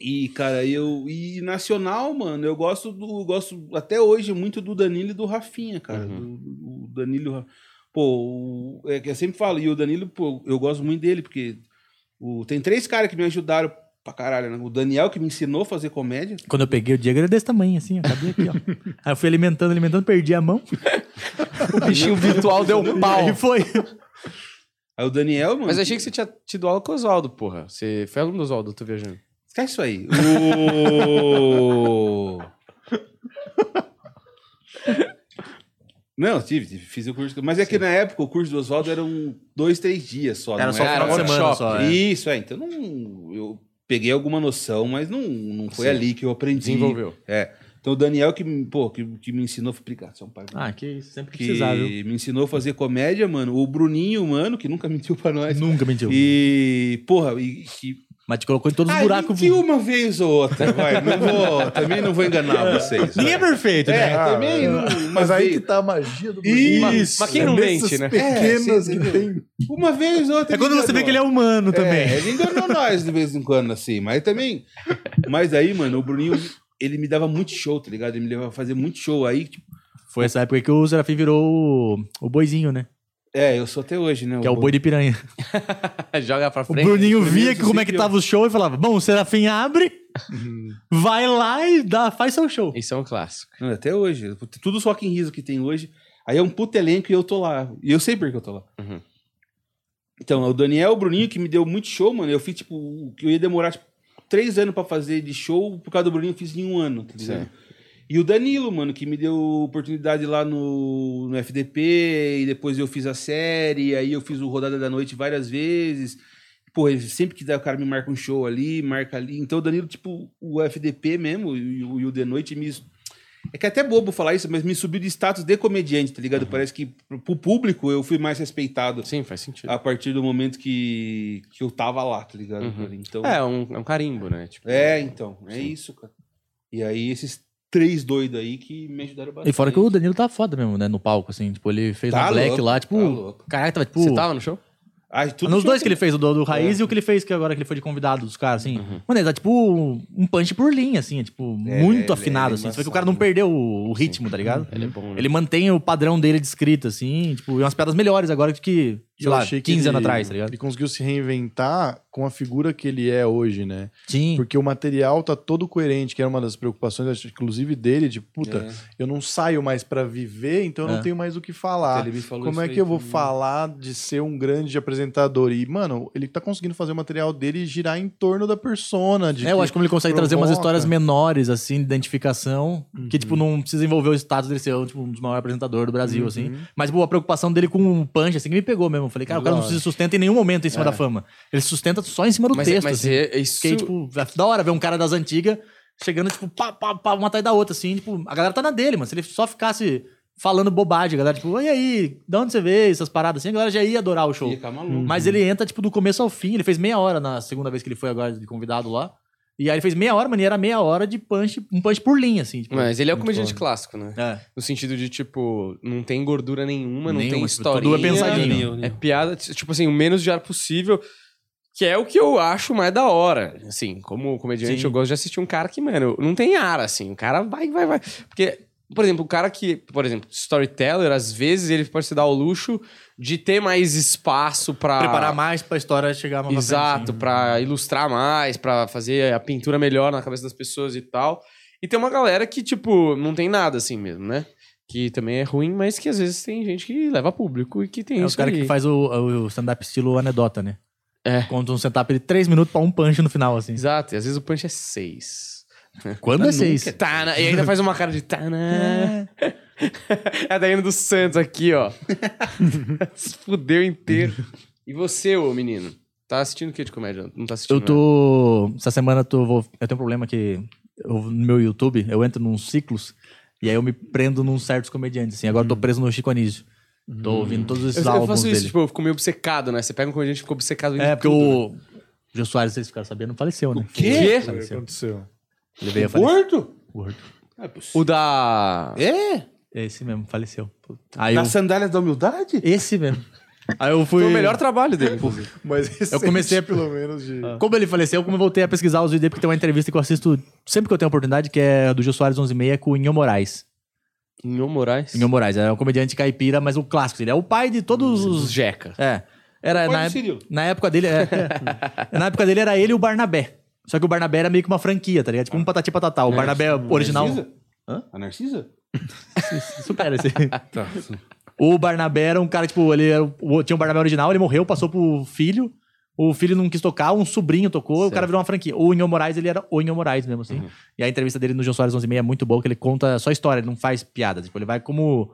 E, cara, eu. E nacional, mano, eu gosto do. eu Gosto até hoje muito do Danilo e do Rafinha, cara. Uhum. Do, do Danilo. e Pô, o- é que eu sempre falo, e o Danilo, pô, eu gosto muito dele, porque o, tem três caras que me ajudaram pra caralho, né? O Daniel, que me ensinou a fazer comédia. Quando eu peguei o Diego, ele era desse tamanho, assim, ó. Cabia aqui, ó. <laughs> Aí eu fui alimentando, alimentando, perdi a mão. O bichinho virtual deu um pau. Aí foi. Aí o Daniel, mano. Mas achei que você tinha tido aula com o Oswaldo, porra. Você foi aluno do Oswaldo, eu tô viajando. Esquece isso aí. O... Não, tive, tive, fiz o curso. Mas é que na época o curso do Oswaldo era um dois, três dias só. Era não só era workshop. só. é. Isso, é. Então não, eu peguei alguma noção, mas não, não foi Sim. ali que eu aprendi. Desenvolveu. É. Então o Daniel que, me- pô, que, que me ensinou a explicar, São Paulo. Ah, que isso. Sempre que que precisar, viu? me ensinou a fazer comédia, mano. O Bruninho, mano, que nunca mentiu pra nós. Nunca mentiu. E, porra, e que Mas te colocou em todos os ah, buracos. mentiu uma vez ou outra, vai. Não vou, também não vou enganar vocês. Ninguém é perfeito, né? É, Ah, também. é. não- Mas aí que tá a magia do Isso. Mas quem não mente, né? pequenas É, que tem. Uma vez ou outra. É quando você vê que ele é humano também. É, ele enganou nós de vez em quando, assim. Mas também. Mas aí, mano, o Bruninho, ele me dava muito show, tá ligado? Ele me levava a fazer muito show. Aí, tipo, Foi essa época que o Serafim virou o, o boizinho, né? É, eu sou até hoje, né? Que é o boi de piranha. <laughs> Joga pra O frente. Bruninho Bruninho via que como é que tava o show e falava: Bom, o Serafim abre, vai lá e dá, faz seu show. Isso é um clássico. Não, até hoje. Tudo Rock in Rio que tem hoje. Aí é um puto elenco e eu tô lá. E eu sei por que eu tô lá. Uhum. Então, o Daniel, o Bruninho, que me deu muito show, mano. Eu fiz, tipo, o que eu ia demorar, tipo, três anos pra fazer de show. Por causa do Bruninho, eu fiz em um ano, tá ligado? E o Danilo, mano, que me deu oportunidade lá no, no FDP. E depois eu fiz a série. Aí eu fiz o Rodada da Noite várias vezes. Pô, sempre que dá, o cara me marca um show ali, marca ali. Então o Danilo, tipo, o FDP mesmo e o, e o The Noite me. É que é até bobo falar isso, mas me subiu de status de comediante, tá ligado? Parece que pro, público eu fui mais respeitado Sim, faz sentido. a partir do momento que, que eu tava lá, tá ligado? Uhum. Então, É, um, é um carimbo, né? Tipo, é, então, é Sim. isso, cara. E aí esses três doidos aí que me ajudaram bastante. E fora que o Danilo tá foda mesmo, né? No palco, assim. Tipo, ele fez Tá uma black louco, lá, tipo. tá louco. Caraca, tava tipo. Você tava no show? Ah, tudo Nos dois que ele fez, o do, do Raiz É. e o que ele fez que agora que ele foi de convidado dos caras, assim. Uhum. Mano, ele tá tipo um punch por linha, assim, é, tipo, É, muito ele- afinado, é assim. Você vê que o cara não perdeu o, o ritmo, tá ligado? Ele é bom, né? Ele mantém o padrão dele de escrita, assim, tipo, e umas piadas melhores agora do que, sei Eu lá, achei que 15 anos atrás, tá ligado? Ele conseguiu se reinventar com a figura que ele é hoje, né? Sim. Porque o material tá todo coerente, que era uma das preocupações, inclusive dele, de puta, É. eu não saio mais pra viver, então eu É. não tenho mais o que falar. Ele me falou Como isso é que eu vou também. falar de ser um grande apresentador? E, mano, ele tá conseguindo fazer o material dele girar em torno da persona. De É, eu que acho que ele consegue trazer umas provoca. histórias menores, assim, de identificação, que, Uhum. tipo, não precisa envolver o status dele ser tipo, um dos maiores apresentadores do Brasil, Uhum. assim. Mas, pô, a preocupação dele com o punch, assim, que me pegou mesmo. Eu falei, cara, o cara não se sustenta em nenhum momento em cima É. da fama. Ele se sustenta só em cima do Mas, texto, mas assim. é, isso... Fiquei, tipo, é da hora ver um cara das antigas chegando, tipo, pá, pá, pá, uma atrás da outra, assim, tipo, a galera tá na dele, mano. Se ele só ficasse falando bobagem, a galera, tipo, e aí, de onde você veio? Essas paradas assim, a galera já ia adorar o show. Ia ficar maluco. Mas ele entra, tipo, do começo ao fim. Ele fez meia hora na segunda vez que ele foi agora de convidado lá. E aí ele fez meia hora, mano, e era meia hora de punch, um punch por linha, assim. Tipo, Mas ele é o comediante foda. clássico, né? É. No sentido de, tipo, não tem gordura nenhuma, não tem Nenhuma, tipo, história. tudo é pensadinho. É piada, tipo assim, o menos de ar possível. Que é o que eu acho mais da hora. Assim, como comediante, Sim. eu gosto de assistir um cara que, mano, não tem ar, assim. O cara vai, vai, vai. Porque, por exemplo, o cara que, por exemplo, storyteller, às vezes ele pode se dar o luxo de ter mais espaço pra. Preparar mais pra história chegar mais Exato, assim. pra ilustrar mais, pra fazer a pintura melhor na cabeça das pessoas e tal. E tem uma galera que, tipo, não tem nada assim mesmo, né? Que também é ruim, mas que às vezes tem gente que leva público e que tem É isso o cara aí. que faz o, o stand-up estilo anedota, né? É. Conta um stand-up de três minutos pra um punch no final, assim. Exato, e às vezes o punch é seis. Quando é seis? Tá, né? E ainda faz uma cara de tá, né? <laughs> <laughs> É a Daiane dos Santos aqui, ó. <laughs> Se fudeu inteiro. E você, ô menino? Tá assistindo o que de comédia? Não tá assistindo? Eu tô. Essa semana eu, tô, vou- eu tenho um problema que eu- no meu YouTube eu entro num ciclos e aí eu me prendo num certos comediantes. Assim. Agora eu tô preso no Chico Anísio. Tô ouvindo todos esses Eu, eu álbuns faço isso, dele. tipo, eu fico meio obcecado, né? Você pega um comediante e fica obcecado em é, porque tudo, né? o. Jô Soares, vocês ficaram sabendo, faleceu, né? O quê? O que Faleceu. aconteceu? Ele veio a falecer. Gordo? Gordo. É possível. O da. É? Esse mesmo, faleceu. Aí Nas eu... sandálias da humildade? Esse mesmo. <laughs> Aí eu fui. Foi o melhor trabalho dele. Mas recente, Eu comecei a- <laughs> pelo menos de... Como ele faleceu, como eu voltei a pesquisar os vídeos dele, porque tem uma entrevista que eu assisto sempre que eu tenho oportunidade, que é do Jô Soares 11:30 com o Inho Moraes. Inho Moraes. Inho Moraes é um comediante caipira, mas o clássico. Ele é o pai de todos Os os. Jeca. É. Era na, Cirilo. na época dele. é, é. <laughs> na época dele era ele e o Barnabé. Só que o Barnabé era meio que uma franquia, tá ligado? Tipo um patati patatá. O Barnabé original. Narcisa? Hã? A Narcisa? Supera esse. <laughs> Tá. O Barnabé era um cara, tipo, ele era, o- tinha um Barnabé original, ele morreu, passou pro filho. O filho não quis tocar, um sobrinho tocou, o cara virou uma franquia. O Inho Moraes, ele era o Inho Moraes mesmo, assim. E a entrevista dele no João Soares 11 é muito boa, que ele conta só história, ele não faz piada. Tipo, ele vai como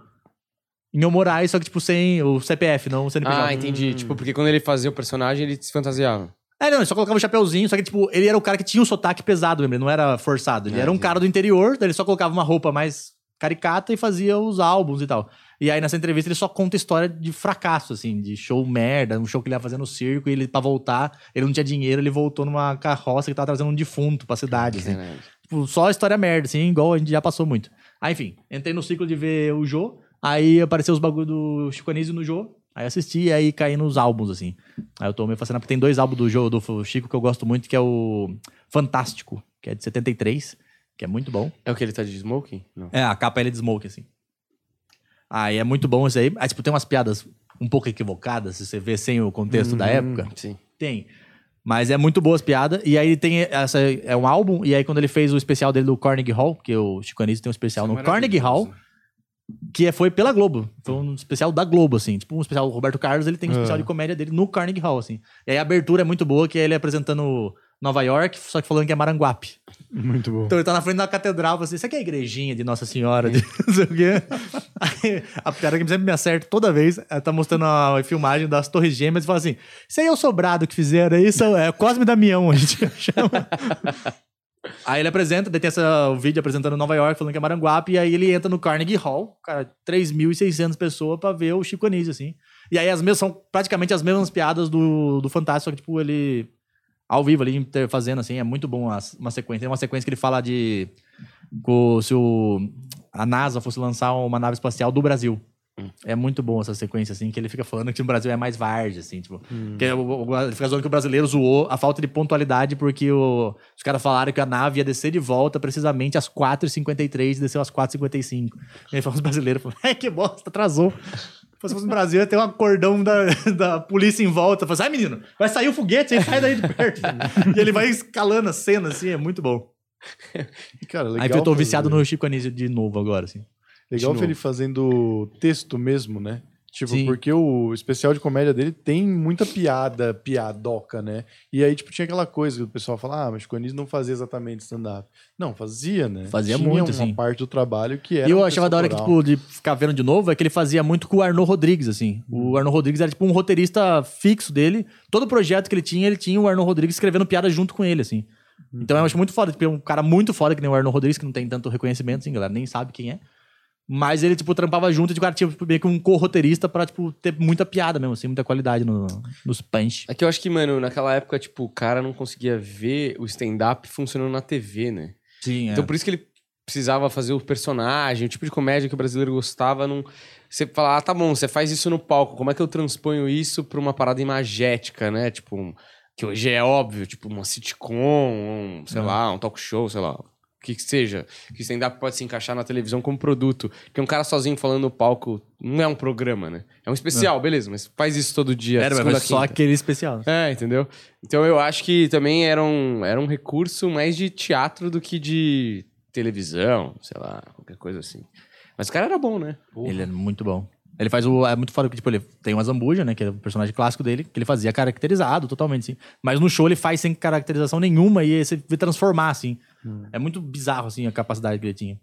Inho Moraes, só que, tipo, sem o CPF, não o CNPJ. Ah, entendi. Tipo, porque quando ele fazia o personagem, ele se fantasiava. É, não, ele só colocava o chapeuzinho, só que, tipo, ele era o cara que tinha um sotaque pesado mesmo, ele não era forçado. Ele É, era um cara do interior, ele só colocava uma roupa mais caricata e fazia os álbuns e tal. E aí, nessa entrevista, ele só conta história de fracasso, assim, de show merda, um show que ele ia fazer no circo e ele, pra voltar, ele não tinha dinheiro, ele voltou numa carroça que tava trazendo um defunto pra cidade, assim. Tipo, só história merda, assim, igual a gente já passou muito. Aí, enfim, entrei no ciclo de ver o Jô, aí apareceu os bagulho do Chico Anísio no Jô, aí assisti e aí caí nos álbuns, assim. Aí eu tô meio fascinado, porque tem dois álbuns do Jô, do Chico, que eu gosto muito, que é o Fantástico, que é de 73, que é muito bom. É o que ele tá de smoking? Não. É, a capa ele é de smoke, assim. Aí é muito bom isso aí. Aí, tipo, tem umas piadas um pouco equivocadas, se você vê sem o contexto da época. Sim. Tem. Mas é muito boas piadas. E aí tem essa. É um álbum. E aí, quando ele fez o especial dele do Carnegie Hall, porque o Chico Anísio tem um especial Isso é no Carnegie Hall, que é- foi pela Globo. Foi um especial da Globo, assim. Tipo, um especial do Roberto Carlos, ele tem um especial de comédia dele no Carnegie Hall, assim. E aí a abertura é muito boa, que é ele apresentando Nova York, só que falando que é Maranguape. Muito bom. Então ele tá na frente da catedral, assim, isso aqui é a igrejinha de Nossa Senhora, de <laughs> não sei o quê. Aí, a piada que sempre me acerta toda vez, ela tá mostrando a filmagem das Torres Gêmeas e fala assim: Isso aí é o sobrado que fizeram, isso é Cosme Damião, a gente <laughs> chama. Aí ele apresenta, tem essa, o vídeo apresentando Nova York, falando que é Maranguape, e aí ele entra no Carnegie Hall, cara, 3.600 pessoas pra ver o Chico Anísio, assim. E aí as mesmas, são praticamente as mesmas piadas do, do Fantástico, só que, tipo, ele ao vivo ali, fazendo, assim, é muito bom uma sequência. Tem uma sequência que ele fala de se o, a NASA fosse lançar uma nave espacial do Brasil. É muito bom essa sequência, assim, que ele fica falando que o Brasil é mais varde, assim, tipo. Que o- o- ele fica zoando que o brasileiro zoou a falta de pontualidade porque o- os caras falaram que a nave ia descer de volta precisamente às 4h53 e desceu às 4h55. E aí fala os brasileiros, <laughs> é que bosta, atrasou. Se fosse no Brasil, ia ter um cordão da, <laughs> da polícia em volta. Fala assim, ai menino, vai sair o foguete, aí sai daí de perto. e ele vai escalando a cena, assim, é muito bom. E, cara, legal aí eu tô viciado no Chico Anísio de novo agora, assim. Legal ver ele fazendo texto mesmo, né? Tipo, Sim. porque o especial de comédia dele tem muita piada, piadoca, né? E aí, tipo, tinha aquela coisa que o pessoal fala, ah, mas o Anísio não fazia exatamente stand-up. Não, fazia, né? Fazia tinha muito, uma parte do trabalho que era E eu achava da hora que, tipo, de ficar vendo de novo, é que ele fazia muito com o Arnaud Rodrigues, assim. O Arnaud Rodrigues era, tipo, um roteirista fixo dele. Todo projeto que ele tinha, ele tinha o Arnaud Rodrigues escrevendo piada junto com ele, assim. Então eu acho muito foda. Tipo, é um cara muito foda que nem o Arnaud Rodrigues, que não tem tanto reconhecimento, assim, galera nem sabe quem é. Mas ele, tipo, trampava junto e o cara tipo, meio que um co-roteirista pra, tipo, ter muita piada mesmo, assim, muita qualidade no, nos punch. É que eu acho que, mano, naquela época, tipo, o cara não conseguia ver o stand-up funcionando na TV, né? Sim, Então por isso que ele precisava fazer o personagem, o tipo de comédia que o brasileiro gostava, não. Você fala, ah, tá bom, você faz isso no palco, como é que eu transponho isso pra uma parada imagética, né? Tipo, que hoje é óbvio, tipo, uma sitcom, um, sei lá, um talk show, sei lá. O que seja, que stand-up pode se encaixar na televisão como produto. Porque um cara sozinho falando no palco não é um programa, né? É um especial, beleza, mas faz isso todo dia. Era, mas só aquele especial. É, entendeu? Então eu acho que também era um, era um recurso mais de teatro do que de televisão, sei lá, qualquer coisa assim. Mas o cara era bom, né? Ele é muito bom. Ele faz o. É muito foda que, tipo, ele tem uma zambuja, né? Que é o personagem clássico dele, que ele fazia caracterizado totalmente, assim. Mas no show ele faz sem caracterização nenhuma e aí você vê transformar, assim. É muito bizarro, assim, a capacidade que ele tinha.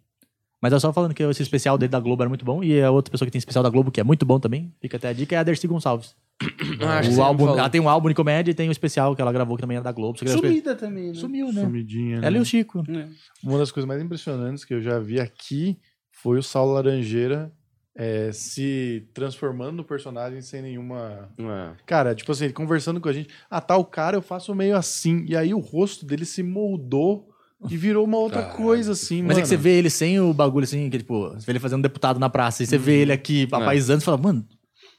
Mas é só falando que esse especial dele da Globo era muito bom. E a outra pessoa que tem especial da Globo, que é muito bom também, fica até a dica, é a Dercy Gonçalves. <coughs> Ah, o álbum, ela tem um álbum de comédia e tem um especial que ela gravou que também era da Globo. Sumida também, né? Sumiu, né? Sumidinha, né? Ela e o Chico. Uma das coisas mais impressionantes que eu já vi aqui foi o Saulo Laranjeira é, se transformando no personagem sem nenhuma. É. Cara, tipo assim, conversando com a gente. Ah, tal cara eu faço meio assim. E aí o rosto dele se moldou e virou uma outra coisa, assim, Mas mano. é que você vê ele sem o bagulho assim, que tipo, você vê ele fazendo deputado na praça, e você Uhum. vê ele aqui apaisando e fala, mano,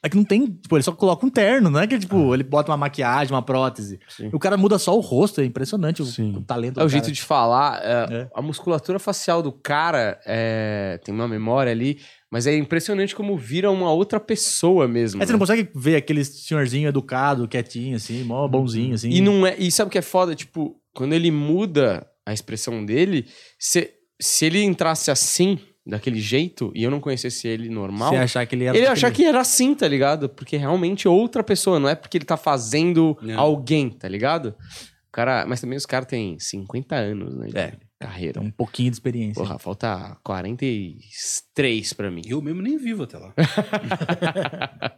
é que não tem, tipo, ele só coloca um terno, não é que Ah. tipo, ele bota uma maquiagem, uma prótese. Sim. O cara muda só o rosto, é impressionante o, Sim. o talento É o jeito de falar. é, É. A musculatura facial do cara é, tem uma memória ali, mas é impressionante como vira uma outra pessoa mesmo. É, você não né? consegue ver aquele senhorzinho educado, quietinho, assim, mó bonzinho, assim. E não é. E sabe o que é foda? Tipo, quando ele muda a expressão dele, se, se ele entrasse assim, daquele jeito, e eu não conhecesse ele normal. Você achar que ele era. Ele achar que era assim, tá ligado? Porque é realmente outra pessoa, não é porque ele tá fazendo Não. alguém, tá ligado? O cara, mas também os caras têm 50 anos, né? De É. carreira. Um pouquinho de experiência. Porra, falta 43 pra mim. Eu mesmo nem vivo até lá. <laughs>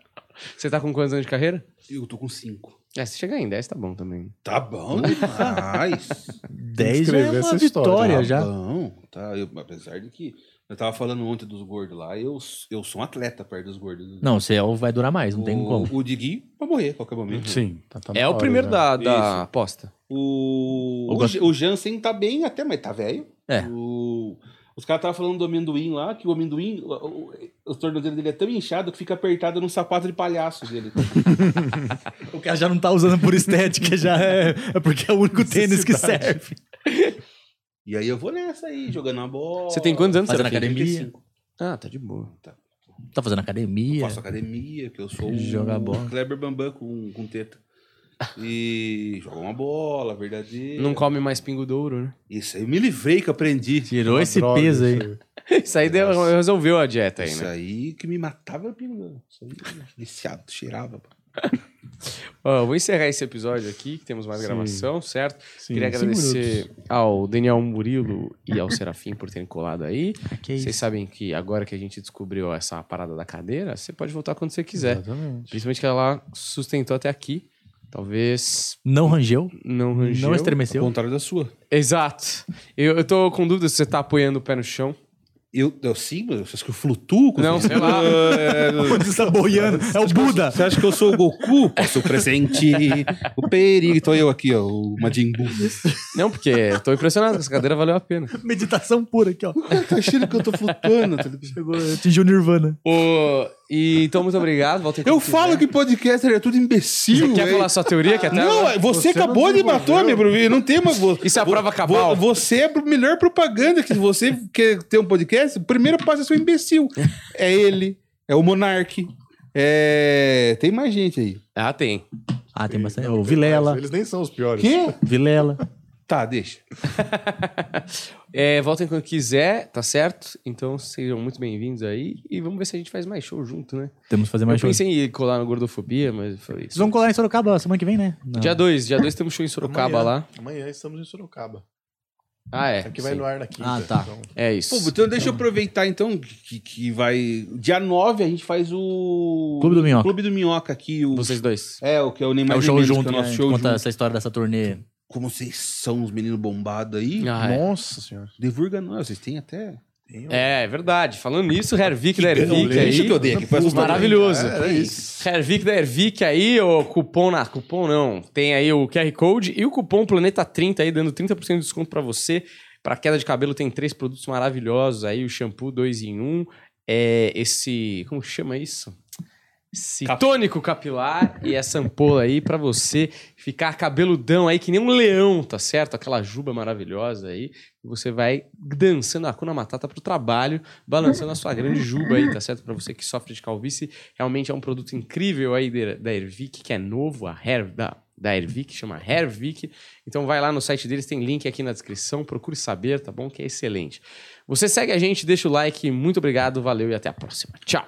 Você tá com quantos anos de carreira? Eu tô com cinco. É, se chegar em 10 tá bom também. Tá bom demais. <laughs> 10 já é uma essa história, vitória tá já. bom. Tá, eu- apesar de que eu tava falando ontem dos gordos lá, eu, eu sou um atleta perto dos gordos. Não, o céu vai durar mais, não tem o, como. O Digui vai morrer a qualquer momento. Sim. tá- tá É o hora primeiro já. da, da aposta. O, o, o Jansen tá bem até, mas tá velho. É. O- os caras estavam falando do amendoim lá, que o amendoim, o, o, o tornozelo dele é tão inchado que fica apertado num sapato de palhaço dele. <laughs> O cara já não tá usando por estética, já é, é porque é o único tênis que serve. e aí eu vou nessa aí, jogando a bola. Você tem quantos anos, Fazendo academia. 35. Ah, tá de boa. Tá. Tá fazendo academia. Faço academia, que eu sou Jogar o bola. Kleber Bambam com, com teta. <laughs> E joga uma bola, verdadeira. Não come mais pingo douro, né? Isso aí eu me livrei que eu aprendi. Tirou Uma esse droga, peso aí. isso aí. Isso aí deu, resolveu a dieta aí, Isso né? aí que me matava era pingo douro. Isso aí, viciado, cheirava. pô. <laughs> Ó, eu vou encerrar esse episódio aqui, que temos mais Sim. gravação, certo? Sim, Queria agradecer ao Daniel Murilo e ao Serafim por terem colado aí. Que isso. Vocês sabem que agora que a gente descobriu essa parada da cadeira, você pode voltar quando você quiser. Exatamente. Principalmente que ela sustentou até aqui. Talvez Não rangeu, não rangeu. não Ao estremeceu. contrário da sua. Exato. Eu, eu tô com dúvida se você tá apoiando o pé no chão. Eu, eu sim, mas você acha que eu flutuo? com Não, sei lá. <laughs> É, Onde está boiando? É o Buda. Você acha que eu sou o Goku? Eu sou o presente. O perigo. Tô eu aqui, ó. O Majin Buu. Não, porque eu tô impressionado, essa cadeira valeu a pena. Meditação pura aqui, ó. Tá achando que eu tô flutuando? Chegou, atingiu o Nirvana. Ô, e, então, muito obrigado. Voltem Eu falo quiser. que podcaster é tudo imbecil. Você quer falar sua teoria? Que até Não, agora- você, você acabou não de matar, meu bro. Não tem uma. Isso é a prova cabal. vo- Você é a melhor propaganda que você quer ter um podcast. O primeiro passo é seu imbecil. É ele, é o Monark. É. Tem mais gente aí. Ah, tem. Ah, tem bastante. O Vilela. Eles nem são os piores. Quê? Vilela. Tá, deixa. <laughs> É, voltem quando quiser, tá certo? Então sejam muito bem-vindos aí. E vamos ver se a gente faz mais show junto, né? Temos que fazer Eu mais show. pensei em ir colar no Gordofobia, mas eu falei Vocês isso. vão colar em Sorocaba semana que vem, né? Não. Dia 2, dia 2 temos show em Sorocaba Amanhã. lá. Amanhã estamos em Sorocaba. Ah, é. Aqui vai sim. no ar na quinta. Ah, tá. então. É isso. Pô, então deixa eu aproveitar então que, que vai. Dia 9 a gente faz o. Clube do Minhoca. Clube do Minhoca aqui. O... Vocês dois. É, o que é o É Neymar o show Mendes, que junto, é o né? nosso gente show Conta junto. essa história dessa turnê. Como vocês são uns meninos bombados aí. Ah, é. Nossa senhora. Divulga não, vocês têm até. Tem um- É, é verdade. Falando nisso, Hervik da Hervik Deixa que eu aí. dei aqui. Foi. Maravilhoso. É, é isso. Hervik da Hervik aí, o cupom na. Cupom não. Tem aí o QR Code e o cupom Planeta30 aí, dando 30% de desconto pra você. Pra queda de cabelo tem três produtos maravilhosos aí: o shampoo 2 em 1, um, é esse. Como chama isso? Esse Cap- tônico capilar e essa ampola aí pra você ficar cabeludão aí, que nem um leão, tá certo? Aquela juba maravilhosa aí. E você vai dançando a Kuna Matata pro trabalho, balançando a sua grande juba aí, tá certo? Pra você que sofre de calvície. Realmente é um produto incrível aí da, Ervic, que é novo, a Hair da, da Ervic, chama Hairvic. Então vai lá no site deles, tem link aqui na descrição, procure saber, tá bom? Que é excelente. Você segue a gente, deixa o like, muito obrigado, valeu e até a próxima. Tchau!